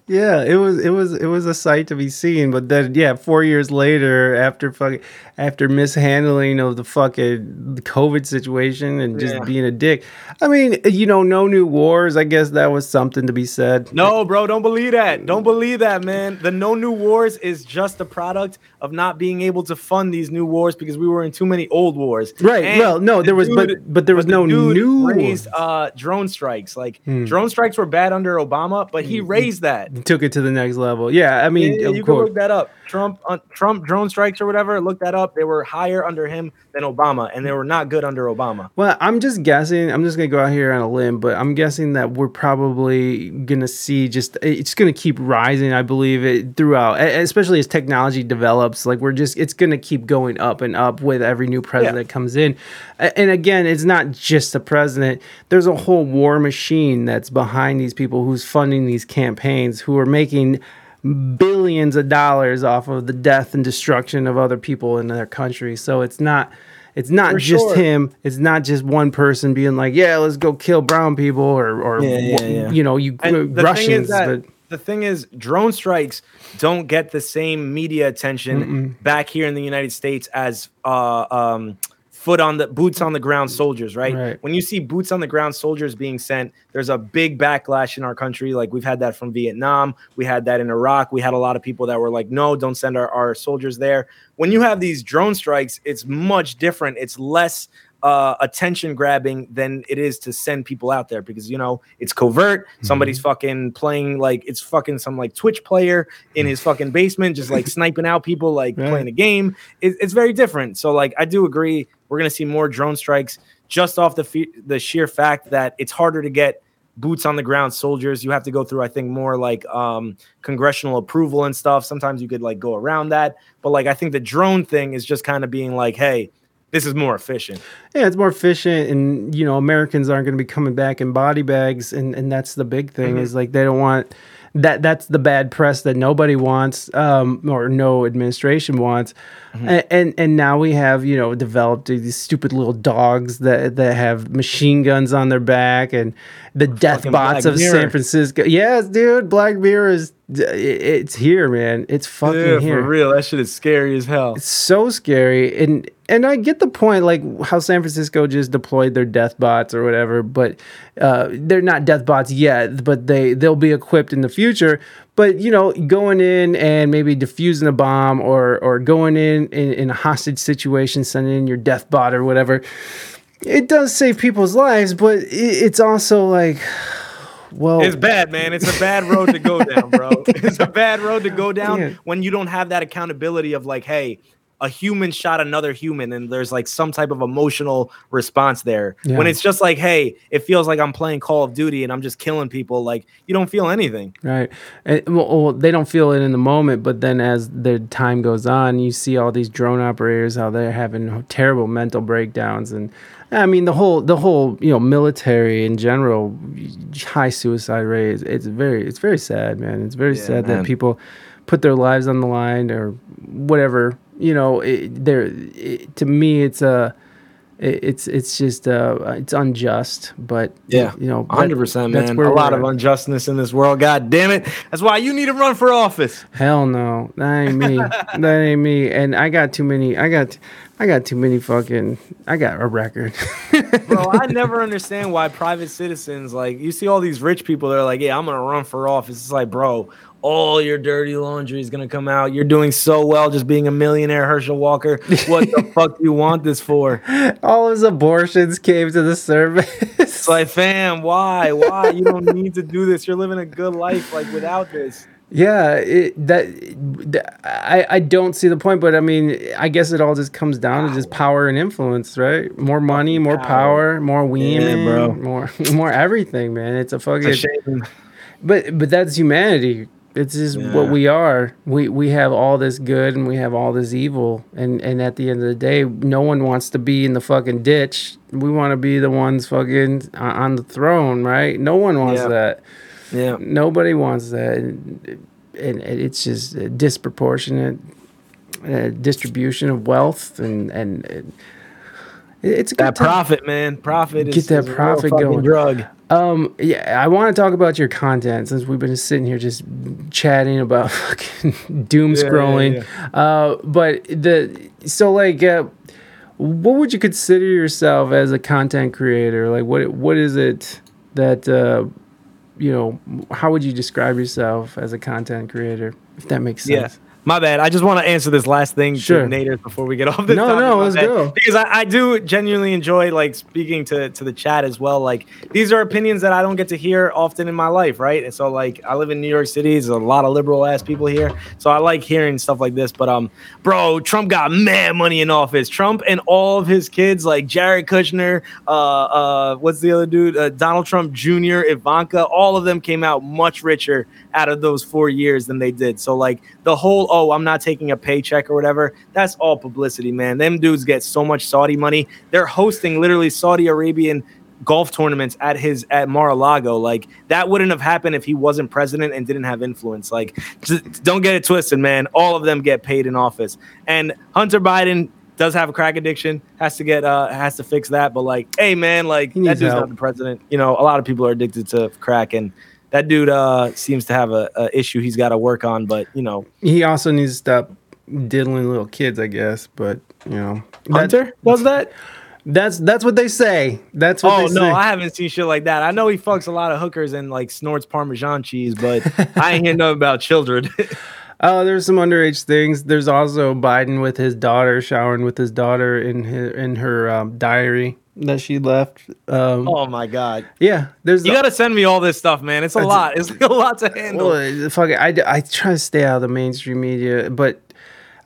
yeah, it was it was it was a sight to be seen. But then, yeah, four years later, after fucking after mishandling of the fucking COVID situation and just Yeah. being a dick, I mean, you know, no new wars. I guess that was something to be said. No, bro, don't believe that. Don't believe that, man. The no new wars is just a product of not being able to fund these new wars because we were in too many old wars. Right, And well, no, the there was- but- but there was the no dude new raised uh, drone strikes. Like Hmm. drone strikes were bad under Obama, but he raised that. He Took it to the next level. Yeah, I mean, Yeah, you can look that up. Trump, uh, Trump drone strikes or whatever. Look that up. They were higher under him than Obama, and they were not good under Obama. Well, I'm just guessing. I'm just gonna go out here on a limb, but I'm guessing that we're probably gonna see just it's gonna keep rising. I believe it throughout, especially as technology develops. Like we're just it's gonna keep going up and up with every new president that comes in. And again, it's not just the president. There's a whole war machine that's behind these people who's funding these campaigns, who are making billions of dollars off of the death and destruction of other people in their country. So it's not it's not For just sure. him. It's not just one person being like, "Yeah, let's go kill brown people," or or Yeah, yeah, yeah. you know, you And uh, the thing Russians. is that the thing is, drone strikes don't get the same media attention back here in the United States as uh, um, foot on the boots on the ground soldiers, right? Right. When you see boots on the ground soldiers being sent, there's a big backlash in our country. Like we've had that from Vietnam, we had that in Iraq. We had a lot of people that were like, no, don't send our, our soldiers there. When you have these drone strikes, it's much different. It's less uh, attention grabbing than it is to send people out there because you know it's covert. Somebody's fucking playing like it's fucking some like Twitch player in his fucking basement, just like sniping out people, like Right. playing a game. It, it's very different. So like I do agree, we're gonna see more drone strikes just off the fe- the sheer fact that it's harder to get boots on the ground soldiers you have to go through i think more like um congressional approval and stuff sometimes you could like go around that but like i think the drone thing is just kind of being like hey this is more efficient Yeah, it's more efficient, and you know Americans aren't going to be coming back in body bags, and and that's the big thing Mm-hmm. is like they don't want that. That's the bad press that nobody wants, um, or no administration wants, Mm-hmm. and, and and now we have you know developed these stupid little dogs that that have machine guns on their back, and the death bots Black of Mirror. San Francisco. Yes, dude, Black Mirror is it's here, man. It's fucking yeah, here for real that shit is scary as hell It's so scary and and i get the point like how san francisco just deployed their death bots or whatever but uh, they're not death bots yet but they they'll be equipped in the future but you know going in and maybe defusing a bomb or or going in in, in a hostage situation sending in your death bot or whatever it does save people's lives but it, it's also like well It's bad, man. It's a bad road to go down, bro. It's a bad road to go down Yeah. when you don't have that accountability of like, hey, a human shot another human, and there's like some type of emotional response there. Yeah. When it's just like, hey, it feels like I'm playing Call of Duty and I'm just killing people, like you don't feel anything. Right. And, well, well, they don't feel it in the moment, but then as the time goes on, you see all these drone operators how they're having terrible mental breakdowns, and I mean the whole the whole you know military in general high suicide rate. is- It's very it's very sad, man. It's very Yeah, sad man. that people put their lives on the line or whatever. You know, there to me it's a. it- It's it's just uh it's unjust, but Yeah, you know, that- Hundred percent, that's man. where A lot of unjustness in this world. God damn it. That's why you need to run for office. Hell no, that ain't me. that ain't me. And I got too many. I got, I got too many fucking. I got a record. Bro, I never understand why private citizens like you see all these rich people. They're like, "Yeah, I'm gonna run for office." It's like, bro, all your dirty laundry is gonna come out. You're doing so well just being a millionaire, Herschel Walker. What the fuck do you want this for? All his abortions came to the surface. It's like, fam, why? Why? You don't need to do this. You're living a good life like without this. Yeah, it, that, that I I don't see the point, but I mean, I guess it all just comes down to just power and influence, right? More money, more power, power. more women, bro. more more everything, man. It's a fucking. It's a shame. but but that's humanity it's just what we are we we have all this good and we have all this evil and and at the end of the day no one wants to be in the fucking ditch we want to be the ones fucking uh, on the throne right no one wants Yeah. that Yeah. nobody wants that and, and it's just a disproportionate uh, distribution of wealth and and, and it's a good That time. profit, man. Profit Get is, that is profit going. drug. Um, yeah, I want to talk about your content since we've been sitting here just chatting about fucking doom Yeah, yeah, scrolling. Uh, but the so like, uh, what would you consider yourself as a content creator? Like, what what is it that uh, you know? How would you describe yourself as a content creator? If that makes sense. My bad. I just want to answer this last thing Sure. to Nader before we get off this. No, topic, no, my let's bad. go. Because I, I do genuinely enjoy like speaking to to the chat as well. Like these are opinions that I don't get to hear often in my life, right? And so like I live in New York City. There's a lot of liberal ass people here, so I like hearing stuff like this. But um, bro, Trump got mad money in office. Trump and all of his kids, like Jared Kushner, uh, uh, what's the other dude? Uh, Donald Trump Jr., Ivanka, all of them came out much richer out of those four years than they did. So like the whole oh I'm not taking a paycheck or whatever that's all publicity, man. Them dudes get so much Saudi money. They're hosting literally Saudi Arabian golf tournaments at his at Mar-a-Lago. Like that wouldn't have happened if he wasn't president and didn't have influence. Like don't get it twisted, man. All of them get paid in office. And Hunter Biden does have a crack addiction, has to get uh has to fix that. But like, hey man, like He that dude's help. not the president. You know, a lot of people are addicted to crack and that dude uh seems to have a, a issue he's got to work on, but you know, He also needs to stop diddling little kids, I guess. But you know, that- Hunter does that? that's that's what they say. That's what Oh they no, say. I haven't seen shit like that. I know he fucks a lot of hookers and like snorts Parmesan cheese, but I ain't hear nothing about children. Oh, there's some underage things. There's also Biden with his daughter showering with his daughter in his, in her um, diary that she left. Um, oh my god, Yeah, there's you gotta send me all this stuff, man. It's a lot. It's a lot to handle. Well, fuck it. I, I try to stay out of the mainstream media, but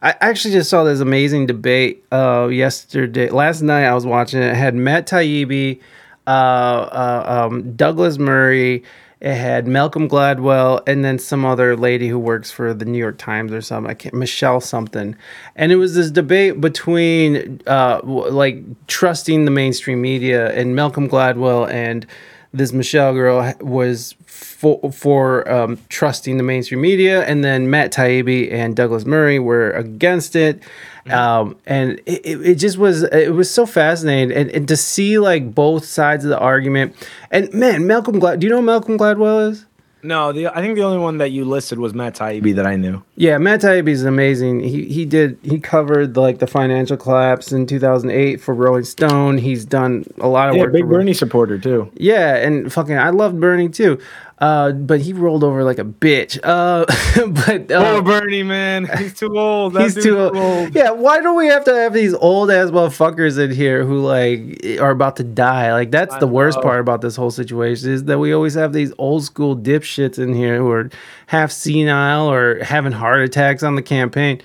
I actually just saw this amazing debate uh, yesterday. Last night I was watching it. It had Matt Taibbi, uh, uh, um, Douglas Murray. It had Malcolm Gladwell and then some other lady who works for the New York Times or something. I can't Michelle something, and it was this debate between uh, like trusting the mainstream media and Malcolm Gladwell and this Michelle girl was for for um, trusting the mainstream media, and then Matt Taibbi and Douglas Murray were against it. Um, and it, it just was it was so fascinating and, and to see like both sides of the argument and man Malcolm Glad do you know who Malcolm Gladwell is no, the I think the only one that you listed was Matt Taibbi that I knew. Yeah, Matt Taibbi is amazing. He he did he covered like the financial collapse in 2008 for Rolling Stone. He's done a lot of Yeah, work. big Bernie supporter too. Yeah, and fucking I loved Bernie too. Uh, but he rolled over like a bitch. Uh, but uh, Oh, Bernie, man, he's too old. That He's too old. Yeah, why do we have to have these old ass motherfuckers in here who like are about to die? Like that's I the worst part about this whole situation is that we always have these old school dipshits in here who are half senile or having heart attacks on the campaign.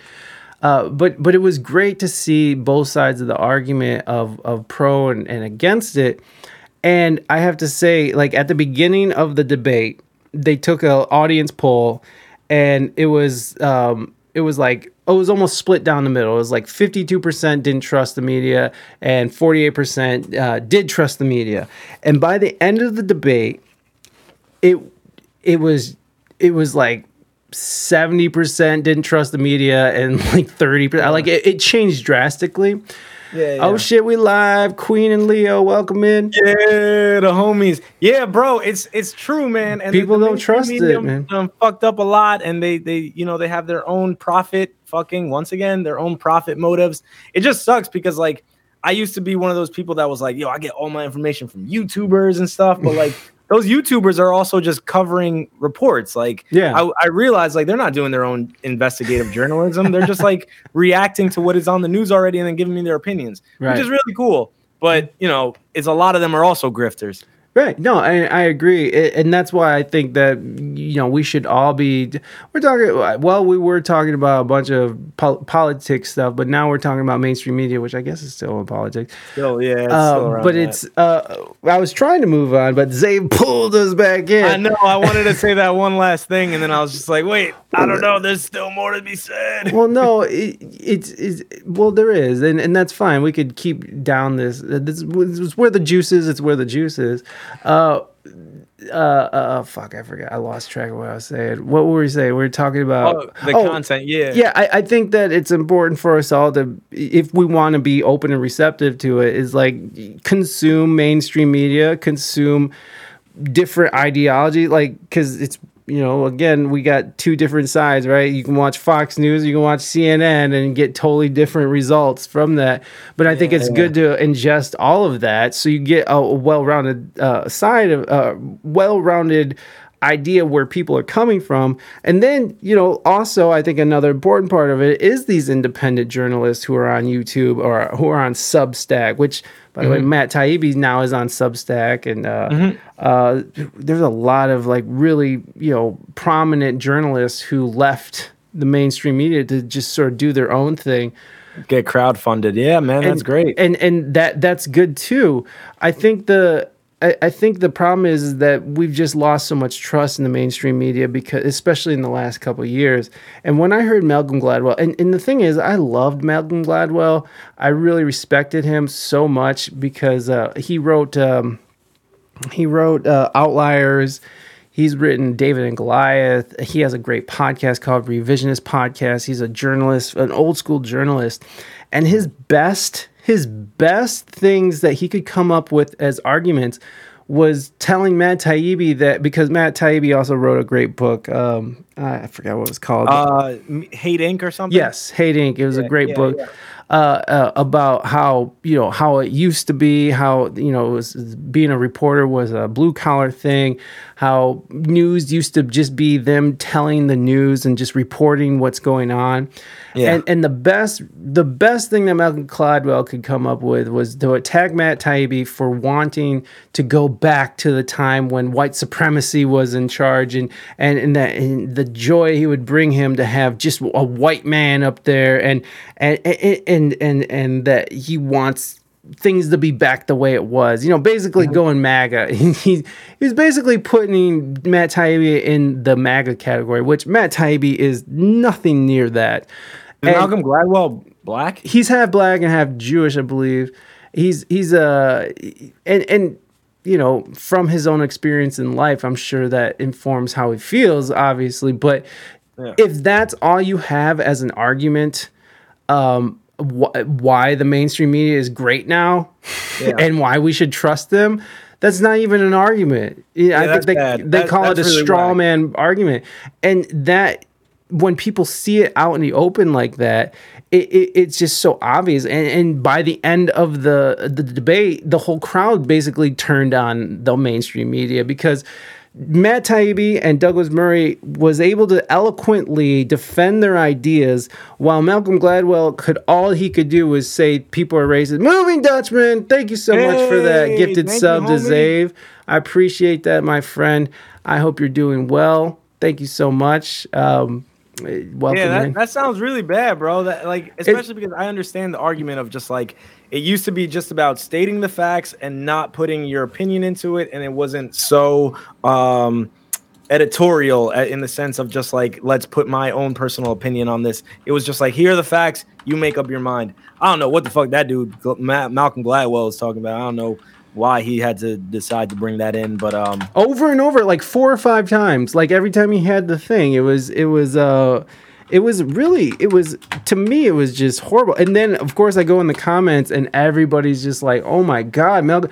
Uh, but but it was great to see both sides of the argument of of pro and, and against it. And I have to say, like at the beginning of the debate, they took an audience poll, and it was um, it was like oh, it was almost split down the middle. It was like fifty two percent didn't trust the media, and forty eight percent uh, did trust the media. And by the end of the debate, it it was it was like 70% didn't trust the media and like 30% like it, it changed drastically Yeah, oh shit we live queen and leo welcome in Yeah, the homies. Yeah, bro, it's it's true, man. And People the don't trust it, media, man. Um, fucked up a lot, and they they you know they have their own profit. Fucking once again, their own profit motives. It just sucks because like I used to be one of those people that was like, yo, I get all my information from YouTubers and stuff, but like. Those YouTubers are also just covering reports. Like, Yeah. I, I realize like they're not doing their own investigative journalism. They're just like reacting to what is on the news already and then giving me their opinions, Right. which is really cool. But you know, it's a lot of them are also grifters. Right. No, I, I agree. A- And that's why I think that, you know, we should all be. We're talking, well, we were talking about a bunch of pol- politics stuff, but now we're talking about mainstream media, which I guess is still in politics. Still, yeah, it's Um, still around but that. it's, uh, I was trying to move on, but Zay pulled us back in. I know. I wanted to say that one last thing, and then I was just like, wait, I don't know. There's still more to be said. well, no, it, it's, it's well, there is, and and that's fine. We could keep down this. This, this is where the juice is. It's where the juice is. Uh, uh, uh, fuck, I forgot. I lost track of what I was saying. What were we saying? We are talking about Oh, the oh, content, yeah. Yeah, I, I think that it's important for us all to, if we want to be open and receptive to it, is like consume mainstream media, consume different ideology, like because it's you know again we got two different sides, right? You can watch Fox News, you can watch CNN, and get totally different results from that. But I think it's good to ingest all of that so you get a well-rounded uh, side of uh, well-rounded idea where people are coming from. And then, you know, also I think another important part of it is these independent journalists who are on YouTube or who are on Substack, which by the way, Matt Taibbi now is on Substack and uh, uh, there's a lot of like really, you know, prominent journalists who left the mainstream media to just sort of do their own thing Get crowdfunded. Yeah, man, that's and- great. and and that that's good too i think the I, I think the problem is, that we've just lost so much trust in the mainstream media because especially in the last couple of years and when i heard malcolm gladwell and, and the thing is i loved malcolm gladwell i really respected him so much because uh, he wrote um, he wrote uh, Outliers. He's written David and Goliath. He has a great podcast called Revisionist Podcast. He's a journalist, an old school journalist, and his best his best things that he could come up with as arguments was telling Matt Taibbi that because Matt Taibbi also wrote a great book. Um, I forgot what it was called. Uh, Hate Inc. or something. Yes, Hate Inc. It was a great yeah, book yeah. Uh, uh, about how you know how it used to be, how you know it was being a reporter was a blue collar thing, how news used to just be them telling the news and just reporting what's going on. Yeah. And and the best the best thing that Malcolm Gladwell could come up with was to attack Matt Taibbi for wanting to go back to the time when white supremacy was in charge and and, and that and the joy he would bring him to have just a white man up there and and and and and, and and that he wants things to be back the way it was. You know, basically going MAGA. he, he was basically putting Matt Taibbi in the MAGA category, which Matt Taibbi is nothing near that. Is And- Malcolm Gladwell black? he's half black and half Jewish, I believe. He's he's uh and and you know from his own experience in life, I'm sure that informs how he feels, obviously. But Yeah. if that's all you have as an argument, um, wh- why the mainstream media is great now, Yeah. and why we should trust them. That's not even an argument. Yeah, I think they, bad. they That- call it a really straw man argument, and that when people see it out in the open like that, it, it, it's just so obvious. And, and by the end of the the debate, the whole crowd basically turned on the mainstream media because Matt Taibbi and Douglas Murray was able to eloquently defend their ideas, while Malcolm Gladwell could all he could do was say people are racist. Moving Dutchman, thank you so much for that gifted thank you, sub to. Zave. I appreciate that, my friend. I hope you're doing well. Thank you so much. Um, welcome. Yeah, in. that, that sounds really bad, bro. That like, especially because I understand the argument of just like it used to be just about stating the facts and not putting your opinion into it, and it wasn't so um editorial in the sense of just like let's put my own personal opinion on this. It was just like here are the facts, you make up your mind. I don't know what the fuck that dude Ma- Malcolm Gladwell is talking about. I don't know why he had to decide to bring that in, but um over and over like four or five times like every time he had the thing it was it was uh it was really it was to me it was just horrible and then of course i go in the comments and everybody's just like oh my god malcolm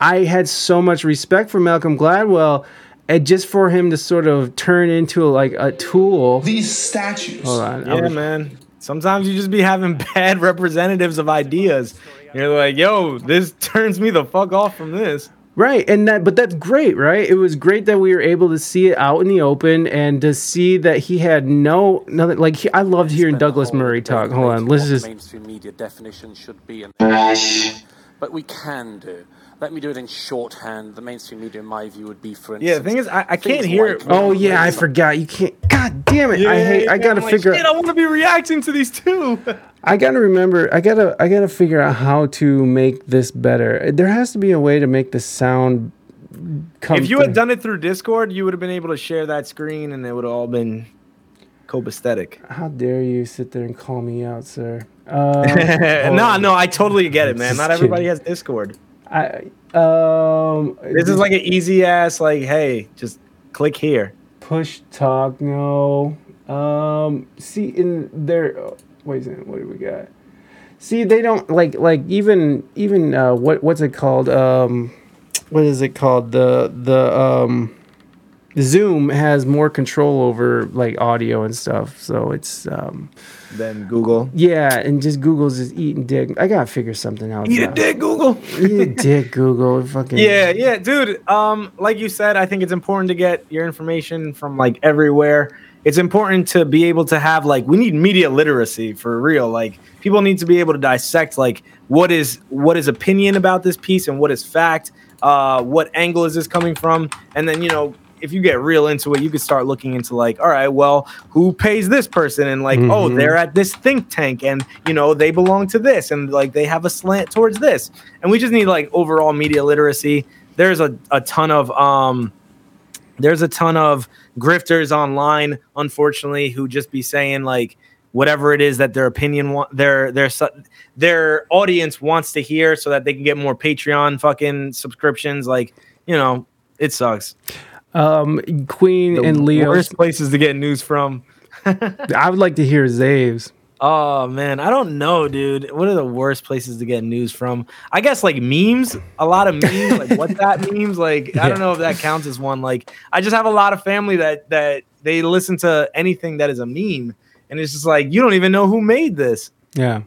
i had so much respect for malcolm gladwell and just for him to sort of turn into like a tool These statues. hold on Yeah, was- man. Sometimes you just be having bad representatives of ideas. You're like, yo, this turns me the fuck off from this. Right, and that, but that's great, right? It was great that we were able to see it out in the open and to see that he had no, nothing. Like he, I loved hearing Douglas Murray talk. Hold on, debating let's just. mainstream media definition should be, and Trash. but we can do. Let me do it in shorthand. The mainstream media, in my view, would be for Yeah, the thing is, I, I can't hear. like- Oh yeah, I forgot. You can't. God damn it! I hate. I gotta I'm like, figure. Shit, I want to be reacting to these too. I gotta remember. I gotta. I gotta figure out how to make this better. There has to be a way to make the sound. Come if you through. had done it through Discord, you would have been able to share that screen, and it would have all been copacetic. How dare you sit there and call me out, sir? Uh, no, no, I totally get it, man. Not everybody kidding. has Discord. I. Um. This is like an easy ass, like, hey, just click here. Push talk, no. Um, see in there. oh, wait a second. What do we got? See, they don't like like even even uh, what what's it called? Um, what is it called? The the um, Zoom has more control over like audio and stuff. So it's um, Then Google. yeah, and just Google's just eating dick. I gotta figure something out. Eat a dick, Google. Eat a dick, Google. Fucking Yeah, yeah, dude. Um, like you said, I think it's important to get your information from like everywhere. It's important to be able to have like we need media literacy for real. Like people need to be able to dissect like what is what is opinion about this piece and what is fact. Uh, what angle is this coming from? And then you know if you get real into it, you could start looking into like, all right, well, who pays this person? And like, oh, Mhm. they're at this think tank, and you know they belong to this, and like they have a slant towards this. And we just need like overall media literacy. There's a, a ton of um, there's a ton of grifters online, unfortunately, who just be saying like whatever it is that their opinion want their their their audience wants to hear, so that they can get more Patreon fucking subscriptions. Like, you know, it sucks. Um, Queen The and Leo. worst places to get news from. I would like to hear Zaves. Oh man, I don't know, dude. What are the worst places to get news from? I guess like memes, a lot of memes, like what that memes. Like I don't know if that counts as one. Like I just have a lot of family that that they listen to anything that is a meme, and it's just like you don't even know who made this. Yeah.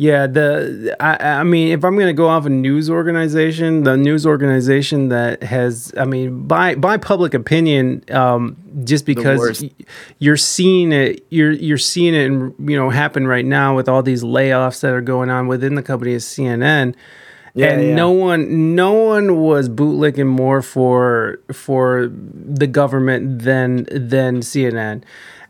Yeah, the I, I mean, if I'm going to go off a news organization, the news organization that has, I mean, by by public opinion, um, just because you're seeing it, you're you're seeing it, and you know, happen right now with all these layoffs that are going on within the company is CNN. Yeah, and yeah. no one, no one was bootlicking more for for the government than than CNN,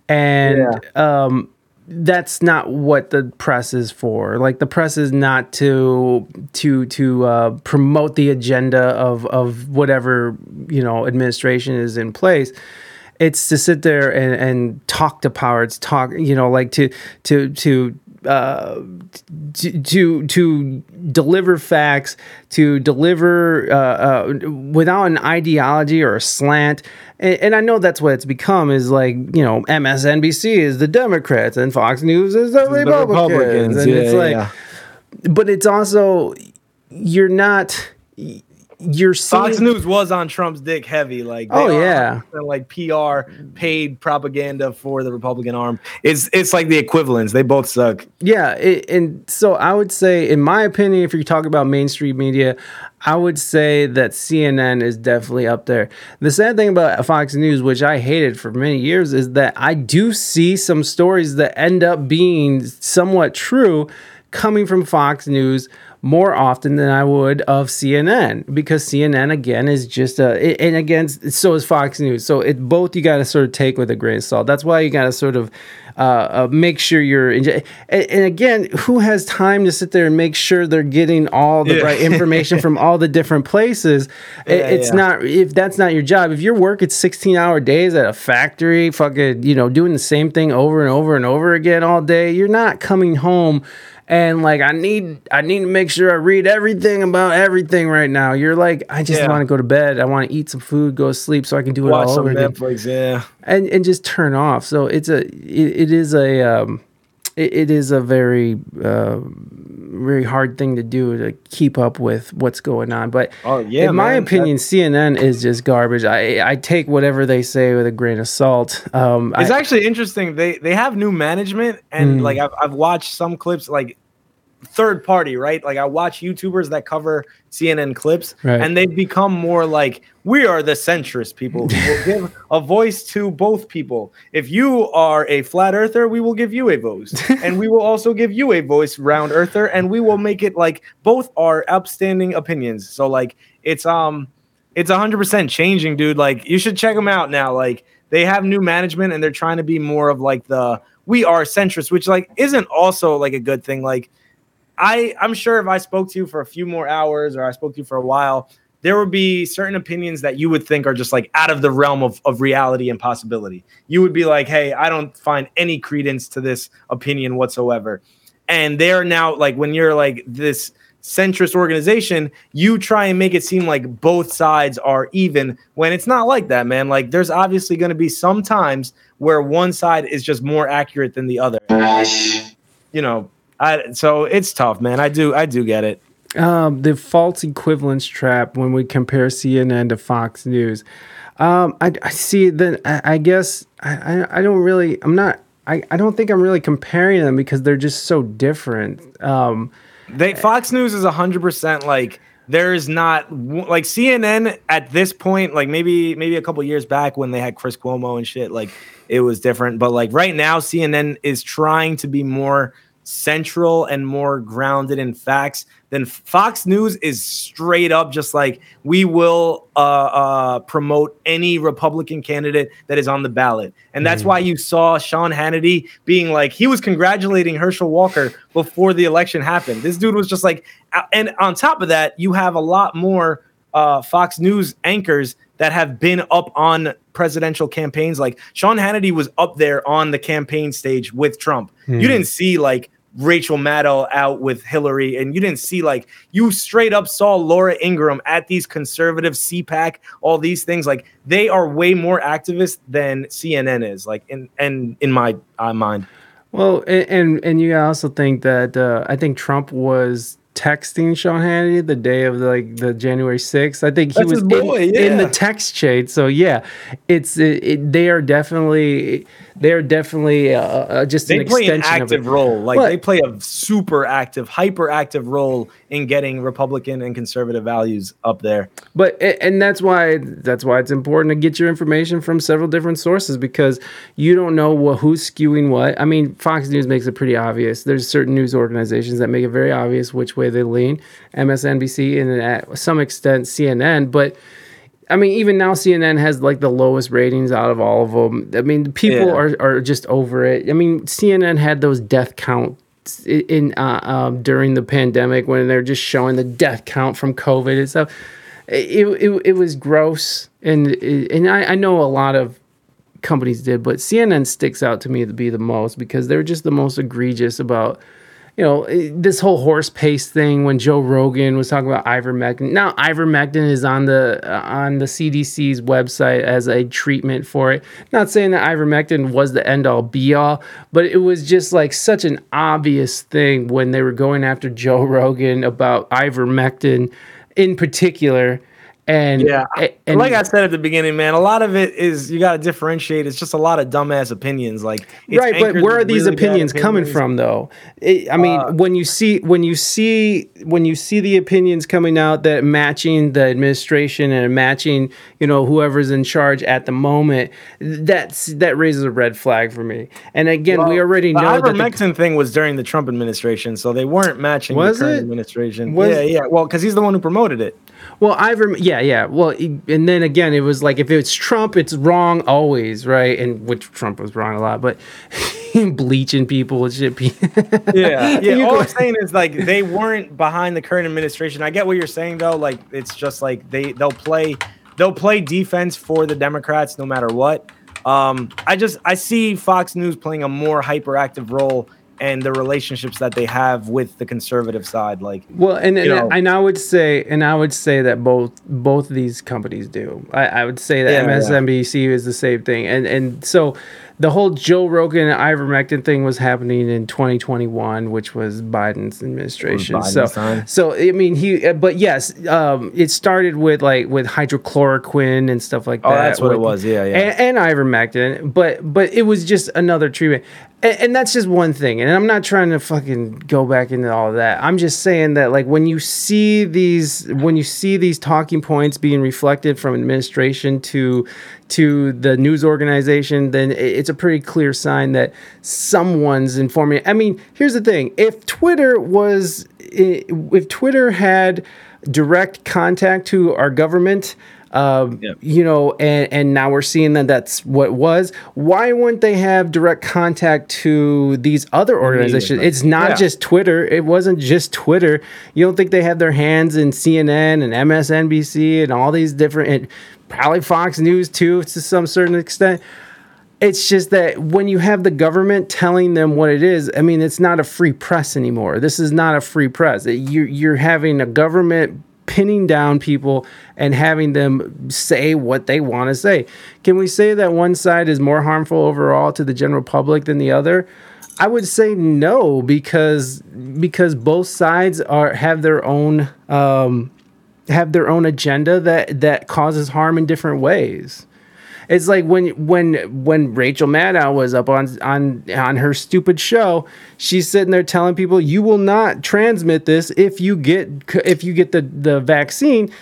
and um, that's not what the press is for. Like the press is not to to to uh, promote the agenda of of whatever you know administration is in place. It's to sit there and, and talk to power. It's talk you know like to to to uh, to, to to deliver facts, to deliver uh, uh, without an ideology or a slant. And, and I know that's what it's become. Is like you know MSNBC is the Democrats and Fox News is the, Republicans. Republicans, and it's like, yeah. but it's also you're not you're seeing Fox News was on Trump's dick heavy. Like, Oh, yeah. like PR paid propaganda for the Republican arm. It's it's like the equivalents. They both suck. Yeah, it, and so I would say, in my opinion, if you talk about mainstream media, I would say that CNN is definitely up there. The sad thing about Fox News, which I hated for many years, is that I do see some stories that end up being somewhat true coming from Fox News more often than I would of CNN because CNN again is just a and again so is Fox News. So it both you got to sort of take with a grain of salt. That's why you got to sort of uh, uh, make sure you're. And, and again, who has time to sit there and make sure they're getting all the Yeah. right information from all the different places? It- Yeah, it's yeah. not if that's not your job. If your work it's 16 hour days at a factory, fucking you know doing the same thing over and over and over again all day, you're not coming home and like I need I need to make sure I read everything about everything right now. You're like I just Yeah. want to go to bed. I want to eat some food, go to sleep so I can do it Watch all over again Netflix. Yeah. and and just turn off. So it's a it, it is a um, it, it is a very uh, very hard thing to do to keep up with what's going on. But Oh, yeah, in my man. opinion, CNN is just garbage. I I take whatever they say with a grain of salt. Um, It's I, actually interesting. They they have new management, Hmm. and like I've I've watched some clips, like third party, right? Like I watch YouTubers that cover CNN clips, Right. and they've become more like we are the centrist people. We will give a voice to both people. If you are a flat earther, we will give you a voice, and we will also give you a voice, round earther, and we will make it like both are upstanding opinions. So like it's um it's 100% changing dude like you should check them out now like they have new management and they're trying to be more of like the we are centrist which like isn't also like a good thing like i i'm sure if i spoke to you for a few more hours or i spoke to you for a while there would be certain opinions that you would think are just like out of the realm of, of reality and possibility you would be like hey i don't find any credence to this opinion whatsoever and they're now like when you're like this centrist organization, you try and make it seem like both sides are even when it's not like that, man. Like there's obviously going to be some times where one side is just more accurate than the other. You know, I so it's tough, man. I do I do get it. um, the false equivalence trap when we compare CNN to Fox News. Um, I, I see that. I, I guess I, I, I don't really. I'm not. I, I don't think I'm really comparing them because they're just so different. Um, They Fox News is 100% like there's not like CNN at this point like maybe maybe a couple years back when they had Chris Cuomo and shit like it was different but like right now CNN is trying to be more central and more grounded in facts then Fox News is straight up just like we will uh, uh, promote any Republican candidate that is on the ballot, and that's why you saw Sean Hannity being like he was congratulating Herschel Walker before the election happened. This dude was just like, uh, and on top of that, you have a lot more uh, Fox News anchors that have been up on presidential campaigns. Like Sean Hannity was up there on the campaign stage with Trump. You didn't see like Rachel Maddow out with Hillary, and you didn't see like you straight up saw Laura Ingraham at these conservative CPAC, all these things. Like they are way more activist than CNN is. Like in and in my uh, mind. Well, and and, and you also think that uh, I think Trump was texting Sean Hannity the day of like the January 6th. I think he That's was boy, in, in the text chain. So yeah, it's it, it, they are definitely they are definitely uh, uh, just They an play an extension active of it. role. Like they play a super active, hyper active role in getting Republican and conservative values up there. But and that's why that's why it's important to get your information from several different sources because you don't know what who's skewing what. I mean, Fox News makes it pretty obvious. There's certain news organizations that make it very obvious which way they lean. MSNBC and at some extent CNN, but I mean, even now CNN has like the lowest ratings out of all of them. I mean, people Yeah. are, are just over it. I mean, CNN had those death counts in uh, um, during the pandemic when they're just showing the death count from COVID and stuff. It, it, it was gross, and and I, I know a lot of companies did, but CNN sticks out to me to be the most because they're just the most egregious about you know, eh, this whole horse paste thing when Joe Rogan was talking about ivermectin. Now ivermectin is on the uh, on the CDC's website as a treatment for it. Not saying that ivermectin was the end all be all, but it was just like such an obvious thing when they were going after Joe Rogan about ivermectin in particular. And Yeah, and like I said at the beginning, man, a lot of it is you got to differentiate. It's just a lot of dumbass opinions. Like it's right but where are these really bad opinions coming from though It- i mean Uh, when you see when you see when you see the opinions coming out that matching the administration and matching you know whoever's in charge at the moment that's that raises a red flag for me and again we Well, already the know that the, ivermectin thing was during the Trump administration, so they weren't matching Was the current it? administration. Was- yeah, yeah. Well, because he's the one who promoted it. Well iver yeah yeah well and then again it was like if it's trump it's wrong always right and which trump was wrong a lot but bleaching people and shit Yeah, yeah. All I'm saying is like they weren't behind the current administration. I get what you're saying though. Like it's just like they they'll play they'll play defense for the Democrats no matter what. Um, I just I see Fox News playing a more hyperactive role and the relationships that they have with the conservative side. Like Well, and and, know. and I would say, and I would say that both both of these companies do. I, I would say that Yeah, yeah. MSNBC is the same thing, and and so the whole Joe Rogan ivermectin thing was happening in 2021, which was Biden's administration. Biden's so time. so I mean he, uh, but yes, um, it started with like with hydrochloroquine and stuff like Oh, that. that's what it was. Yeah, yeah. and, and ivermectin, but but it was just another treatment, and, and that's just one thing. And I'm not trying to fucking go back into all of that. I'm just saying that like when you see these when you see these talking points being reflected from administration to to the news organization, then it's a pretty clear sign that someone's informing. I mean, here's the thing: if Twitter was if Twitter had direct contact to our government um, you know, and, and now we're seeing that that's what was. Why wouldn't they have direct contact to these other organizations? It's not Yeah. just Twitter. It wasn't just Twitter. You don't think they have their hands in CNN and MSNBC and all these different, and probably Fox News too, to some certain extent. It's just that when you have the government telling them what it is, I mean, it's not a free press anymore. This is not a free press. You're, you're having a government pinning down people and having them say what they want to say. Can we say that one side is more harmful overall to the general public than the other? I would say no because because both sides are have their own um, have their own agenda that that causes harm in different ways. It's like when when when Rachel Maddow was up on on on her stupid show, she's sitting there telling people you will not transmit this if you get if you get the the vaccine,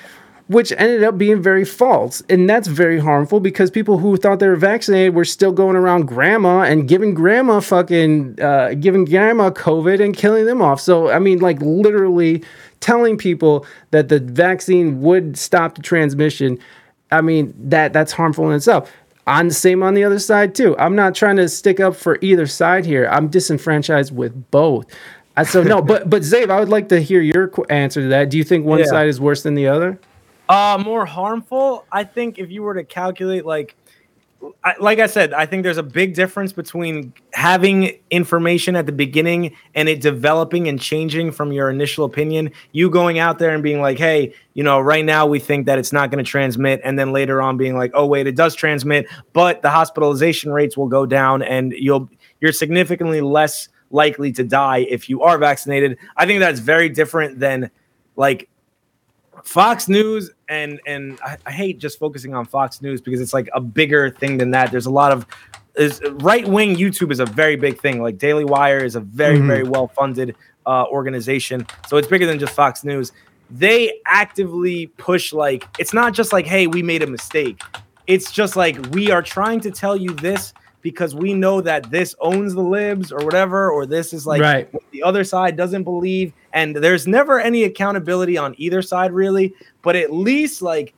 which ended up being very false, and that's very harmful because people who thought they were vaccinated were still going around grandma and giving grandma fucking uh, giving grandma COVID and killing them off. So I mean, like literally telling people that the vaccine would stop the transmission I mean that that's harmful in itself. On the same on the other side too. I'm not trying to stick up for either side here. I'm disenfranchised with both. So no, but but Zabe, I would like to hear your answer to that. Do you think one Yeah. side is worse than the other? Uh, more harmful. I think if you were to calculate, like, I, like I said, I think there's a big difference between having information at the beginning and it developing and changing from your initial opinion. You going out there and being like, "Hey, you know, right now we think that it's not going to transmit," and then later on being like, "Oh, wait, it does transmit, but the hospitalization rates will go down, and you'll." you're significantly less likely to die if you are vaccinated. I think that's very different than like Fox News and and I, I hate just focusing on Fox News because it's like a bigger thing than that. There's a lot of right wing YouTube is a very big thing. Like Daily Wire is a very Mhm. very well funded uh, organization, so it's bigger than just Fox News. They actively push like it's not just like hey we made a mistake. It's just like we are trying to tell you this because we know that this owns the libs or whatever, or this is like Right. what the other side doesn't believe. And there's never any accountability on either side, really. But at least, like,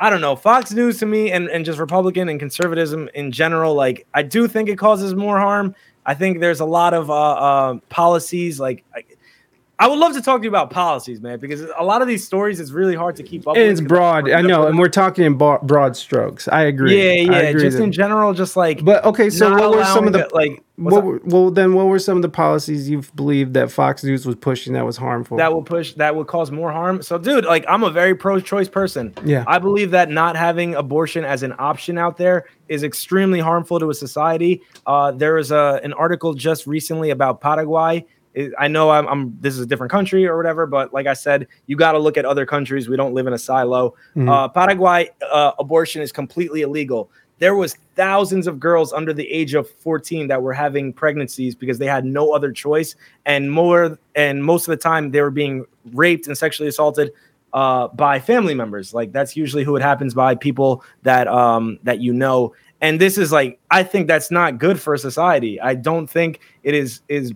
I don't know, Fox News to me and, and just Republican and conservatism in general, like, I do think it causes more harm. I think there's a lot of uh, uh, policies, like, I, would love to talk to you about policies, man, because a lot of these stories is really hard to keep up it's broad. I know, and we're talking in broad strokes. I agree. Yeah, yeah. agree Just that- in general, just like, But okay, so what were some of the it, like, what were, well then what were some of the policies you've believed that Fox News was pushing that was harmful? that will push that would cause more harm. So, dude, like I'm a very pro-choice person. Yeah. I believe that not having abortion as an option out there is extremely harmful to a society. Uh, there was a an article just recently about Paraguay. I know I'm, I'm this is a different country or whatever, but like I said, you got to look at other countries. We don't live in a silo. Mhm. Uh, Paraguay uh, abortion is completely illegal. There was thousands of girls under the age of 14 that were having pregnancies because they had no other choice, and more and most of the time they were being raped and sexually assaulted uh, by family members. Like that's usually who it happens by people that um, that you know. And this is like I think that's not good for society. I don't think it is is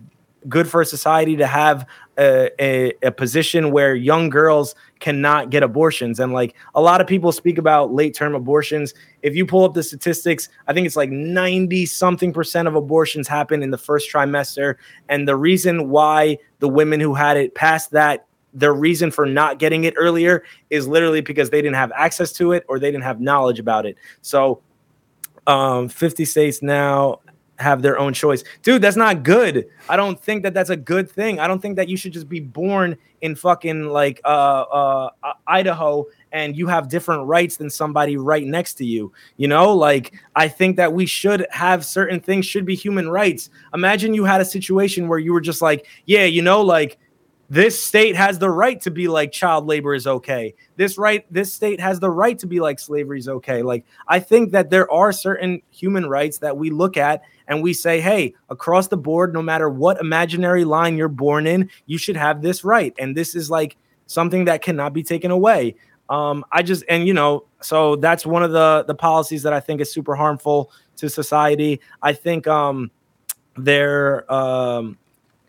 good for a society to have a, a, a position where young girls cannot get abortions. And like a lot of people speak about late term abortions. If you pull up the statistics, I think it's like 90 something percent of abortions happen in the first trimester. And the reason why the women who had it past that, their reason for not getting it earlier is literally because they didn't have access to it or they didn't have knowledge about it. So um 50 states now have their own choice. Dude, that's not good. I don't think that that's a good thing. I don't think that you should just be born in fucking like uh uh Idaho and you have different rights than somebody right next to you. You know, like I think that we should have certain things should be human rights. Imagine you had a situation where you were just like, yeah, you know, like this state has the right to be like child labor is okay. This right, this state has the right to be like slavery is okay. Like I think that there are certain human rights that we look at and we say, hey, across the board, no matter what imaginary line you're born in, you should have this right. And this is like something that cannot be taken away. Um, I just and you know, so that's one of the the policies that I think is super harmful to society. I think um they're um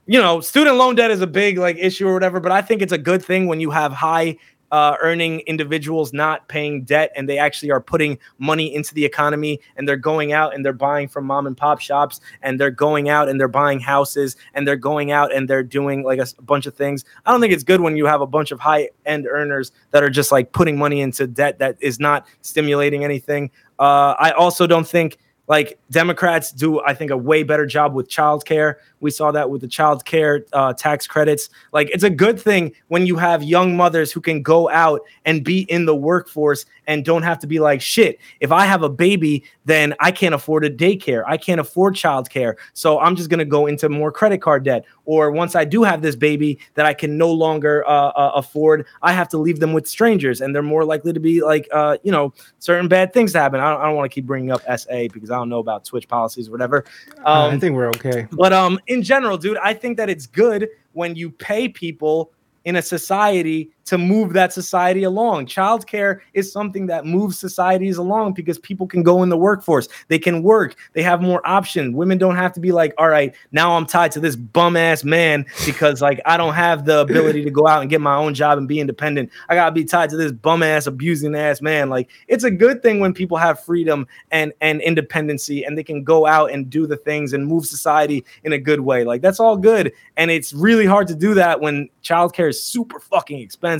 you know, student loan debt is a big like issue or whatever, but I think it's a good thing when you have high uh, earning individuals not paying debt and they actually are putting money into the economy and they're going out and they're buying from mom and pop shops and they're going out and they're buying houses and they're going out and they're doing like a bunch of things. I don't think it's good when you have a bunch of high end earners that are just like putting money into debt that is not stimulating anything. Uh, I also don't think like Democrats do, I think, a way better job with childcare. We saw that with the child care uh, tax credits. Like, it's a good thing when you have young mothers who can go out and be in the workforce and don't have to be like, shit, if I have a baby, then I can't afford a daycare. I can't afford childcare. So I'm just going to go into more credit card debt. Or once I do have this baby that I can no longer uh, uh, afford, I have to leave them with strangers and they're more likely to be like, uh, you know, certain bad things to happen. I don't, don't want to keep bringing up SA because I don't know about Twitch policies or whatever. Uh, I Um, think we're okay. but um, in general, dude, I think that it's good when you pay people in a society to move that society along. Childcare is something that moves societies along because people can go in the workforce. They can work. They have more options. Women don't have to be like, all right, now I'm tied to this bum ass man because like I don't have the ability to go out and get my own job and be independent. I gotta be tied to this bum ass abusing ass man. Like it's a good thing when people have freedom and and independency and they can go out and do the things and move society in a good way. Like that's all good. And it's really hard to do that when childcare is super fucking expensive.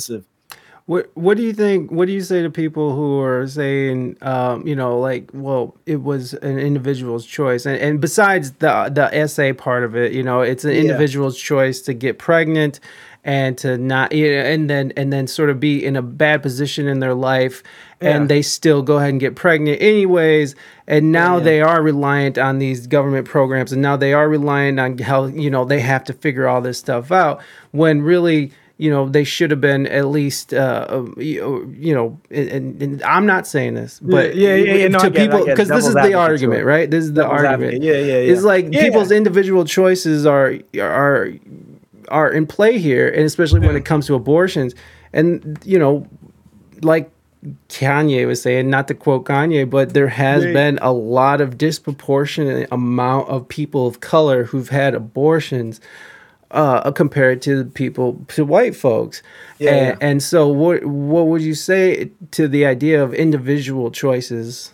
What What do you think? What do you say to people who are saying, um, you know, like, well, it was an individual's choice, and and besides the the essay part of it, you know, it's an Yeah. individual's choice to get pregnant, and to not you know, and then and then sort of be in a bad position in their life Yeah. and they still go ahead and get pregnant anyways and now they are reliant on these government programs and now they are reliant on how you know they have to figure all this stuff out when really you know they should have been at least uh uh, you know and, and i'm not saying this but yeah, yeah, yeah, no, to get people because this is the argument right this is the Devil's argument. Yeah, yeah, yeah. it's like Yeah. people's individual choices are are are in play here and especially when it comes to abortions and you know like Kanye was saying, not to quote Kanye, but there has Yeah. been a lot of disproportionate amount of people of color who've had abortions uh, compared to people to white folks. Yeah, and, yeah. and so, what what would you say to the idea of individual choices?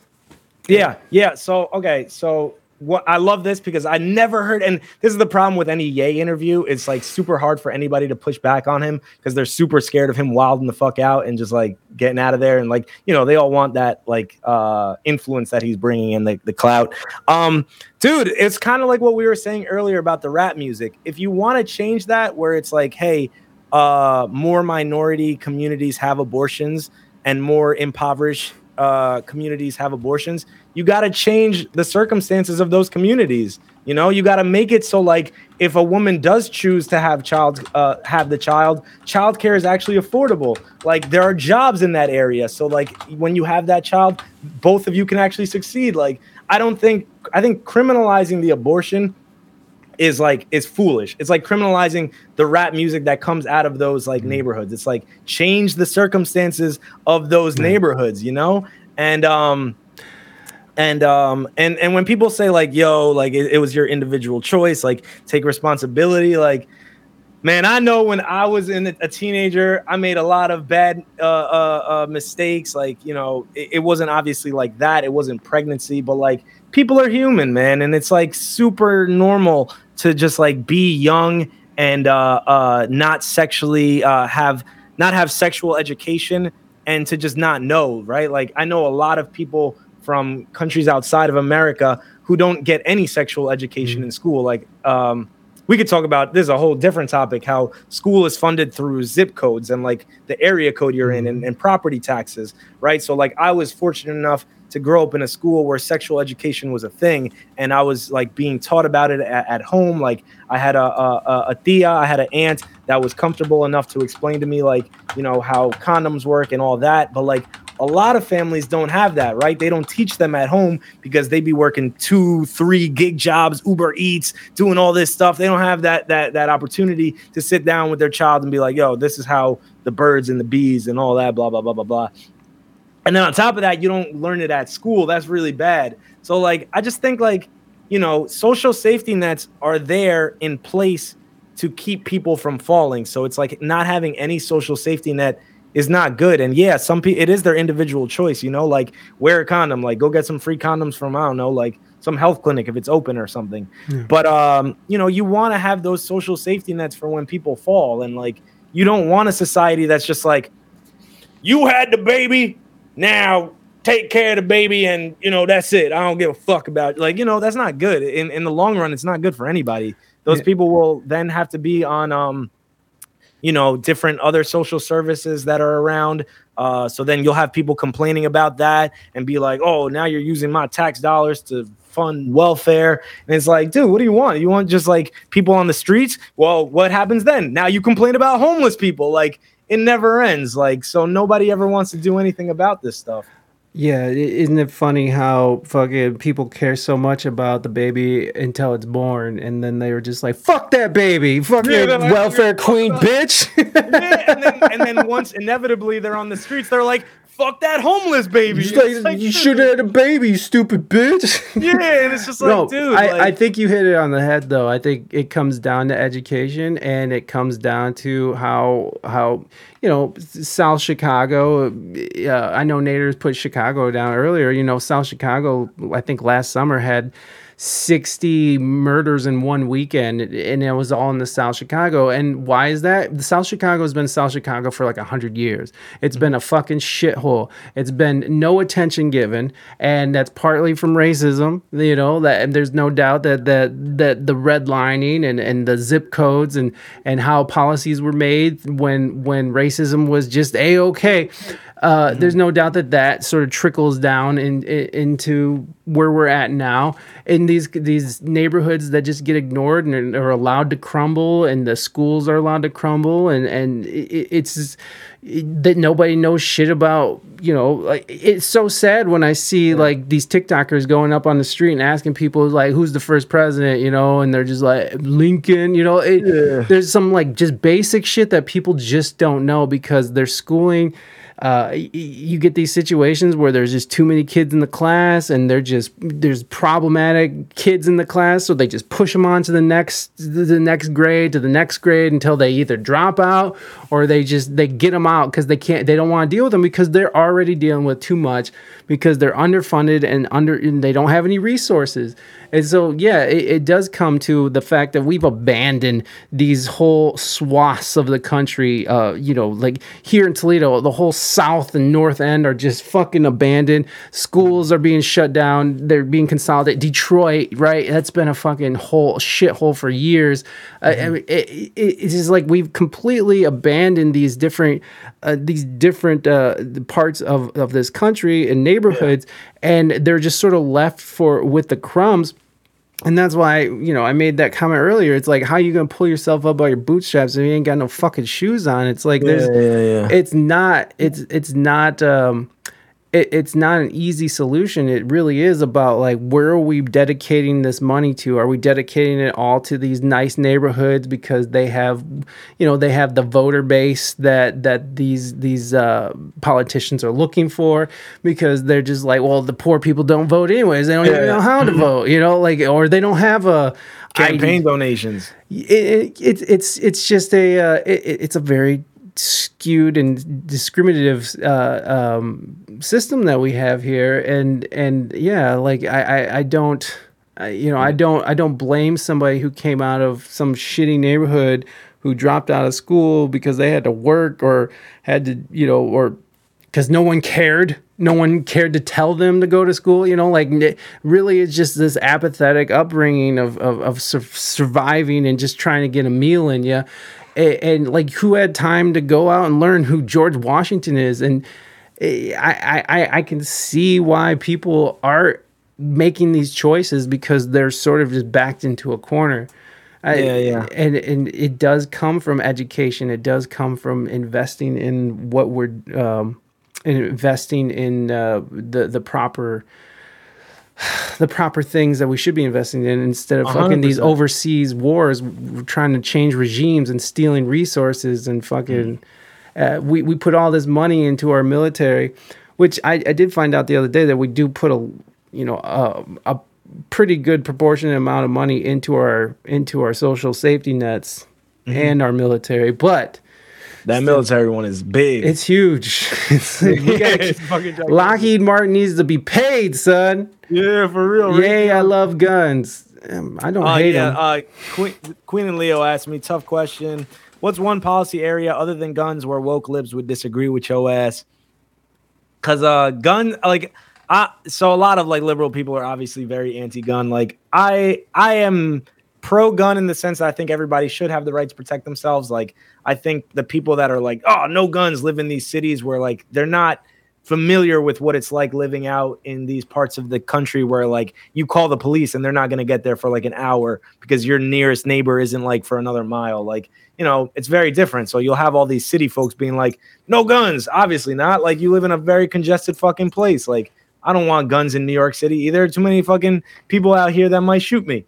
Yeah, yeah. So okay, so what I love this because I never heard, and this is the problem with any Yay interview. It's like super hard for anybody to push back on him because they're super scared of him wilding the fuck out and just like getting out of there. And like you know, they all want that like uh influence that he's bringing in the the clout. Um, dude, it's kind of like what we were saying earlier about the rap music. If you want to change that, where it's like, hey, uh, more minority communities have abortions and more impoverished uh, communities have abortions, you got to change the circumstances of those communities. You know, you got to make it so like if a woman does choose to have child uh, have the child, childcare is actually affordable. Like there are jobs in that area, so like when you have that child, both of you can actually succeed. Like I don't think I think criminalizing the abortion is like is foolish. It's like criminalizing the rap music that comes out of those like neighborhoods. It's like change the circumstances of those neighborhoods, you know? And um and um and and when people say like yo like it, it was your individual choice like take responsibility like man i know when i was in a, a teenager i made a lot of bad uh, uh, uh mistakes like you know it, it wasn't obviously like that it wasn't pregnancy but like people are human man and it's like super normal to just like be young and uh uh not sexually uh have not have sexual education and to just not know right like i know a lot of people from countries outside of America who don't get any sexual education in school. Like, um, we could talk about this is a whole different topic how school is funded through zip codes and like the area code you're in and, and property taxes, right? So, like, I was fortunate enough to grow up in a school where sexual education was a thing and I was like being taught about it at, at home. Like, I had a, a, a- a tia, I had an aunt that was comfortable enough to explain to me, like, you know, how condoms work and all that. But, like, a lot of families don't have that, right? They don't teach them at home because they be working two, three gig jobs, Uber Eats, doing all this stuff. They don't have that that that opportunity to sit down with their child and be like, "Yo, this is how the birds and the bees and all that, blah blah blah blah blah." And then on top of that, you don't learn it at school. That's really bad. So like, I just think like, you know, social safety nets are there in place to keep people from falling. So it's like not having any social safety net is not good. And yeah, some people it is their individual choice, you know, like wear a condom, like go get some free condoms from I don't know, like some health clinic if it's open or something. But um, you know, you want to have those social safety nets for when people fall and like you don't want a society that's just like you had the baby, now take care of the baby and you know that's it. I don't give a fuck about like you know that's not good. In in the long run it's not good for anybody. Those Yeah. people will then have to be on um you know different other social services that are around uh, so then you'll have people complaining about that and be like oh now you're using my tax dollars to fund welfare and it's like dude what do you want you want just like people on the streets well what happens then now you complain about homeless people like it never ends like so nobody ever wants to do anything about this stuff Yeah, isn't it funny how fucking people care so much about the baby until it's born, and then they were just like, "Fuck that baby, fucking they're welfare queen, bitch." Yeah, and, then, and then once inevitably they're on the streets they're like fuck that homeless baby It's like, like, you should have had a baby, you stupid bitch. yeah and it's just like no, dude I, like, I think you hit it on the head though. I think it comes down to education and it comes down to how how you know South Chicago. Uh, I know Nader's put Chicago down earlier. You know South Chicago. I think last summer had 60 murders in one weekend and it was all in the south chicago. And why is that? The south chicago has been south chicago for like 100 years. It's been a fucking shithole. It's been no attention given and that's partly from racism you know that and there's no doubt that that that the redlining and and the zip codes and and how policies were made when when racism was just a-okay uh, There's no doubt that that sort of trickles down in, in, into where we're at now in these these neighborhoods that just get ignored and are allowed to crumble, and the schools are allowed to crumble, and and it, it's it, that nobody knows shit about. You know, like it's so sad when I see like these TikTokers going up on the street and asking people like, "Who's the first president?" You know, and they're just like Lincoln. You know, it, there's some like just basic shit that people just don't know because they're schooling uh, you get these situations where there's just too many kids in the class and they're just there's problematic kids in the class so they just push them on to the next the next grade to the next grade until they either drop out or they just they get them out because they can't they don't want to deal with them because they're already dealing with too much because they're underfunded and under and they don't have any resources and so yeah it, it does come to the fact that we've abandoned these whole swaths of the country uh you know like here in toledo the whole south and north end are just fucking abandoned. Schools are being shut down. They're being consolidated. Detroit right? That's been a fucking whole shithole for years. Uh, I mean, it, it, it's just like we've completely abandoned these different uh, these different uh, parts of, of this country and neighborhoods and they're just sort of left for with the crumbs and that's why you know I made that comment earlier. It's like how you gonna pull yourself up by your bootstraps if you ain't got no fucking shoes on? It's like there's, yeah, yeah. it's not, it's it's not, um, it, it's not an easy solution. It really is about like where are we dedicating this money to? Are we dedicating it all to these nice neighborhoods because they have, you know, they have the voter base that that these these uh, politicians are looking for because they're just like, well, the poor people don't vote anyways. They don't even Yeah. know how to vote, you know, like or they don't have a Campaign donations. it, it, it's it's just a uh, it, it's a very skewed and discriminative uh, um, system that we have here, and and yeah, like I I, I don't. I, you know, I don't. I don't blame somebody who came out of some shitty neighborhood who dropped out of school because they had to work or had to, you know, or because no one cared. No one cared to tell them to go to school. You know, like really, it's just this apathetic upbringing of of, of sur- surviving and just trying to get a meal in you. And, and like, who had time to go out and learn who George Washington is? And eh, I I, I- I can see why people are making these choices because they're sort of just backed into a corner. I- Yeah, yeah. And and it does come from education. It does come from investing in what we're um, investing in uh, the the proper the proper things that we should be investing in instead of fucking these overseas wars trying to change regimes and stealing resources and fucking uh, we, we put all this money into our military which I, I did find out the other day that we do put a you know a, a pretty good proportionate amount of money into our into our social safety nets and our military but That military one is big. it's huge it's gotta It's fucking gigantic. Lockheed Martin needs to be paid, son. yeah, for real. Yay, I love guns. I don't Uh, hate yeah, them. uh, Queen, Queen and Leo asked me tough question. What's one policy area other than guns where woke libs would disagree with your ass? Cause uh, gun like I so a lot of like liberal people are obviously very anti-gun. Like I I am pro-gun in the sense that I think everybody should have the right to protect themselves. Like I think the people that are like oh no guns live in these cities where like they're not familiar with what it's like living out in these parts of the country where like you call the police and they're not going to get there for like an hour because your nearest neighbor isn't like for another mile. Like you know it's very different. So you'll have all these city folks being like no guns obviously not. Like you live in a very congested fucking place. Like i don't want guns in new york city either. Too many fucking people out here that might shoot me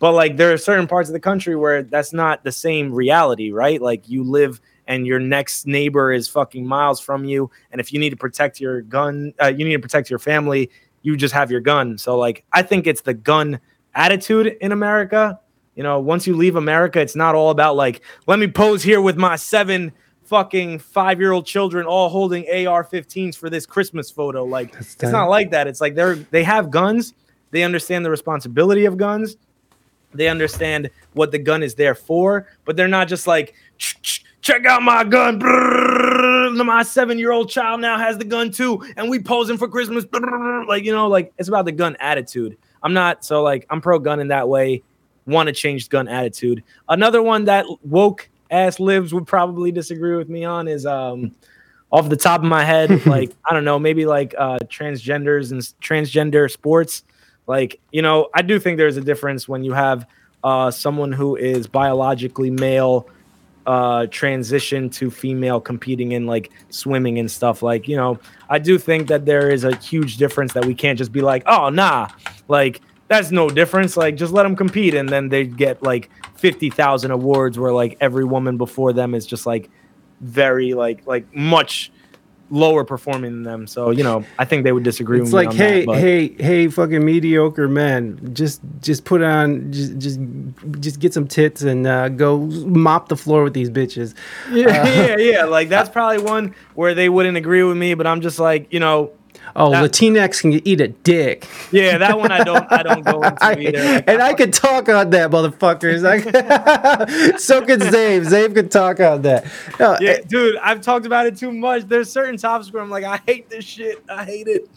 but like there are certain parts of the country where that's not the same reality right? Like you live and your next neighbor is fucking miles from you and if you need to protect your gun uh, you need to protect your family you just have your gun. So like i think it's the gun attitude in america. You know once you leave america it's not all about like let me pose here with my seven fucking five year old children all holding ar-15s for this christmas photo. Like it's not like that. It's like they're they have guns. They understand the responsibility of guns. They understand what the gun is there for, but they're not just like, "Ch- ch- check out my gun. Brrr, My seven year old child now has the gun too, and we posing for Christmas. Brrr. Like, you know, like it's about the gun attitude. I'm not so like, I'm pro gun in that way. Want to change gun attitude. Another one that woke ass libs would probably disagree with me on is, um, off the top of my head, like I don't know, maybe like uh, transgenders and transgender sports. Like you know, I do think there's a difference when you have uh, someone who is biologically male uh, transition to female competing in like swimming and stuff. Like you know, I do think that there is a huge difference that we can't just be like, oh nah, like that's no difference. Like just let them compete, and then they get like fifty thousand awards where like every woman before them is just like very like like much lower performing than them. So you know, I think they would disagree. It's with me like, hey, that, hey, hey, fucking mediocre men, just just put on, just just just get some tits and uh, go mop the floor with these bitches. yeah, yeah, yeah. Like that's probably one where they wouldn't agree with me, but I'm just like, you know, Oh, That- Latinx can eat a dick. yeah, that one I don't, I don't go into I, either. Like, and I could talk on that, motherfuckers. I, so could Zave. Zave could talk on that. No, yeah, eh, dude, I've talked about it too much. There's certain topics where I'm like, I hate this shit. I hate it.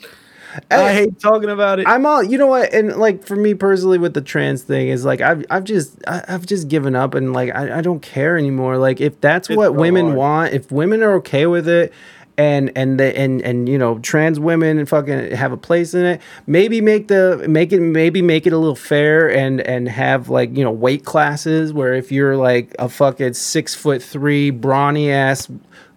I hate talking about it. I'm all you know what, and like for me personally with the trans thing is like I've I've just I, I've just given up and like I, I don't care anymore. Like if that's It's what so women hard. want, if women are okay with it, and and the and and you know trans women and fucking have a place in it, maybe make the make it maybe make it a little fair and and have like you know weight classes where if you're like a fucking six foot three brawny ass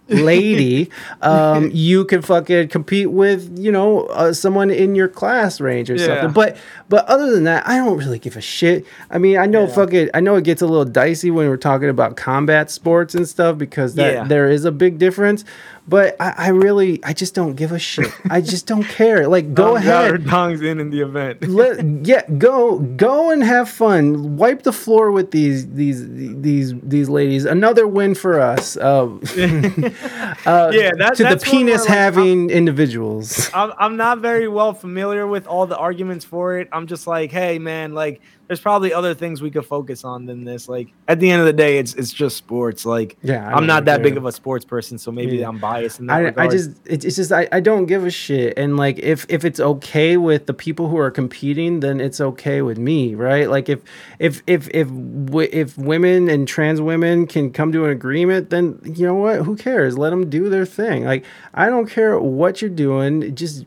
lady, um, you can fucking compete with you know uh, someone in your class range or Yeah. something. But but other than that, I don't really give a shit. I mean, I know fucking I know it gets a little dicey when we're talking about combat sports and stuff because that Yeah. there is a big difference. But I, I really I just don't give a shit. I just don't care. Like go ahead. dongs in in the event. Let, yeah, go go and have fun. Wipe the floor with these these these these ladies. Another win for us. Uh, uh, Yeah, that- to the penis like, having individuals. I'm, I'm not very well familiar with all the arguments for it. I'm just like, hey, man, like, there's probably other things we could focus on than this. Like, at the end of the day, it's it's just sports. Like, Yeah, I I'm don't that care. big of a sports person, so maybe Yeah. I'm biased in that I, I just it's, it's just I, I don't give a shit and like if if it's okay with the people who are competing then it's okay with me right like if if if if if women and trans women can come to an agreement then you know what who cares let them do their thing like I don't care what you're doing just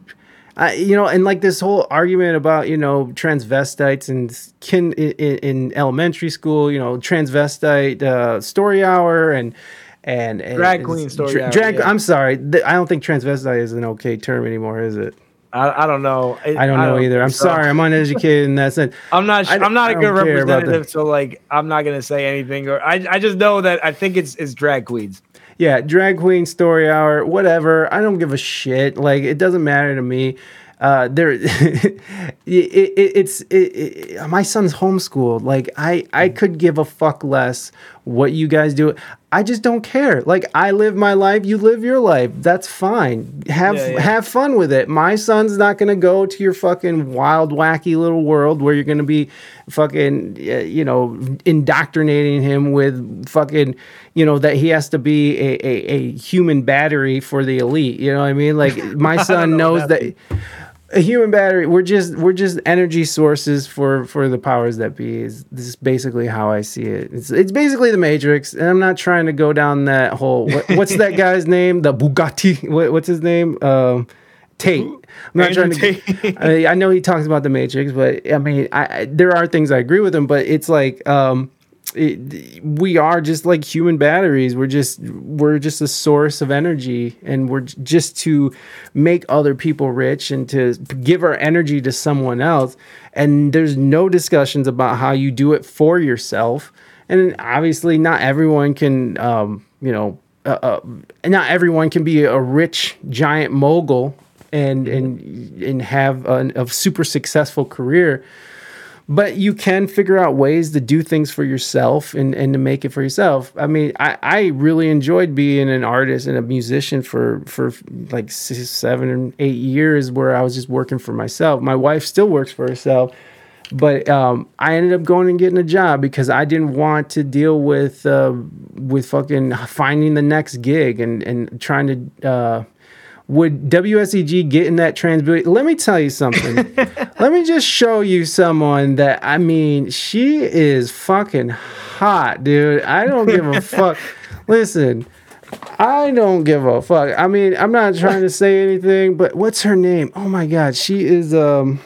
I, you know, and like this whole argument about you know transvestites and kin in, in elementary school, you know, transvestite uh, story hour and and, and Drag queen story dra- hour, drag. yeah. I'm sorry, I don't think transvestite is an okay term anymore, is it? I, I don't know. I don't know either. I'm so. sorry, I'm uneducated in that sense. I'm not. sh- I- I'm not a good don't representative, so like, I'm not gonna say anything. Or I, I just know that I think it's it's drag queens. Yeah, drag queen story hour, whatever. I don't give a shit. Like it doesn't matter to me. Uh, there, it, it, it's it, my son's homeschooled. Like I, I could give a fuck less what you guys do. I just don't care. Like I live my life, you live your life. That's fine. Have Yeah, yeah. have fun with it. My son's not gonna go to your fucking wild, wacky little world where you're gonna be fucking, you know, indoctrinating him with fucking, you know, that he has to be a, a, a human battery for the elite. You know what I mean? Like my son knows that. that A human battery. We're just we're just energy sources for for the powers that be. Is this is basically how I see it? It's it's basically the Matrix, and I'm not trying to go down that whole. What, what's that guy's name? The Bugatti. What, what's his name? Um, Tate. I'm not Andrew trying to. I, I know he talks about the Matrix, but I mean, I, I there are things I agree with him, but it's like um, it, we are just like human batteries. We're just we're just a source of energy, and we're just to make other people rich and to give our energy to someone else. And there's no discussions about how you do it for yourself. And obviously, not everyone can, um, you know, uh, uh, not everyone can be a rich giant mogul and and and have an, a super successful career but you can figure out ways to do things for yourself and, and to make it for yourself. I mean, I, I really enjoyed being an artist and a musician for, for like six, seven and eight years where I was just working for myself. My wife still works for herself, but um, I ended up going and getting a job because I didn't want to deal with uh, with fucking finding the next gig and, and trying to uh, would WSEG get in that transbooty? Let me tell you something. Let me just show you someone that I mean, she is fucking hot, dude. I don't give a fuck. Listen, I don't give a fuck. I mean, I'm not trying to say anything, but what's her name? Oh my god, she is um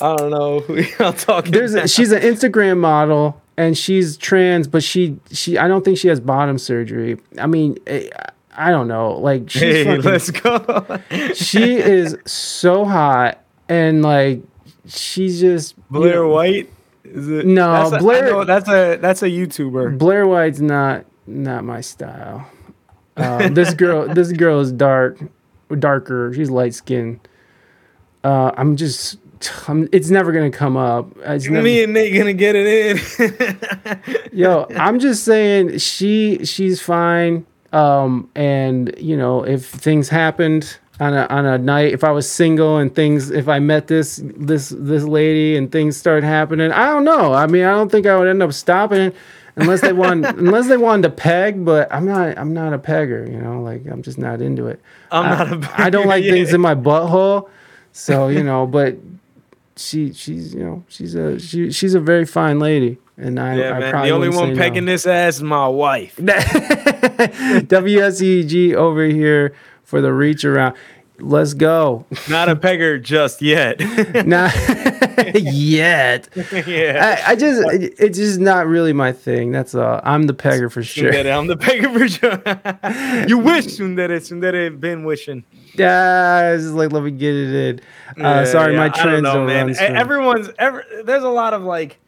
I don't know who y'all talking. there's a, she's an Instagram model and she's trans, but she she I don't think she has bottom surgery. I mean, eh, I don't know. Like she's Hey, fucking let's go. she is so hot and like she's just you Blair know, White. Is it? No, that's a, Blair- know, that's a that's a YouTuber. Blair White's not not my style. Um, this girl this girl is dark darker. She's light skinned. Uh, I'm just I'm, it's never gonna come up. It's never, Me and Nate gonna get it in. Yo, I'm just saying she she's fine. Um, and you know, if things happened on a on a night, if I was single and things, if I met this this this lady and things start happening, I don't know. I mean, I don't think I would end up stopping unless they want unless they wanted to peg. But I'm not I'm not a pegger. You know, like I'm just not into it. I'm I, not a I don't pegger, like things in my butthole. So you know, but she she's you know she's a she she's a very fine lady, and I yeah, I man. probably The only one pegging no. this ass is my wife. WSEG over here for the reach around. Let's go. Not a pegger just yet. Not yet. yeah. I, I just it's just not really my thing. That's all. I'm the pegger for sure. Sundere, I'm the pegger for sure. you wish, Sundere. Sundere been wishing. Yeah, it's just like let me get it in. Uh, Yeah, sorry, yeah, my I don't trends know, don't man. Everyone's ever. There's a lot of like,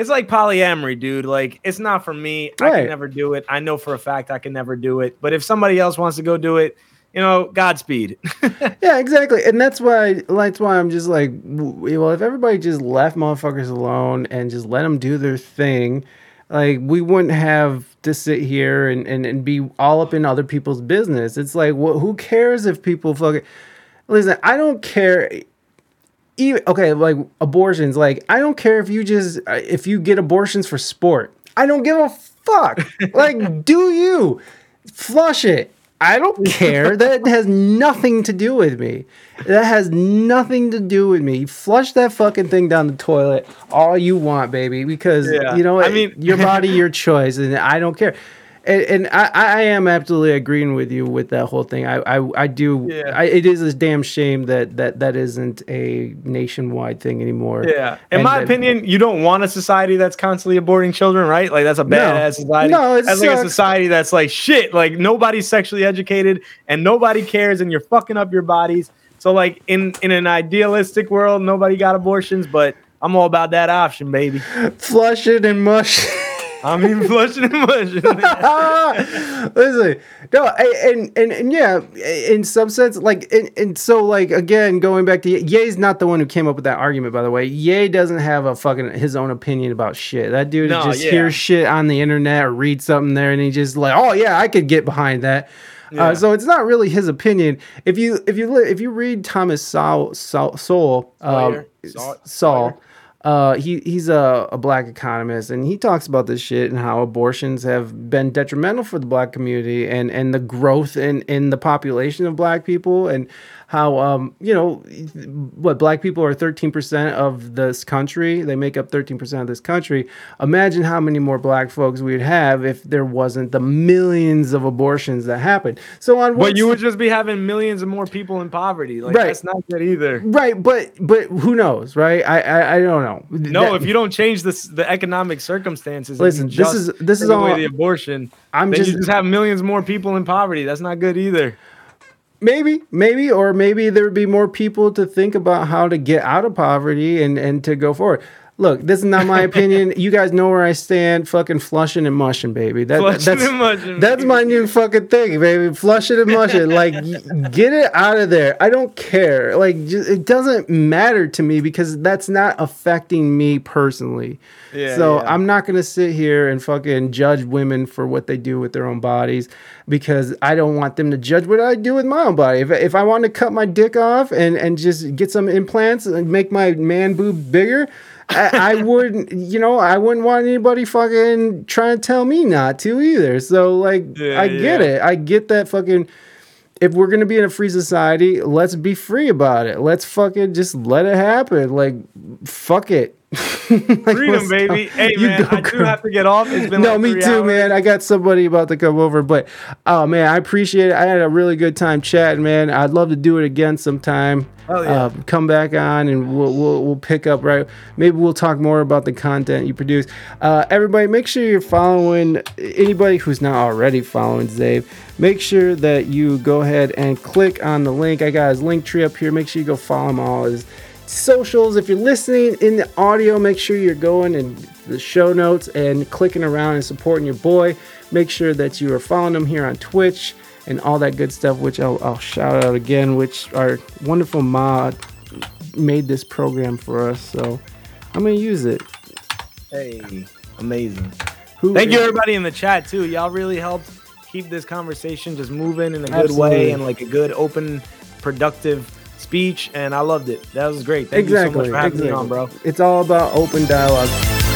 it's like polyamory, dude. Like, it's not for me. I can never do it. I know for a fact I can never do it. But if somebody else wants to go do it, you know, Godspeed. Yeah, exactly, and that's why that's why I'm just like, well, if everybody just left motherfuckers alone and just let them do their thing, like we wouldn't have to sit here and and, and be all up in other people's business. It's like, wh- who cares if people fucking listen? I don't care. Even okay, like abortions. Like I don't care if you just uh, if you get abortions for sport. I don't give a fuck. like, do you flush it? I don't care. that has nothing to do with me. That has nothing to do with me. Flush that fucking thing down the toilet all you want, baby, because Yeah. you know I mean your body, your choice, and I don't care. And, and I, I am absolutely agreeing with you with that whole thing. I, I, I do. Yeah. I, it is a damn shame that, that that isn't a nationwide thing anymore. Yeah. In And my that- opinion, you don't want a society that's constantly aborting children, right? Like that's a badass society. No, it that's like a society that's like shit. Like nobody's sexually educated and nobody cares, and you're fucking up your bodies. So like in in an idealistic world, nobody got abortions, but I'm all about that option, baby. flush it and mush. I mean, flushing and mushing. Listen, no, I- and, and and yeah, in some sense, like, and, and so, like, again, going back to Ye- Ye's not the one who came up with that argument, by the way. Ye doesn't have a fucking his own opinion about shit. That dude No, just yeah. hears shit on the internet or reads something there, and he just like, oh yeah, I could get behind that. Yeah. Uh, so it's not really his opinion. If you if you li- if you read Thomas Saul Saul, Sowell um, Sawyer? Saw- Saul, uh, he he's a, a black economist, and he talks about this shit and how abortions have been detrimental for the black community and and the growth in in the population of black people. And how um you know what black people are 13% of this country they make up 13% of this country imagine how many more black folks we'd have if there wasn't the millions of abortions that happened so on But you would just be having millions of more people in poverty. Like Right. that's not good either. right but but who knows right i i, I don't know No, That- if you don't change this, the economic circumstances, Listen, this is- this is all- the abortion. I'm just- just have millions more people in poverty. That's not good either. Maybe maybe or maybe there would be more people to think about how to get out of poverty and and to go forward Look, this is not my opinion. You guys know where I stand. Fucking flushing and mushing, baby. That, Flushing that's and mushing, that's baby. my new fucking thing, baby. Flushing and mushing. Like, get it out of there. I don't care. Like, just, it doesn't matter to me because that's not affecting me personally. Yeah, so yeah. I'm not gonna sit here and fucking judge women for what they do with their own bodies because I don't want them to judge what I do with my own body. If, if I want to cut my dick off and and just get some implants and make my man boob bigger. I, I wouldn't, you know, I wouldn't want anybody fucking trying to tell me not to either. So, like, Yeah, I get yeah. it. I get that fucking. If we're gonna be in a free society, let's be free about it. Let's fucking just let it happen. Like, fuck it. Like, Freedom, baby. Hey, You man, I do girl. have to get off. It's been No, like me too, hours. man. I got somebody about to come over, but oh man, I appreciate it. I had a really good time chatting, man. I'd love to do it again sometime. Hell yeah. Uh, come back on and we'll, we'll we'll pick up right. Maybe we'll talk more about the content you produce. Uh, everybody, make sure you're following anybody who's not already following Zave. Make sure that you go ahead and click on the link. I got his Linktree up here. Make sure you go follow him all his socials. If you're listening in the audio, make sure you're going in the show notes and clicking around and supporting your boy. Make sure that you are following him here on Twitch and all that good stuff, which I'll, I'll shout out again, which our wonderful mod made this program for us. So I'm going to use it. Hey, amazing. Who Thank you, everybody in the chat too. Y'all really helped keep this conversation just moving in a good Absolutely. way and like a good, open, productive speech. And I loved it. That was great. Thank you so Exactly. much for having exactly. me on, bro. It's all about open dialogue.